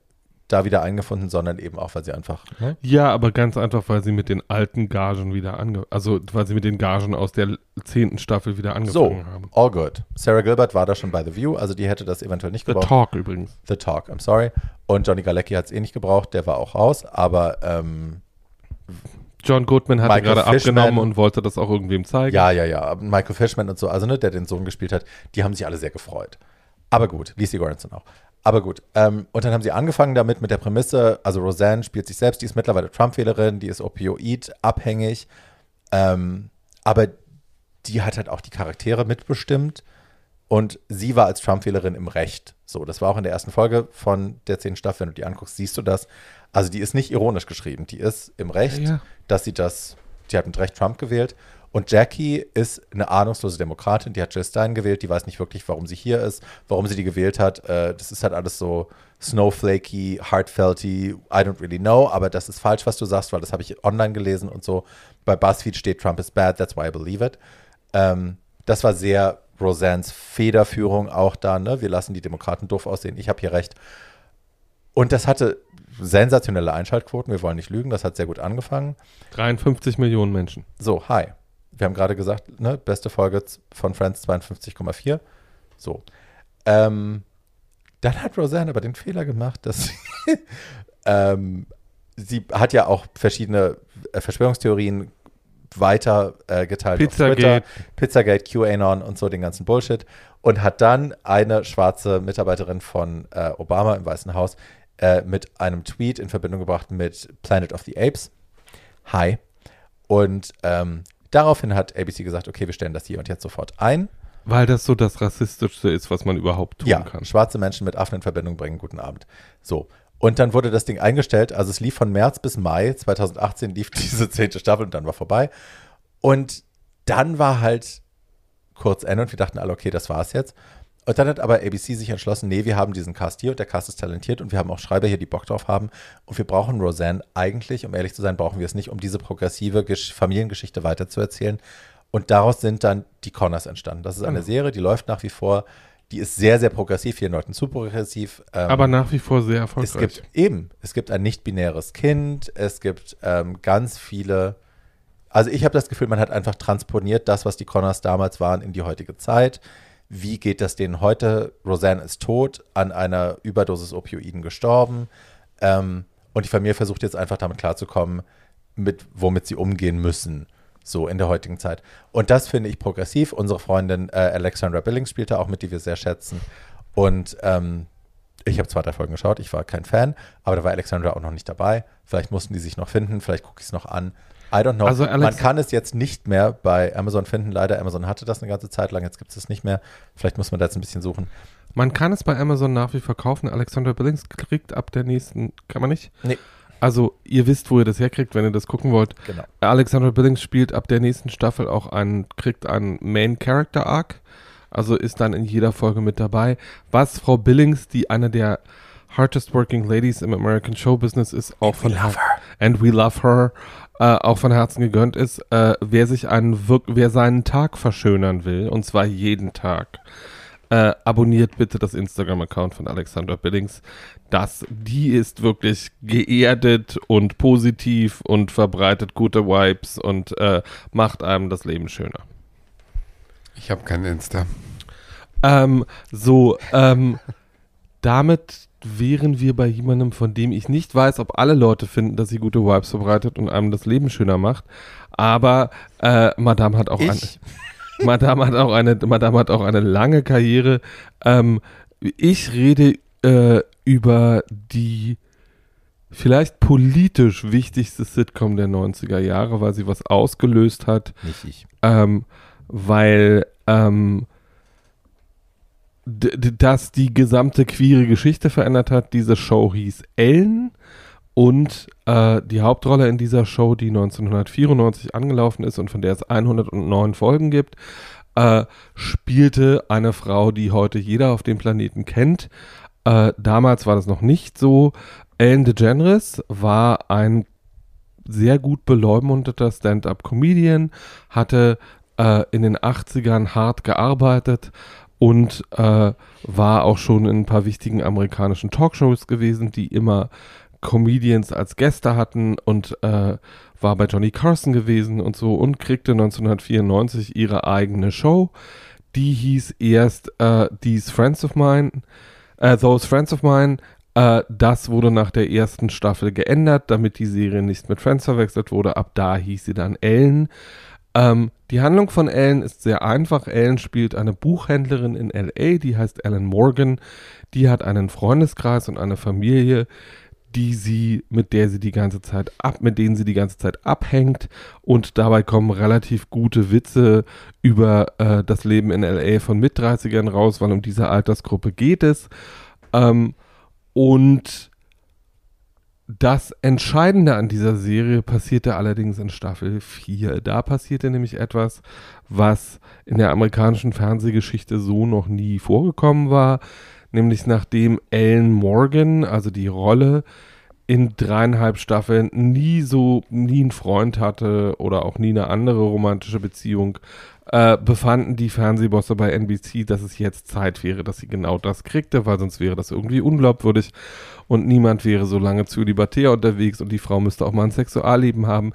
da wieder eingefunden, sondern eben auch, weil sie einfach. Ne? Ja, aber ganz einfach, weil sie mit den alten Gagen wieder ange, also weil sie mit den Gagen aus der zehnten Staffel wieder angefangen so, haben. all good. Sarah Gilbert war da schon bei The View, also die hätte das eventuell nicht The gebraucht. Talk übrigens. The Talk, I'm sorry. Und Johnny Galecki hat es eh nicht gebraucht, der war auch raus, aber ähm, John Goodman hatte Michael gerade Fishman. abgenommen und wollte das auch irgendwem zeigen. ja, ja, ja. Michael Fishman und so, also ne, der den Sohn gespielt hat, die haben sich alle sehr gefreut. Aber gut, Lizzie Goranson auch. Aber gut, ähm, und dann haben sie angefangen damit mit der Prämisse, also Roseanne spielt sich selbst, die ist mittlerweile Trump-Wählerin, die ist opioid-abhängig, ähm, aber die hat halt auch die Charaktere mitbestimmt und sie war als Trump-Wählerin im Recht. So, das war auch in der ersten Folge von der zehnten Staffel, wenn du die anguckst, siehst du das. Also die ist nicht ironisch geschrieben, die ist im Recht, Ja, ja. dass sie das, die hat mit Recht Trump gewählt. Und Jackie ist eine ahnungslose Demokratin, die hat Jill Stein gewählt, die weiß nicht wirklich, warum sie hier ist, warum sie die gewählt hat. Äh, das ist halt alles so snowflakey, heartfelty, I don't really know, aber das ist falsch, was du sagst, weil das habe ich online gelesen und so. Bei BuzzFeed steht Trump is bad, that's why I believe it. Ähm, das war sehr Roseannes Federführung auch da, ne? Wir lassen die Demokraten doof aussehen, ich habe hier recht. Und das hatte sensationelle Einschaltquoten, wir wollen nicht lügen, das hat sehr gut angefangen. 53 Millionen Menschen. So, hi. Wir haben gerade gesagt, ne, beste Folge von Friends 52,4. So. Ähm, dann hat Roseanne aber den Fehler gemacht, dass sie, *laughs* ähm, sie hat ja auch verschiedene äh, Verschwörungstheorien weiter äh, geteilt Pizzagate. Pizzagate, QAnon und so den ganzen Bullshit und hat dann eine schwarze Mitarbeiterin von äh, Obama im Weißen Haus äh, mit einem Tweet in Verbindung gebracht mit Planet of the Apes. Hi. Und ähm, daraufhin hat ABC gesagt, okay, wir stellen das hier und jetzt sofort ein. Weil das so das Rassistischste ist, was man überhaupt tun ja, kann. schwarze Menschen mit Affen in Verbindung bringen. Guten Abend. So. Und dann wurde das Ding eingestellt. Also es lief von März bis Mai 2018 lief *laughs* diese zehnte Staffel und dann war vorbei. Und dann war halt kurz Ende und wir dachten alle, okay, das war's jetzt. Und dann hat aber ABC sich entschlossen, nee, wir haben diesen Cast hier und der Cast ist talentiert und wir haben auch Schreiber hier, die Bock drauf haben. Und wir brauchen Roseanne eigentlich, um ehrlich zu sein, brauchen wir es nicht, um diese progressive Gesch Familiengeschichte weiterzuerzählen. Und daraus sind dann die Connors entstanden. Das ist eine Genau. Serie, die läuft nach wie vor. Die ist sehr, sehr progressiv, vielen Leuten zu progressiv. Ähm, Aber nach wie vor sehr es erfolgreich. gibt eben, es gibt ein nicht-binäres Kind, es gibt ähm, ganz viele. Also ich habe das Gefühl, man hat einfach transponiert das, was die Connors damals waren, in die heutige Zeit. Wie geht das denen heute? Roseanne ist tot, an einer Überdosis Opioiden gestorben. Ähm, und die Familie versucht jetzt einfach damit klarzukommen, mit, womit sie umgehen müssen, so in der heutigen Zeit. Und das finde ich progressiv. Unsere Freundin äh, Alexandra Billings spielte auch mit, die wir sehr schätzen. Und ähm, ich habe zwei, drei Folgen geschaut, ich war kein Fan, aber da war Alexandra auch noch nicht dabei. Vielleicht mussten die sich noch finden, vielleicht gucke ich es noch an. I don't know. Also Man Alex- kann es jetzt nicht mehr bei Amazon finden. Leider, Amazon hatte das eine ganze Zeit lang, jetzt gibt es es nicht mehr. Vielleicht muss man da jetzt ein bisschen suchen. Man kann es bei Amazon nach wie vor kaufen. Alexander Billings kriegt ab der nächsten, kann man nicht? Nee. Also ihr wisst, wo ihr das herkriegt, wenn ihr das gucken wollt. Genau. Alexander Billings spielt ab der nächsten Staffel auch einen, kriegt einen Main Character Arc. Also ist dann in jeder Folge mit dabei. Was Frau Billings, die eine der hardest working ladies im American Show Business ist, auch von love her. and we love her, äh, auch von Herzen gegönnt ist, äh, wer sich einen wirk wer seinen Tag verschönern will, und zwar jeden Tag, äh, abonniert bitte das Instagram-Account von Alexander Billings. Das, die ist wirklich geerdet und positiv und verbreitet gute Vibes und äh, macht einem das Leben schöner. Ich habe kein Insta. Ähm, so, ähm, damit wären wir bei jemandem, von dem ich nicht weiß, ob alle Leute finden, dass sie gute Vibes verbreitet und einem das Leben schöner macht. Aber äh, Madame hat auch eine, Ich? *laughs* Madame hat auch eine, Madame hat auch eine lange Karriere. Ähm, ich rede äh, über die vielleicht politisch wichtigste Sitcom der 90er Jahre, weil sie was ausgelöst hat Nicht ich. ähm, weil ähm, d- d- das die gesamte queere Geschichte verändert hat. Diese Show hieß Ellen und äh, die Hauptrolle in dieser Show, die 1994 angelaufen ist und von der es 109 Folgen gibt, äh, spielte eine Frau, die heute jeder auf dem Planeten kennt. Äh, damals war das noch nicht so. Ellen DeGeneres war ein sehr gut beleumundeter Stand-up-Comedian, hatte äh, in den 80ern hart gearbeitet und äh, war auch schon in ein paar wichtigen amerikanischen Talkshows gewesen, die immer Comedians als Gäste hatten und äh, war bei Johnny Carson gewesen und so und kriegte 1994 ihre eigene Show. Die hieß erst äh, These Friends of Mine, äh, Those Friends of Mine. Äh, das wurde nach der ersten Staffel geändert, damit die Serie nicht mit Friends verwechselt wurde. Ab da hieß sie dann Ellen. Ähm, die Handlung von Ellen ist sehr einfach. Ellen spielt eine Buchhändlerin in LA, die heißt Ellen Morgan. Die hat einen Freundeskreis und eine Familie, die sie, mit der sie die ganze Zeit ab, mit denen sie die ganze Zeit abhängt und dabei kommen relativ gute Witze über äh, das Leben in LA von Mit-30ern raus, weil um diese Altersgruppe geht es. Ähm, und das Entscheidende an dieser Serie passierte allerdings in Staffel 4. Da passierte nämlich etwas, was in der amerikanischen Fernsehgeschichte so noch nie vorgekommen war. Nämlich nachdem Ellen Morgan, also die Rolle, in dreieinhalb Staffeln nie so, nie einen Freund hatte oder auch nie eine andere romantische Beziehung, äh, befanden die Fernsehbosse bei NBC, dass es jetzt Zeit wäre, dass sie genau das kriegte, weil sonst wäre das irgendwie unglaubwürdig und niemand wäre so lange zu libertär unterwegs und die Frau müsste auch mal ein Sexualleben haben.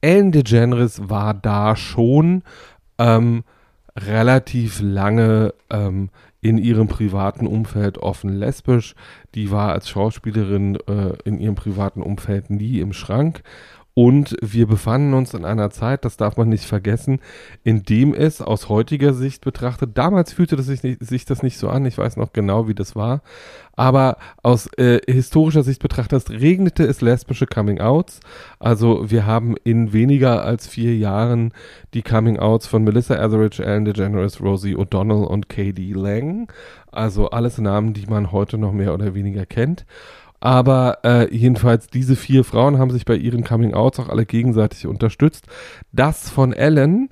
Ellen DeGeneres war da schon ähm, relativ lange ähm, in ihrem privaten Umfeld offen lesbisch. Die war als Schauspielerin äh, in ihrem privaten Umfeld nie im Schrank. Und wir befanden uns in einer Zeit, das darf man nicht vergessen, in dem es aus heutiger Sicht betrachtet, damals fühlte das sich, nicht, sich das nicht so an, ich weiß noch genau, wie das war, aber aus äh, historischer Sicht betrachtet regnete es lesbische Coming-Outs. Also wir haben in weniger als vier Jahren die Coming-Outs von Melissa Etheridge, Ellen DeGeneres, Rosie O'Donnell und Katie Lang. Also alles Namen, die man heute noch mehr oder weniger kennt. Aber äh, jedenfalls, diese vier Frauen haben sich bei ihren Coming-Outs auch alle gegenseitig unterstützt. Das von Ellen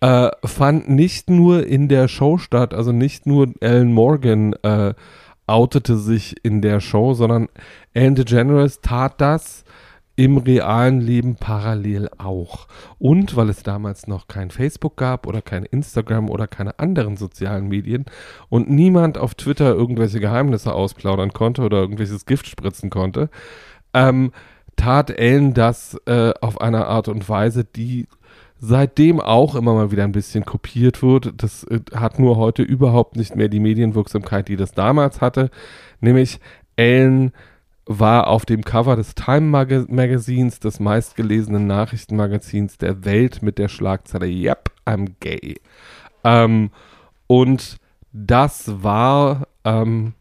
äh, fand nicht nur in der Show statt, also nicht nur Ellen Morgan äh, outete sich in der Show, sondern Ellen DeGeneres tat das im realen Leben parallel auch. Und weil es damals noch kein Facebook gab oder kein Instagram oder keine anderen sozialen Medien und niemand auf Twitter irgendwelche Geheimnisse ausplaudern konnte oder irgendwelches Gift spritzen konnte, ähm, tat Ellen das äh, auf eine Art und Weise, die seitdem auch immer mal wieder ein bisschen kopiert wird. Das äh, hat nur heute überhaupt nicht mehr die Medienwirksamkeit, die das damals hatte. Nämlich Ellen war auf dem Cover des Time Mag Magazins, des meistgelesenen Nachrichtenmagazins der Welt, mit der Schlagzeile Yep, I'm gay. Ähm, und das war ähm,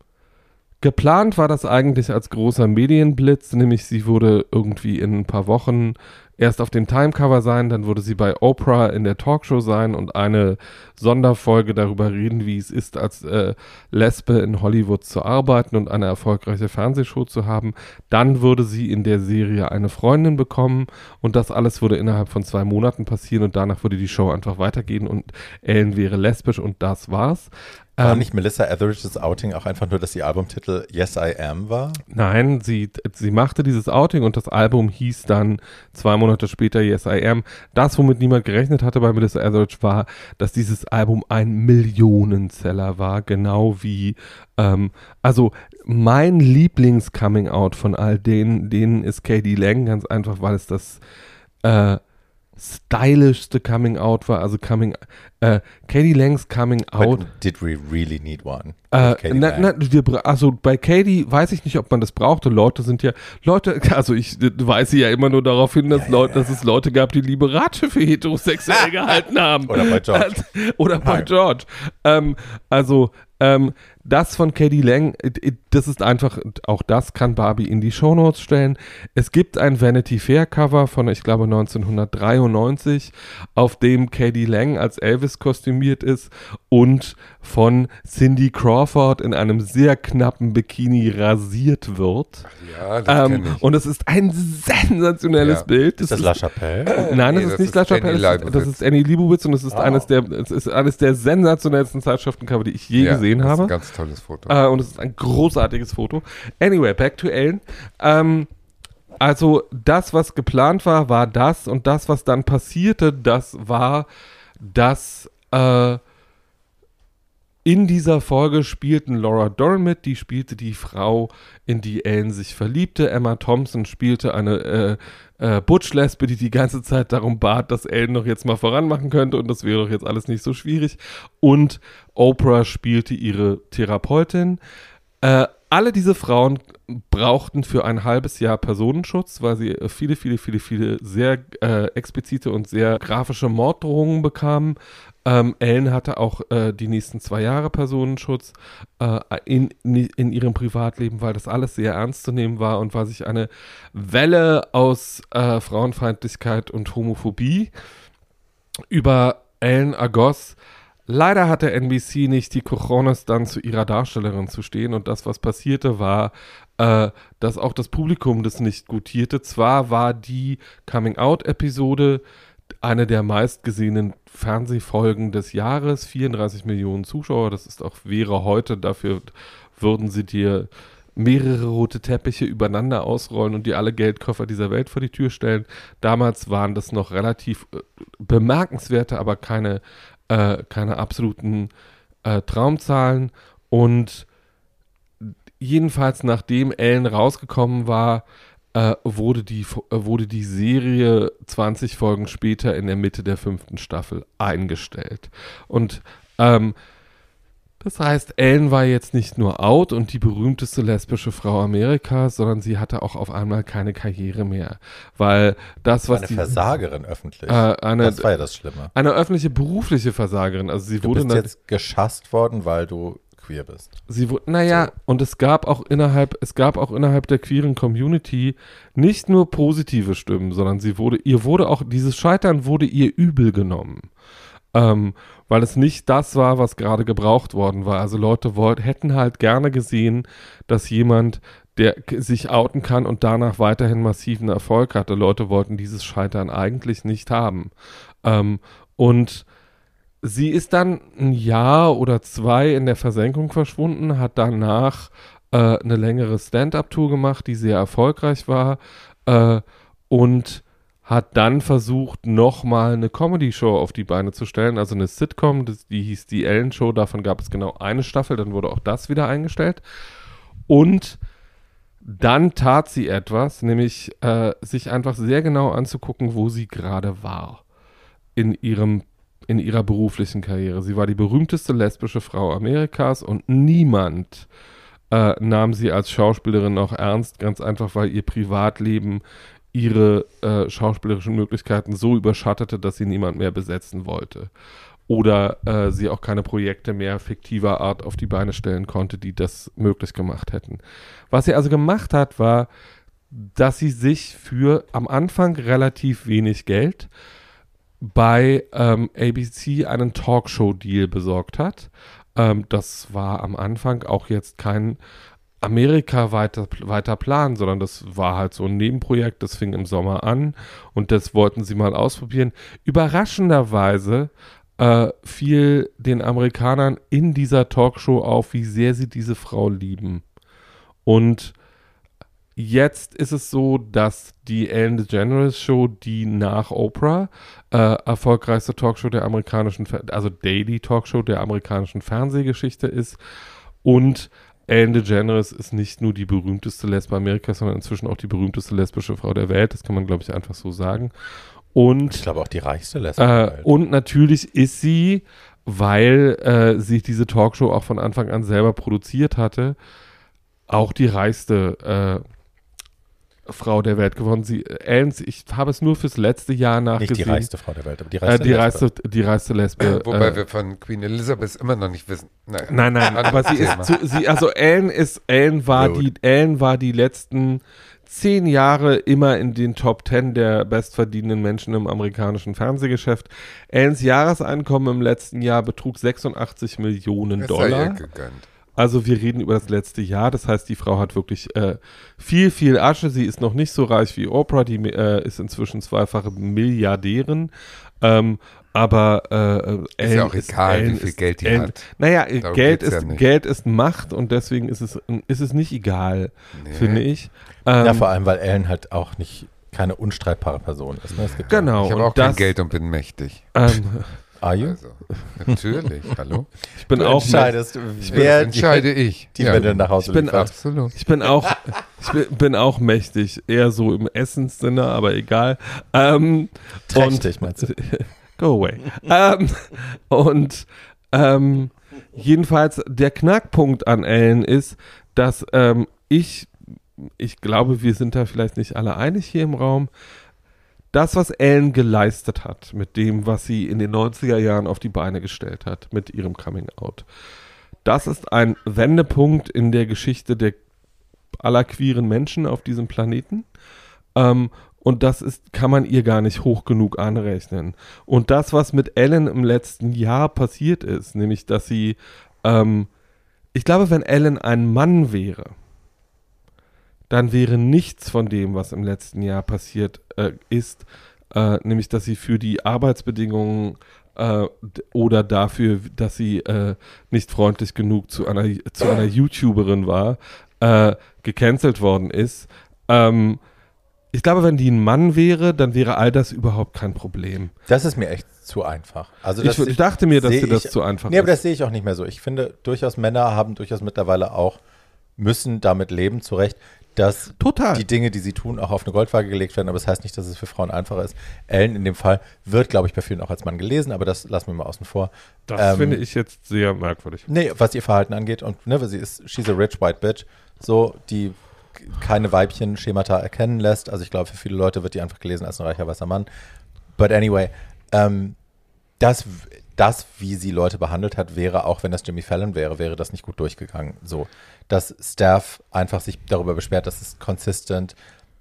geplant war das eigentlich als großer Medienblitz, nämlich sie wurde irgendwie in ein paar Wochen erst auf dem Timecover sein, dann würde sie bei Oprah in der Talkshow sein und eine Sonderfolge darüber reden, wie es ist, als äh, Lesbe in Hollywood zu arbeiten und eine erfolgreiche Fernsehshow zu haben. Dann würde sie in der Serie eine Freundin bekommen und das alles würde innerhalb von zwei Monaten passieren und danach würde die Show einfach weitergehen und Ellen wäre lesbisch und das war's. War Ähm, nicht Melissa Etheridge's Outing auch einfach nur, dass die Albumtitel Yes I Am war? Nein, sie, sie machte dieses Outing und das Album hieß dann zwei Monate später Yes I Am. Das, womit niemand gerechnet hatte bei Melissa Etheridge, war, dass dieses Album ein Millionenseller war, genau wie, ähm, also mein Lieblings-Coming-Out von all denen, denen ist Katie Lang, ganz einfach, weil es das äh, stylischste Coming Out war, also Coming, äh, Katie Langs Coming Out. But did we really need one? Äh, na, na, wir, also bei Katie weiß ich nicht, ob man das brauchte. Leute sind ja, Leute, *laughs* also ich weise ja immer nur darauf hin, dass, Leute, dass es Leute gab, die Liberate für heterosexuell *laughs* gehalten haben. Oder bei George. *laughs* Oder bei Nein. George. Ähm, also, ähm, das von Katie Lang, it- it- das ist einfach, auch das kann Barbie in die Shownotes stellen. Es gibt ein Vanity Fair Cover von, ich glaube, 1993, auf dem Katie Lang als Elvis kostümiert ist und von Cindy Crawford in einem sehr knappen Bikini rasiert wird. Ja, das Ähm, ich. und es ist ein sensationelles Ja. Bild. ist das La Chapelle? Nein, Nee, das ist das nicht ist La Chapelle, das ist, das ist Annie Liebowitz und es ist Ah. eines der es ist eines der sensationellsten Zeitschriftencover, die ich je ja, gesehen das ist habe. ein ganz tolles Foto. Äh, und es ist ein großartiges Foto. Anyway, back to Ellen. Ähm, also das, was geplant war, war das und das, was dann passierte, das war, dass äh, in dieser Folge spielten Laura Dern mit, die spielte die Frau, in die Ellen sich verliebte. Emma Thompson spielte eine äh, äh, Butch-Lesbe, die die ganze Zeit darum bat, dass Ellen noch jetzt mal voranmachen könnte und das wäre doch jetzt alles nicht so schwierig. Und Oprah spielte ihre Therapeutin. Äh, alle diese Frauen brauchten für ein halbes Jahr Personenschutz, weil sie viele, viele, viele, viele sehr äh, explizite und sehr grafische Morddrohungen bekamen. Ähm, Ellen hatte auch äh, die nächsten zwei Jahre Personenschutz äh, in, in ihrem Privatleben, weil das alles sehr ernst zu nehmen war und weil sich eine Welle aus äh, Frauenfeindlichkeit und Homophobie über Ellen ergoss. Leider hatte NBC nicht die Cojones dann zu ihrer Darstellerin zu stehen und das, was passierte, war, äh, dass auch das Publikum das nicht gutierte. Zwar war die Coming-out-Episode eine der meistgesehenen Fernsehfolgen des Jahres, 34 Millionen Zuschauer, das ist auch, wäre heute, dafür würden sie dir mehrere rote Teppiche übereinander ausrollen und dir alle Geldkoffer dieser Welt vor die Tür stellen. Damals waren das noch relativ äh, bemerkenswerte, aber keine, äh, keine absoluten äh, Traumzahlen. Und jedenfalls nachdem Ellen rausgekommen war, äh, wurde, die, äh, wurde die Serie 20 Folgen später in der Mitte der fünften Staffel eingestellt. Und ähm, das heißt, Ellen war jetzt nicht nur out und die berühmteste lesbische Frau Amerikas, sondern sie hatte auch auf einmal keine Karriere mehr. Weil das, was eine die. Versagerin öffentlich. Äh, eine, das war ja das Schlimme. Eine öffentliche berufliche Versagerin. Also sie Du wurde bist jetzt geschasst worden, weil du queer bist. Sie wurde, naja, und es gab auch innerhalb, es gab auch innerhalb der queeren Community nicht nur positive Stimmen, sondern sie wurde, ihr wurde auch, dieses Scheitern wurde ihr übel genommen. Ähm, weil es nicht das war, was gerade gebraucht worden war. Also Leute wollt, hätten halt gerne gesehen, dass jemand, der sich outen kann und danach weiterhin massiven Erfolg hatte. Leute wollten dieses Scheitern eigentlich nicht haben. Ähm, und sie ist dann ein Jahr oder zwei in der Versenkung verschwunden, hat danach äh, eine längere Stand-up-Tour gemacht, die sehr erfolgreich war äh, und hat dann versucht, nochmal eine Comedy-Show auf die Beine zu stellen, also eine Sitcom, die hieß die Ellen Show, davon gab es genau eine Staffel, dann wurde auch das wieder eingestellt. Und dann tat sie etwas, nämlich äh, sich einfach sehr genau anzugucken, wo sie gerade war in ihrem in ihrer beruflichen Karriere. Sie war die berühmteste lesbische Frau Amerikas und niemand äh, nahm sie als Schauspielerin noch ernst, ganz einfach, weil ihr Privatleben ihre äh, schauspielerischen Möglichkeiten so überschattete, dass sie niemand mehr besetzen wollte. Oder äh, sie auch keine Projekte mehr fiktiver Art auf die Beine stellen konnte, die das möglich gemacht hätten. Was sie also gemacht hat, war, dass sie sich für am Anfang relativ wenig Geld bei ähm, ABC einen Talkshow-Deal besorgt hat. Ähm, das war am Anfang auch jetzt kein Amerika weiter, weiter Plan, sondern das war halt so ein Nebenprojekt, das fing im Sommer an und das wollten sie mal ausprobieren. Überraschenderweise äh, fiel den Amerikanern in dieser Talkshow auf, wie sehr sie diese Frau lieben. Und Jetzt ist es so, dass die Ellen DeGeneres Show, die nach Oprah äh, erfolgreichste Talkshow der amerikanischen, also Daily Talkshow der amerikanischen Fernsehgeschichte ist. Und Ellen DeGeneres ist nicht nur die berühmteste Lesbe Amerikas, sondern inzwischen auch die berühmteste lesbische Frau der Welt. Das kann man, glaube ich, einfach so sagen. Und Ich glaube auch die reichste Lesbe. der äh, und natürlich ist sie, weil äh, sie diese Talkshow auch von Anfang an selber produziert hatte, auch die reichste äh, Frau der Welt geworden. Sie, Ellen, ich habe es nur fürs letzte Jahr nachgesehen. Nicht die reichste Frau der Welt, aber die Äh, reichste die, Lesbe. reichste, die reichste Lesbe. Wobei äh, wir von Queen Elizabeth immer noch nicht wissen. Naja. Nein, nein, aber sie ist zu, sie, also Ellen ist, Ellen war Rude. die, Ellen war die letzten zehn Jahre immer in den Top Ten der bestverdienenden Menschen im amerikanischen Fernsehgeschäft. Ellens Jahreseinkommen im letzten Jahr betrug 86 Millionen Es sei ihr Dollar. gegönnt. Also wir reden über das letzte Jahr. Das heißt, die Frau hat wirklich äh, viel, viel Asche. Sie ist noch nicht so reich wie Oprah. Die äh, ist inzwischen zweifache Milliardärin. Ähm, aber äh, Ist ja auch egal, wie viel Geld die hat. Naja, Darum Geld ja ist, nicht. Geld ist Macht und deswegen ist es, ist es nicht egal, Nee. finde ich. Ähm, ja, vor allem, weil Ellen halt auch nicht keine unstreitbare Person ist. Ne? Es gibt genau. Ich habe und auch kein Geld und bin mächtig. Ähm, Ja, *laughs* Are you? Also, natürlich, *laughs* hallo? ich bin Du auch entscheidest, Das wer entscheide ich. die Ja, Wände nach Hause Ich bin liefert. Absolut. Ich bin auch, ich bin, bin auch mächtig, eher so im Essenssinne, aber egal. Ähm, Trächtig, meinst du? *laughs* Go away. ähm, und ähm, jedenfalls der Knackpunkt an Ellen ist, dass ähm, ich, ich glaube, wir sind da vielleicht nicht alle einig hier im Raum. Das, was Ellen geleistet hat, mit dem, was sie in den 90er Jahren auf die Beine gestellt hat, mit ihrem Coming Out, das ist ein Wendepunkt in der Geschichte der aller queeren Menschen auf diesem Planeten. Ähm, und das ist, kann man ihr gar nicht hoch genug anrechnen. Und das, was mit Ellen im letzten Jahr passiert ist, nämlich, dass sie, ähm, ich glaube, wenn Ellen ein Mann wäre, dann wäre nichts von dem, was im letzten Jahr passiert äh, ist, äh, nämlich, dass sie für die Arbeitsbedingungen äh, oder dafür, dass sie äh, nicht freundlich genug zu einer, zu einer YouTuberin war, äh, gecancelt worden ist. Ähm, ich glaube, wenn die ein Mann wäre, dann wäre all das überhaupt kein Problem. Das ist mir echt zu einfach. Also Ich, ich dachte mir, dass dir das ich- zu einfach Nee, aber ist. das sehe ich auch nicht mehr so. Ich finde, durchaus Männer haben durchaus mittlerweile auch, müssen damit leben, zu Recht, dass Total. die Dinge, die sie tun, auch auf eine Goldwaage gelegt werden. Aber das heißt nicht, dass es für Frauen einfacher ist. Ellen in dem Fall wird, glaube ich, bei vielen auch als Mann gelesen, aber das lassen wir mal außen vor. Das Ähm, finde ich jetzt sehr merkwürdig. Nee, was ihr Verhalten angeht und ne, weil sie ist, she's a rich white bitch, so, die keine Weibchen-Schemata erkennen lässt. Also ich glaube, für viele Leute wird die einfach gelesen als ein reicher weißer Mann. But anyway, ähm, das, das, wie sie Leute behandelt hat, wäre auch, wenn das Jimmy Fallon wäre, wäre das nicht gut durchgegangen. So, dass Staff einfach sich darüber beschwert, dass es consistent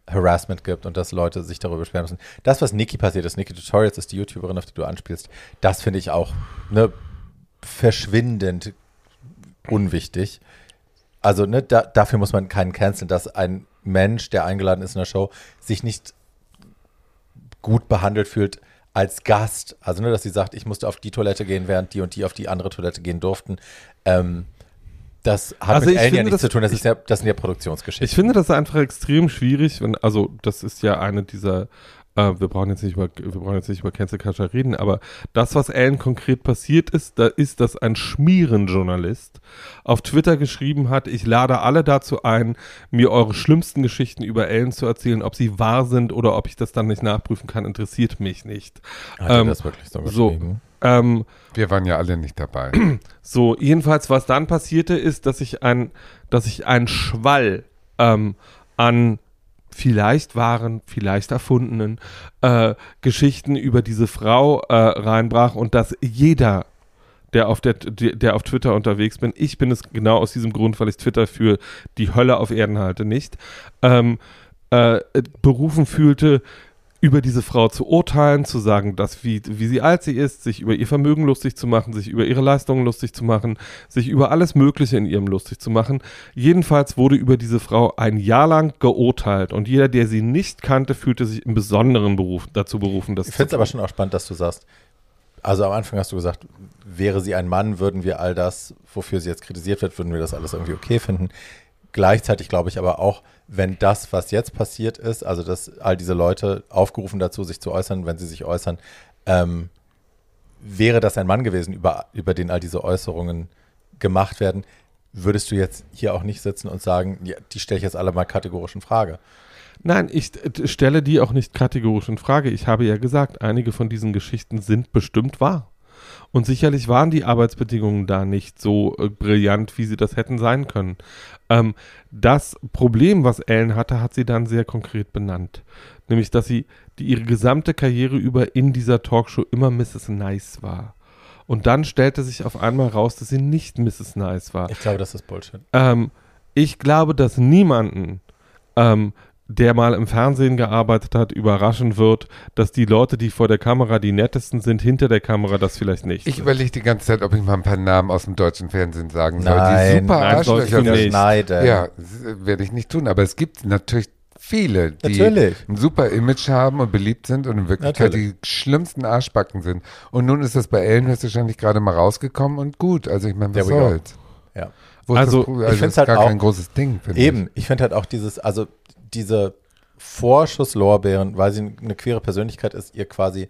Harassment gibt und dass Leute sich darüber beschweren müssen. Das, was Nikki passiert ist, Nikki Tutorials ist die YouTuberin, auf die du anspielst, das finde ich auch ne, verschwindend unwichtig. Also ne, da, dafür muss man keinen canceln, dass ein Mensch, der eingeladen ist in der Show, sich nicht gut behandelt fühlt als Gast. Also nur, dass sie sagt, ich musste auf die Toilette gehen, während die und die auf die andere Toilette gehen durften. Ähm, das hat Also mit Ellen ja nichts das- zu tun. Das, ich- ist ja, das sind ja Produktionsgeschichten. Ich finde das einfach extrem schwierig, wenn, also das ist ja eine dieser, äh, wir brauchen jetzt nicht über, wir brauchen jetzt nicht über Cancel Culture reden, aber das, was Ellen konkret passiert ist, da ist, dass ein Schmierenjournalist auf Twitter geschrieben hat, ich lade alle dazu ein, mir eure schlimmsten Geschichten über Ellen zu erzählen, ob sie wahr sind oder ob ich das dann nicht nachprüfen kann, interessiert mich nicht. Hat ähm, das wirklich so So, geschrieben? Ähm, Wir waren ja alle nicht dabei. *clears throat* so, jedenfalls, was dann passierte, ist, dass ich ein, dass ich einen Schwall ähm, an vielleicht wahren, vielleicht erfundenen äh, Geschichten über diese Frau äh, reinbrach und dass jeder, der auf, der, der auf Twitter unterwegs bin, ich bin es genau aus diesem Grund, weil ich Twitter für die Hölle auf Erden halte, nicht, ähm, äh, berufen fühlte, über diese Frau zu urteilen, zu sagen, dass wie, wie sie alt sie ist, sich über ihr Vermögen lustig zu machen, sich über ihre Leistungen lustig zu machen, sich über alles Mögliche in ihrem lustig zu machen. Jedenfalls wurde über diese Frau ein Jahr lang geurteilt und jeder, der sie nicht kannte, fühlte sich im besonderen Beruf, dazu berufen, das Ich finde es aber schon auch spannend, dass du sagst, also am Anfang hast du gesagt, wäre sie ein Mann, würden wir all das, wofür sie jetzt kritisiert wird, würden wir das alles irgendwie okay finden. Gleichzeitig glaube ich aber auch, wenn das, was jetzt passiert ist, also dass all diese Leute aufgerufen dazu, sich zu äußern, wenn sie sich äußern, ähm, wäre das ein Mann gewesen, über, über den all diese Äußerungen gemacht werden, würdest du jetzt hier auch nicht sitzen und sagen, ja, die stelle ich jetzt alle mal kategorisch in Frage. Nein, ich stelle die auch nicht kategorisch in Frage. Ich habe ja gesagt, einige von diesen Geschichten sind bestimmt wahr. Und sicherlich waren die Arbeitsbedingungen da nicht so äh, brillant, wie sie das hätten sein können. Ähm, das Problem, was Ellen hatte, hat sie dann sehr konkret benannt. Nämlich, dass sie die, ihre gesamte Karriere über in dieser Talkshow immer Mrs. Nice war. Und dann stellte sich auf einmal raus, dass sie nicht Mrs. Nice war. Ich glaube, das ist Bullshit. Ähm, ich glaube, dass niemanden, ähm, der mal im Fernsehen gearbeitet hat, überraschen wird, dass die Leute, die vor der Kamera die nettesten sind, hinter der Kamera das vielleicht nicht. Ich überlege die ganze Zeit, ob ich mal ein paar Namen aus dem deutschen Fernsehen sagen soll, die Nein, super nein, Arschlöcher nicht. Schneiden. Ja, das werde ich nicht tun. Aber es gibt natürlich viele, die Natürlich. ein super Image haben und beliebt sind und in Wirklichkeit Natürlich. die schlimmsten Arschbacken sind. Und nun ist das bei Ellen höchstwahrscheinlich gerade mal rausgekommen und gut. Also ich meine, was soll's? Ja. Wo Also, das, Pro- ich also das find's ist halt gar auch- kein großes Ding. finde Eben, ich finde halt auch dieses, also diese Vorschusslorbeeren, weil sie eine queere Persönlichkeit ist, ihr quasi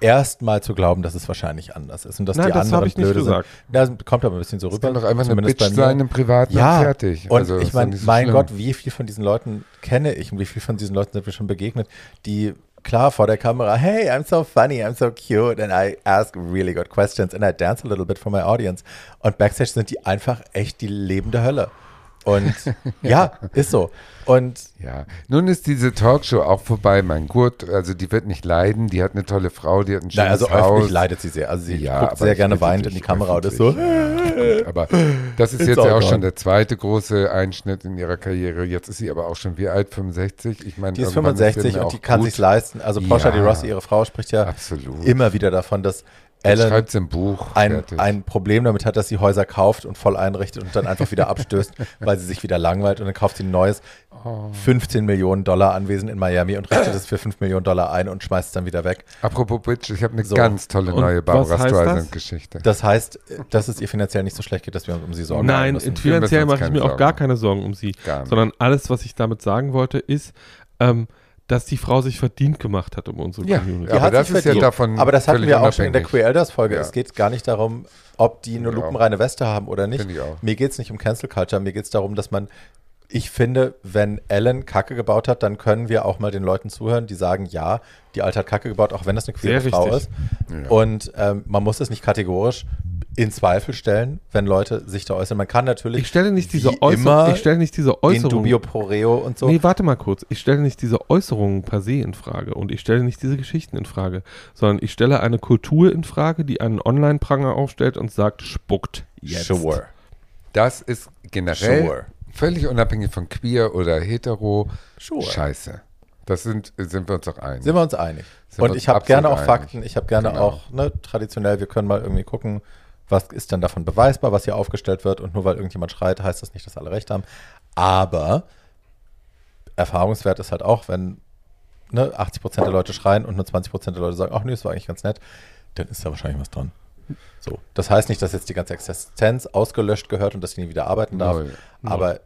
erstmal zu glauben, dass es wahrscheinlich anders ist und dass Nein, die das anderen ich nicht blöde gesagt. sind. Das kommt aber ein bisschen so ich. rüber. Kann doch einfach eine zumindest Bitch bei mir. sein im Privaten Ja, und fertig. und Also, ich meine, nicht so mein schlimm. Gott, wie viel von diesen Leuten kenne ich und wie viel von diesen Leuten sind wir schon begegnet, die klar vor der Kamera, hey, I'm so funny, I'm so cute and I ask really good questions and I dance a little bit for my audience. Und backstage sind die einfach echt die lebende Hölle. Und *laughs* ja, ist so. Und Ja, nun ist diese Talkshow auch vorbei, mein Gurt. Also die wird nicht leiden, die hat eine tolle Frau, die hat ein schönes na, also Haus. öffentlich leidet sie sehr. Also sie Ja, guckt sehr gerne weinend in die Kamera ist so. Gut, aber das ist *laughs* jetzt ja auch gone. schon der zweite große Einschnitt in ihrer Karriere. Jetzt ist sie aber auch schon wie alt? 65? Ich meine, die ist irgendwann 65 mir und die kann gut. sich's leisten. Also Portia Ja. de Rossi, ihre Frau, spricht ja Absolut. immer wieder davon, dass Ellen schreibt sie ein Buch. ein, fertig. ein Problem damit hat, dass sie Häuser kauft und voll einrichtet und dann einfach wieder abstößt, *laughs* weil sie sich wieder langweilt und dann kauft sie ein neues Oh. 15 Millionen Dollar Anwesen in Miami und richtet es für 5 Millionen Dollar ein und schmeißt es dann wieder weg. Apropos Bitch, ich habe eine So. ganz tolle Und neue Barbara heißt das? Streisand-Geschichte. Das heißt, dass es ihr finanziell nicht so schlecht geht, dass wir uns um sie sorgen Nein, müssen. finanziell mache ich mir auch Sorgen. gar keine Sorgen um sie. Gar nicht. Sondern alles, was ich damit sagen wollte, ist, ähm, dass die Frau sich verdient gemacht hat um unsere Ja, Community. aber hat das sich ist ja davon Aber das hatten wir auch schon in der. Queer Elders Folge. Ja. Es geht gar nicht darum, ob die eine lupenreine Weste haben oder nicht. Finde ich auch. Mir geht es nicht um Cancel Culture, mir geht es darum, dass man, ich finde, wenn Ellen Kacke gebaut hat, dann können wir auch mal den Leuten zuhören, die sagen, ja, die Alte hat Kacke gebaut, auch wenn das eine queere Sehr Frau richtig. ist. Und ähm, man muss es nicht kategorisch in Zweifel stellen, wenn Leute sich da äußern. Man kann natürlich Ich stelle nicht diese Äußerung, immer ich stelle nicht diese in Äußerung. dubio pro reo und so. Nee, warte mal kurz. Ich stelle nicht diese Äußerungen per se in Frage und ich stelle nicht diese Geschichten in Frage, sondern ich stelle eine Kultur in Frage, die einen Online-Pranger aufstellt und sagt, spuckt jetzt. Sure. Das ist generell Sure. völlig unabhängig von queer oder hetero Sure. Scheiße. Das sind, sind wir uns doch einig. Sind wir uns einig. Sind und ich habe gerne auch absolut Fakten, einig. ich habe gerne Genau. auch, ne, traditionell, wir können mal irgendwie gucken, was ist denn davon beweisbar, was hier aufgestellt wird. Und nur weil irgendjemand schreit, heißt das nicht, dass alle recht haben. Aber Erfahrungswert ist halt auch, wenn ne, 80 Prozent der Leute schreien und nur 20 Prozent der Leute sagen, ach nee, das war eigentlich ganz nett, dann ist da wahrscheinlich was dran. So. Das heißt nicht, dass jetzt die ganze Existenz ausgelöscht gehört und dass sie nie wieder arbeiten darf. Null. Aber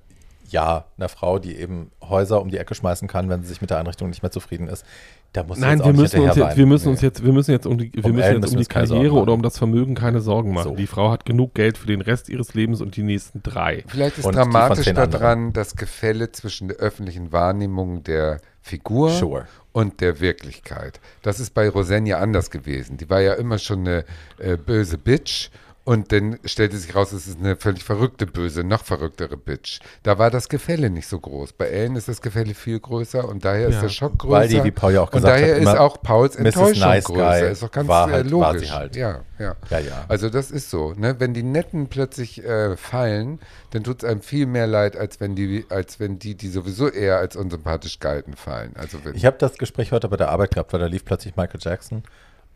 ja, eine Frau, die eben Häuser um die Ecke schmeißen kann, wenn sie sich mit der Einrichtung nicht mehr zufrieden ist, da muss Nein, jetzt auch wir müssen uns jetzt, wir müssen uns Nee. jetzt, wir müssen jetzt um die, wir Um müssen jetzt um die uns Karriere oder um das Vermögen keine Sorgen machen. So. Die Frau hat genug Geld für den Rest ihres Lebens und die nächsten drei. Vielleicht ist Und dramatisch daran das Gefälle zwischen der öffentlichen Wahrnehmung der Figur Sure. und der Wirklichkeit. Das ist bei Roseanne ja anders gewesen. Die war ja immer schon eine äh, böse Bitch und dann stellte sich raus, es ist eine völlig verrückte böse, noch verrücktere Bitch. Da war das Gefälle nicht so groß. Bei Ellen ist das Gefälle viel größer und daher ist Ja. der Schock größer. Weil die, wie Paul ja auch und gesagt daher hat, ist auch Pauls. Enttäuschung Nice größer. Guy Ist doch ganz war äh, halt- war logisch. sie halt. Ja, ja. Ja, ja. Also das ist so. Ne? Wenn die Netten plötzlich äh, fallen, dann tut es einem viel mehr leid, als wenn die, als wenn die, die sowieso eher als unsympathisch galten, fallen. Also wenn, Ich habe das Gespräch heute bei der Arbeit gehabt, weil da lief plötzlich Michael Jackson.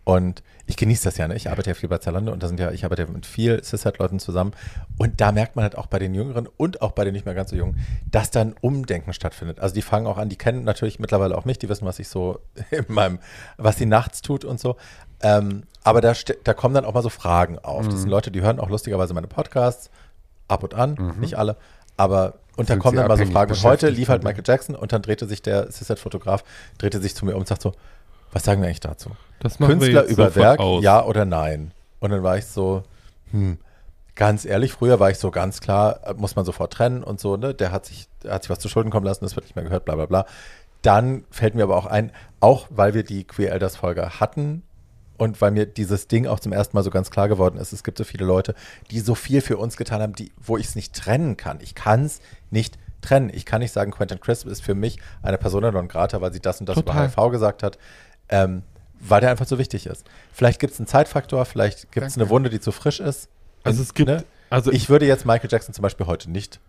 Und ich genieße das ja, ne? Ich arbeite ja viel bei Zalando und da sind ja, ich arbeite ja mit viel Cis-Leuten zusammen. Und da merkt man halt auch bei den Jüngeren und auch bei den nicht mehr ganz so Jungen, dass da ein Umdenken stattfindet. Also die fangen auch an, die kennen natürlich mittlerweile auch mich, die wissen, was ich so *laughs* in meinem, was sie nachts tut und so. Ähm, aber da, da kommen dann auch mal so Fragen auf. Das sind Mhm. Leute, die hören auch lustigerweise meine Podcasts, ab und an, nicht alle, aber und da kommen dann mal so Fragen. Und heute lief halt? Michael Jackson und dann drehte sich der Cis-Fotograf, drehte sich zu mir um und sagt so, was sagen wir eigentlich dazu? Das Künstler über Werk, aus. ja oder nein? Und dann war ich so, hm, ganz ehrlich, früher war ich so ganz klar, äh, muss man sofort trennen und so, ne? Der hat sich, der hat sich was zu Schulden kommen lassen, das wird nicht mehr gehört, bla bla bla. Dann fällt mir aber auch ein, auch weil wir die Queer Elders Folge hatten und weil mir dieses Ding auch zum ersten Mal so ganz klar geworden ist, es gibt so viele Leute, die so viel für uns getan haben, die, wo ich es nicht trennen kann. Ich kann es nicht trennen. Ich kann nicht sagen, Quentin Crisp ist für mich eine Persona non grata, weil sie das und das Total. über HIV gesagt hat, ähm, weil der einfach so wichtig ist. Vielleicht gibt es einen Zeitfaktor, vielleicht gibt es eine Wunde, die zu frisch ist. Also es gibt, Ne? also Ich würde jetzt Michael Jackson zum Beispiel heute nicht,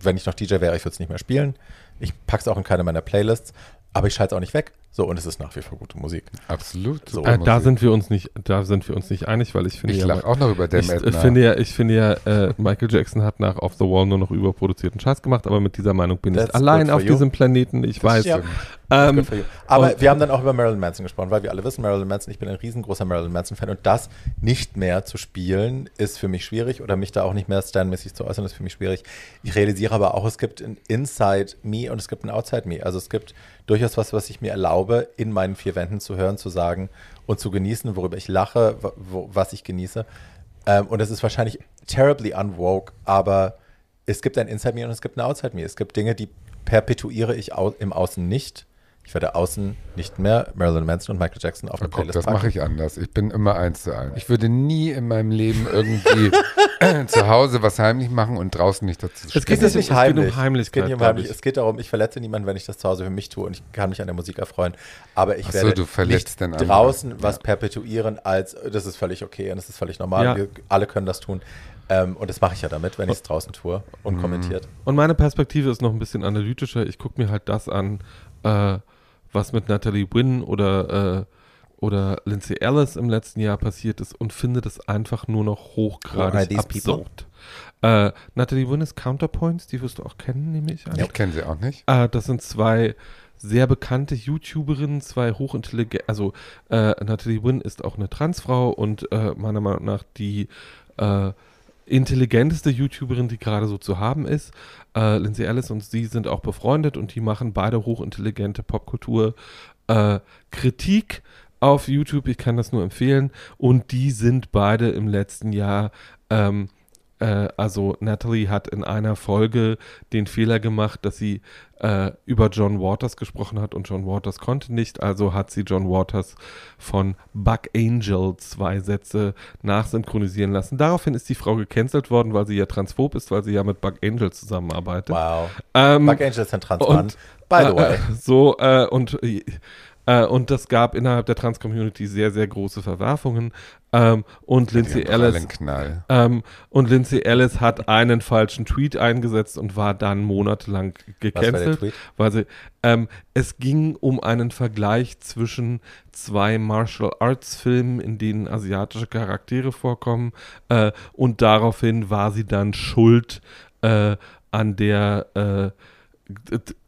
wenn ich noch DJ wäre, ich würde es nicht mehr spielen. Ich packe es auch in keine meiner Playlists. aber ich schalte es auch nicht weg. So, und es ist nach wie vor gute Musik. Absolut. So. Äh, da sind wir uns nicht, da sind wir uns nicht einig, weil ich finde Ich ja, lache auch noch über Dem ich, Edna. finde ja, ich finde ja, äh, Michael Jackson hat nach Off the Wall nur noch überproduzierten Scheiß gemacht, aber mit dieser Meinung bin ich allein auf you. diesem Planeten. Ich weiß. Ja. Ähm. Aber wir haben dann auch über Marilyn Manson gesprochen, weil wir alle wissen, Marilyn Manson, ich bin ein riesengroßer Marilyn Manson-Fan und das nicht mehr zu spielen, ist für mich schwierig oder mich da auch nicht mehr standmäßig zu äußern, ist für mich schwierig. Ich realisiere aber auch, es gibt ein Inside Me und es gibt ein Outside Me. Also es gibt durchaus was, was ich mir erlaube, in meinen vier Wänden zu hören, zu sagen und zu genießen, worüber ich lache, wo, was ich genieße. Ähm, und es ist wahrscheinlich terribly unwoke, aber es gibt ein Inside Me und es gibt ein Outside Me. Es gibt Dinge, die perpetuiere ich au im Außen nicht. Ich werde außen nicht mehr Marilyn Manson und Michael Jackson auf Na der guck, Playlist das mache ich anders. Ich bin immer eins zu allen. Ich würde nie in meinem Leben irgendwie *laughs* zu Hause was heimlich machen und draußen nicht dazu Es geht nicht nicht um- es geht um heimlich. Es geht Heimlichkeit, nicht um heimlich. ich. Es geht darum, ich verletze niemanden, wenn ich das zu Hause für mich tue und ich kann mich an der Musik erfreuen. Aber ich Ach so, werde du verletzt den nicht anderen. draußen was Ja. perpetuieren, als das ist völlig okay und das ist völlig normal. Ja. Wir alle können das tun. Ähm, und das mache ich ja damit, wenn ich es draußen tue, unkommentiert. Und meine Perspektive ist noch ein bisschen analytischer. Ich gucke mir halt das an, äh, was mit Natalie Wynn oder, äh, oder Lindsay Ellis im letzten Jahr passiert ist und finde das einfach nur noch hochgradig absurd. Äh, Natalie Wynn ist Counterpoints, die wirst du auch kennen, nehme ich an. Ich kenne sie auch nicht. Äh, das sind zwei sehr bekannte YouTuberinnen, zwei hochintelligente, also äh, Natalie Wynn ist auch eine Transfrau und äh, meiner Meinung nach die äh, intelligenteste YouTuberin, die gerade so zu haben ist. Äh, Lindsay Ellis und sie sind auch befreundet und die machen beide hochintelligente Popkultur äh, Kritik auf YouTube. Ich kann das nur empfehlen. Und die sind beide im letzten Jahr ähm, äh, also Natalie hat in einer Folge den Fehler gemacht, dass sie äh, über John Waters gesprochen hat und John Waters konnte nicht, also hat sie John Waters von Buck Angel zwei Sätze nachsynchronisieren lassen. Daraufhin ist die Frau gecancelt worden, weil sie ja transphob ist, weil sie ja mit Buck Angel zusammenarbeitet. Wow. Ähm, Buck Angel ist ein Transmann. und- By the äh, way. äh, *laughs* So, äh, und, äh, und das gab innerhalb der Trans-Community sehr, sehr große Verwerfungen. Ähm, und Lindsay Ellis ähm, und Lindsay Ellis hat einen falschen Tweet eingesetzt und war dann monatelang gecancelt. Weil sie, ähm, es ging um einen Vergleich zwischen zwei Martial Arts Filmen, in denen asiatische Charaktere vorkommen. Äh, und daraufhin war sie dann schuld äh, an der äh,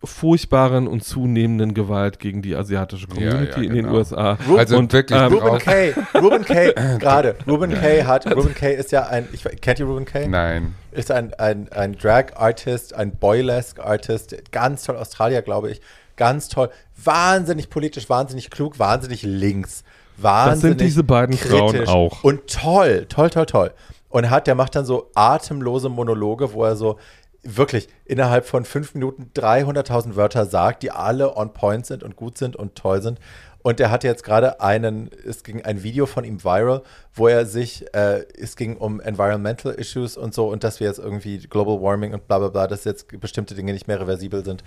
furchtbaren und zunehmenden Gewalt gegen die asiatische Ja, Community ja, in den genau. USA. Also und, wirklich ähm, Ruben. Kay, Ruben Kay, *laughs* gerade. Ruben Kay hat, Ruben Kay ist ja ein, ich, kennt ihr Ruben Kay? Nein. Ist ein, ein, ein Drag-Artist, ein Boylesque-Artist, ganz toll, Australier, glaube ich. Ganz toll. Wahnsinnig politisch, wahnsinnig klug, wahnsinnig links. Wahnsinnig diese beiden Frauen auch. Und toll, toll, toll, toll. Und hat, der macht dann so atemlose Monologe, wo er so wirklich innerhalb von fünf Minuten 300.000 Wörter sagt, die alle on point sind und gut sind und toll sind. Und er hatte jetzt gerade einen, es ging ein Video von ihm viral, wo er sich, äh, es ging um Environmental Issues und so und dass wir jetzt irgendwie Global Warming und bla bla bla, dass jetzt bestimmte Dinge nicht mehr reversibel sind.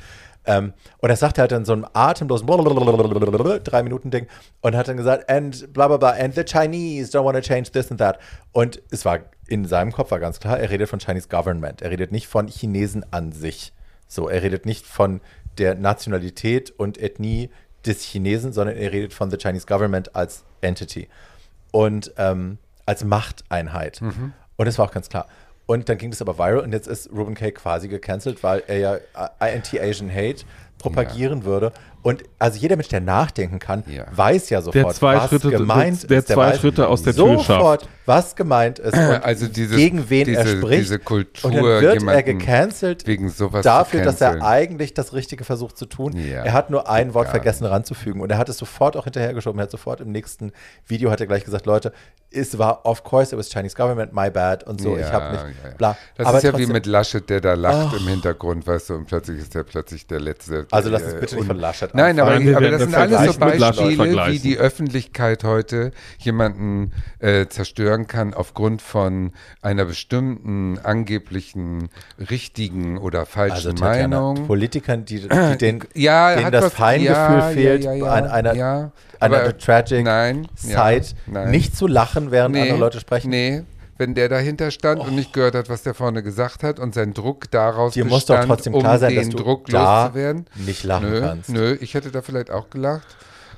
Ähm, und er sagte halt dann so einem atemlosen drei Minuten Ding und hat dann gesagt, and bla bla bla, and the Chinese don't want to change this and that. Und es war in seinem Kopf war ganz klar, er redet von Chinese Government, er redet nicht von Chinesen an sich. So, er redet nicht von der Nationalität und Ethnie des Chinesen, sondern er redet von the Chinese Government als Entity und ähm, als Machteinheit. Und das war auch ganz klar. Und dann ging das aber viral und jetzt ist Ruben K. quasi gecancelt, weil er ja Anti-Asian Hate propagieren würde. Und also jeder Mensch, der nachdenken kann, Ja. weiß ja sofort, der zwei was Schritte, gemeint der ist. zwei weiß Schritte aus der Tür schafft. sofort, was gemeint ist und Also dieses- gegen wen er diese- spricht. diese Kultur, und dann wird er gecancelt wegen sowas dafür, dass er eigentlich das Richtige versucht zu tun. Ja. Er hat nur ein Wort vergessen ranzufügen und er hat es sofort auch hinterhergeschoben. Er hat sofort im nächsten Video hat er gleich gesagt, Leute, es war of course it was Chinese government, my bad und so. ich habe ja, ja. bla. Das Aber ist ja trotzdem- wie mit Laschet, der da lacht im Hintergrund, weißt du, und plötzlich ist er plötzlich der letzte. Also lass uns äh, bitte nicht von Laschet Nein, aber, aber das sind alles so Beispiele, wie die Öffentlichkeit heute jemanden äh, zerstören kann aufgrund von einer bestimmten angeblichen richtigen oder falschen Also Tatjana, Meinung. Politikern, die, die *clears throat* den, Ja, denen das was- Feingefühl ja, fehlt, ja, ja, ja, an einer, ja. an Aber- einer tragic nein, ja, Zeit nein. nicht zu lachen, während andere Leute sprechen. Nee, wenn der dahinter stand und nicht gehört hat, was der vorne gesagt hat und sein Druck daraus Dir muss doch bestand, trotzdem um klar sein, den dass du Druck da loszuwerden. nicht lachen nö, kannst. Nö, ich hätte da vielleicht auch gelacht.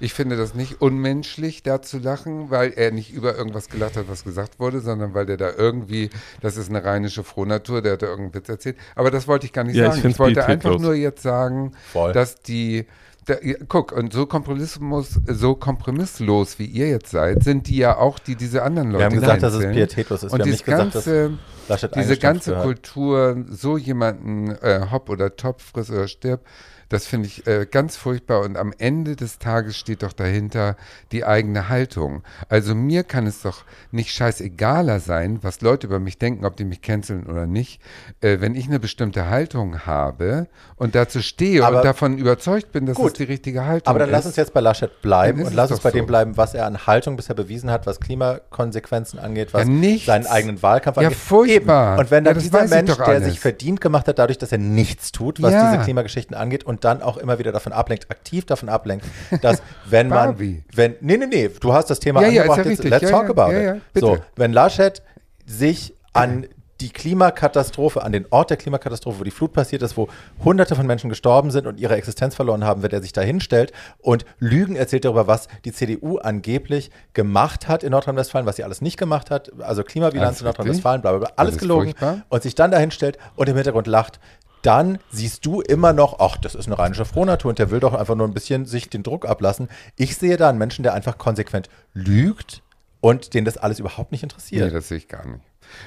Ich finde das nicht unmenschlich, da zu lachen, weil er nicht über irgendwas gelacht hat, was gesagt wurde, sondern weil der da irgendwie, das ist eine rheinische Frohnatur, der hat da irgendeinen Witz erzählt. Aber das wollte ich gar nicht Ja, ich sagen. find's Ich, wollte einfach nur jetzt sagen, Voll. dass die, da, guck, und so kompromisslos, so kompromisslos wie ihr jetzt seid, sind die ja auch, die diese anderen Leute Wir haben gesagt, dass es pietätlos ist. Und Wir haben gesagt, ganze, Laschet diese ganze. Kultur, so jemanden äh, hopp oder top, friss oder stirb, das finde ich äh, ganz furchtbar. Und am Ende des Tages steht doch dahinter die eigene Haltung. Also mir kann es doch nicht scheißegaler sein, was Leute über mich denken, ob die mich canceln oder nicht. Äh, wenn ich eine bestimmte Haltung habe und dazu stehe Aber- und davon überzeugt bin, dass Gut. das die richtige Haltung Aber dann ist. lass uns jetzt bei Laschet bleiben ist und lass uns bei dem so. bleiben, was er an Haltung bisher bewiesen hat, was Klimakonsequenzen angeht, was Ja, seinen eigenen Wahlkampf Ja, angeht. furchtbar. Eben. Und wenn Ja, dann das dieser Mensch, der sich verdient gemacht hat, dadurch, dass er nichts tut, was Ja. diese Klimageschichten angeht und dann auch immer wieder davon ablenkt, aktiv davon ablenkt, dass *laughs* wenn man, wenn, nee, nee, nee, du hast das Thema Ja, ja, angebracht, ja jetzt, richtig. let's Ja, talk ja, about ja, ja, it. So, wenn Laschet sich an die Klimakatastrophe, an den Ort der Klimakatastrophe, wo die Flut passiert ist, wo hunderte von Menschen gestorben sind und ihre Existenz verloren haben, wenn er sich da hinstellt und Lügen erzählt darüber, was die CDU angeblich gemacht hat in Nordrhein-Westfalen, was sie alles nicht gemacht hat, also Klimabilanz Alles in Nordrhein-Westfalen, bla bla bla, alles Alles gelogen furchtbar. und sich dann da hinstellt und im Hintergrund lacht, dann siehst du immer noch, ach, das ist eine rheinische Frohnatur und der will doch einfach nur ein bisschen sich den Druck ablassen. Ich sehe da einen Menschen, der einfach konsequent lügt und den das alles überhaupt nicht interessiert. Nee, das sehe ich gar nicht.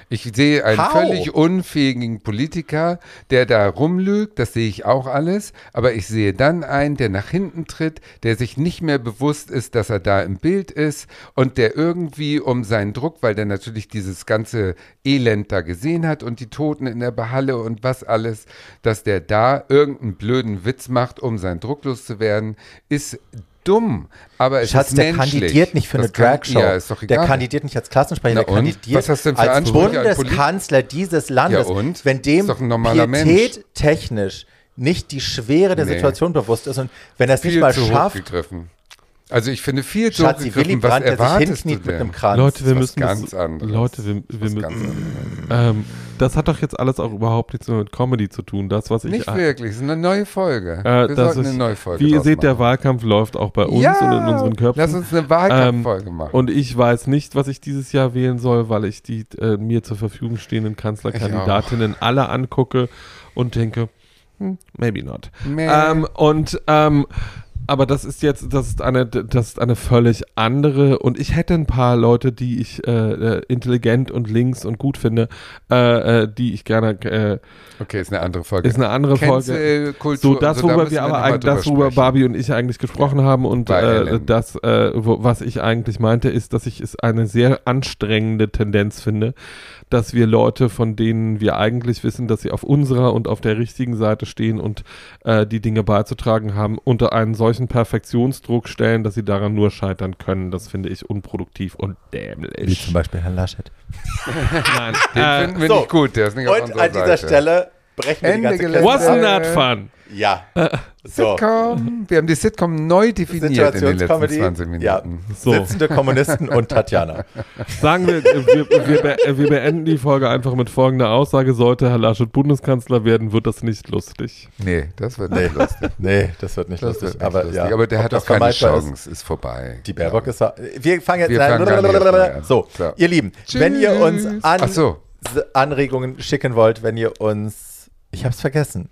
Ich sehe einen How? völlig unfähigen Politiker, der da rumlügt, das sehe ich auch alles, aber ich sehe dann einen, der nach hinten tritt, der sich nicht mehr bewusst ist, dass er da im Bild ist und der irgendwie um seinen Druck, weil der natürlich dieses ganze Elend da gesehen hat und die Toten in der Behalle und was alles, dass der da irgendeinen blöden Witz macht, um seinen Druck loszuwerden, ist dumm, aber es Schatz, ist der menschlich. kandidiert nicht für eine Das kann- Dragshow. Ja, ist doch der egal. kandidiert nicht als Klassensprecher, Na der kandidiert als Bundeskanzler dieses Landes. Ja und? Wenn dem. Pietät technisch nicht die Schwere der Nee. Situation bewusst ist und wenn er es nicht mal schafft, hochgegriffen. Also ich finde viel zu Schatzi, Willy hochgegriffen. Was Brandt, der sich erwartest hinkniet du mit einem Kranz. Leute, wir müssen ganz das, anderes. Leute, wir, wir müssen, ähm, das hat doch jetzt alles auch überhaupt nichts mehr mit Comedy zu tun. Das, was ich Nicht äh, wirklich, es ist eine neue Folge. äh, Wir das sollten ist, eine neue Folge Wie ihr seht, der machen. Wahlkampf läuft auch bei uns ja, und in unseren Köpfen. Lass uns eine Wahlkampffolge machen. Und ich weiß nicht, was ich dieses Jahr wählen soll, weil ich die äh, mir zur Verfügung stehenden Kanzlerkandidatinnen alle angucke und denke, hm, maybe not. Meh. Ähm, und ähm, aber das ist jetzt, das ist eine, das ist eine völlig andere. Und ich hätte ein paar Leute, die ich äh, äh, intelligent und links und gut finde, äh, äh, die ich gerne. Äh, okay, ist eine andere Folge. ist eine andere Folge. Cancel-Kultur So, das, und so, da worüber wir aber eigentlich, das, worüber. Barbie und ich eigentlich gesprochen haben und äh, das, äh, wo, was ich eigentlich meinte, ist, dass ich es eine sehr anstrengende Tendenz finde, dass wir Leute, von denen wir eigentlich wissen, dass sie auf unserer und auf der richtigen Seite stehen und äh, die Dinge beizutragen haben, unter einen solchen Perfektionsdruck stellen, dass sie daran nur scheitern können. Das finde ich unproduktiv und wie dämlich. zum Beispiel Herrn Laschet. *laughs* Nein. Den äh, finden wir so. nicht gut, der ist nicht auf Und unserer an dieser Seite. Stelle brechen wir die Ende ganze Gelände. Wasn't that fun? Ja. So. Sitcom. Wir haben die Sitcom neu definiert in den letzten Situationscomedy. 20 Minuten. Ja. So. Sitzende Kommunisten und Tatjana. Sagen wir, äh, wir, wir, äh, wir beenden die Folge einfach mit folgender Aussage. Sollte Herr Laschet Bundeskanzler werden, wird das nicht lustig. Nee, das wird Nee, nicht lustig. nee, das wird nicht Das lustig. wird nicht aber, lustig. ja, aber der ob hat auch keine vermeidbar ist. Chance, ist, vorbei. Die Baerbock ist. Wir fangen jetzt Wir fangen an. So, So. ihr Lieben, wenn ihr uns Tschüss. an Ach so. Anregungen schicken wollt, wenn ihr uns. Ich hab's vergessen.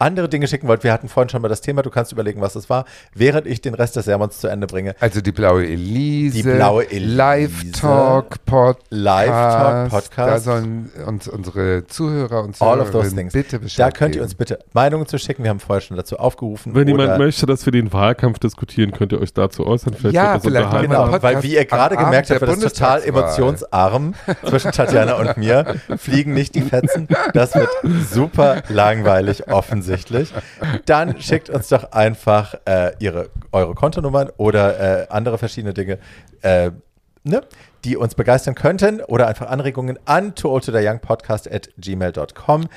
Andere Dinge schicken wollt, wir hatten vorhin schon mal das Thema, du kannst überlegen, was es war, während ich den Rest des Sermons zu Ende bringe. Also die blaue Elise, Die blaue Elise. Live-Talk, Podcast. Live-Talk, Podcast. Da sollen uns unsere Zuhörer und All of those Zuhörerinnen things. bitte Bescheid Da könnt ihr uns bitte Meinungen zu schicken. Wir haben vorher schon dazu aufgerufen. Wenn jemand möchte, dass wir den Wahlkampf diskutieren, könnt ihr euch dazu äußern. Vielleicht Ja, wird das vielleicht Genau, Podcast weil wie ihr gerade gemerkt habt, der das total emotionsarm *laughs* zwischen Tatjana und mir. Fliegen nicht die Fetzen. Das wird super langweilig, *laughs* offensichtlich. Dann schickt uns doch einfach äh, ihre, eure Kontonummern oder äh, andere verschiedene Dinge, äh, ne, die uns begeistern könnten oder einfach Anregungen an podcast at gmail.com.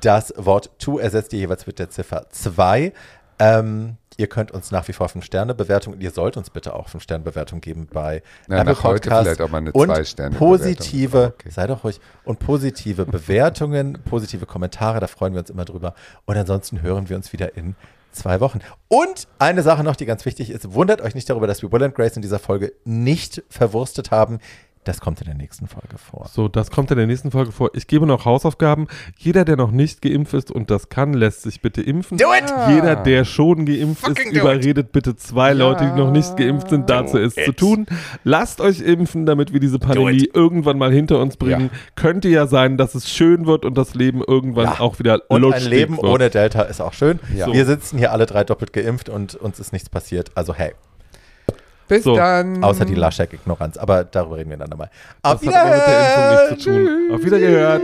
Das Wort to ersetzt ihr jeweils mit der Ziffer 2. Ähm, Ihr könnt uns nach wie vor 5 Sterne Bewertung und ihr sollt uns bitte auch 5 Sterne Bewertung geben bei Ja, Apple Podcast vielleicht auch mal eine und Zwei-Sterne-Bewertung. positive, Okay. sei doch ruhig, und positive Bewertungen, positive Kommentare, da freuen wir uns immer drüber. Und ansonsten hören wir uns wieder in zwei Wochen. Und eine Sache noch, die ganz wichtig ist, wundert euch nicht darüber, dass wir Will and Grace in dieser Folge nicht verwurstet haben. Das kommt in der nächsten Folge vor. So, das kommt in der nächsten Folge vor. Ich gebe noch Hausaufgaben. Jeder, der noch nicht geimpft ist und das kann, lässt sich bitte impfen. Do it! Jeder, der schon geimpft Fucking ist, überredet bitte zwei Leute, die noch nicht geimpft sind, dazu es zu tun. Lasst euch impfen, damit wir diese Pandemie irgendwann mal hinter uns bringen. Könnte ja sein, dass es schön wird und das Leben irgendwann Ja. auch wieder Und ein Leben wird. ohne Delta ist auch schön. Ja. Wir sitzen hier alle drei doppelt geimpft und uns ist nichts passiert. Also hey, Bis So, dann. außer die Laschek-Ignoranz. Aber darüber reden wir dann nochmal. Auf Das hat aber mit der Impfung nichts zu Wiederhören. tun. Auf Wiedergehört.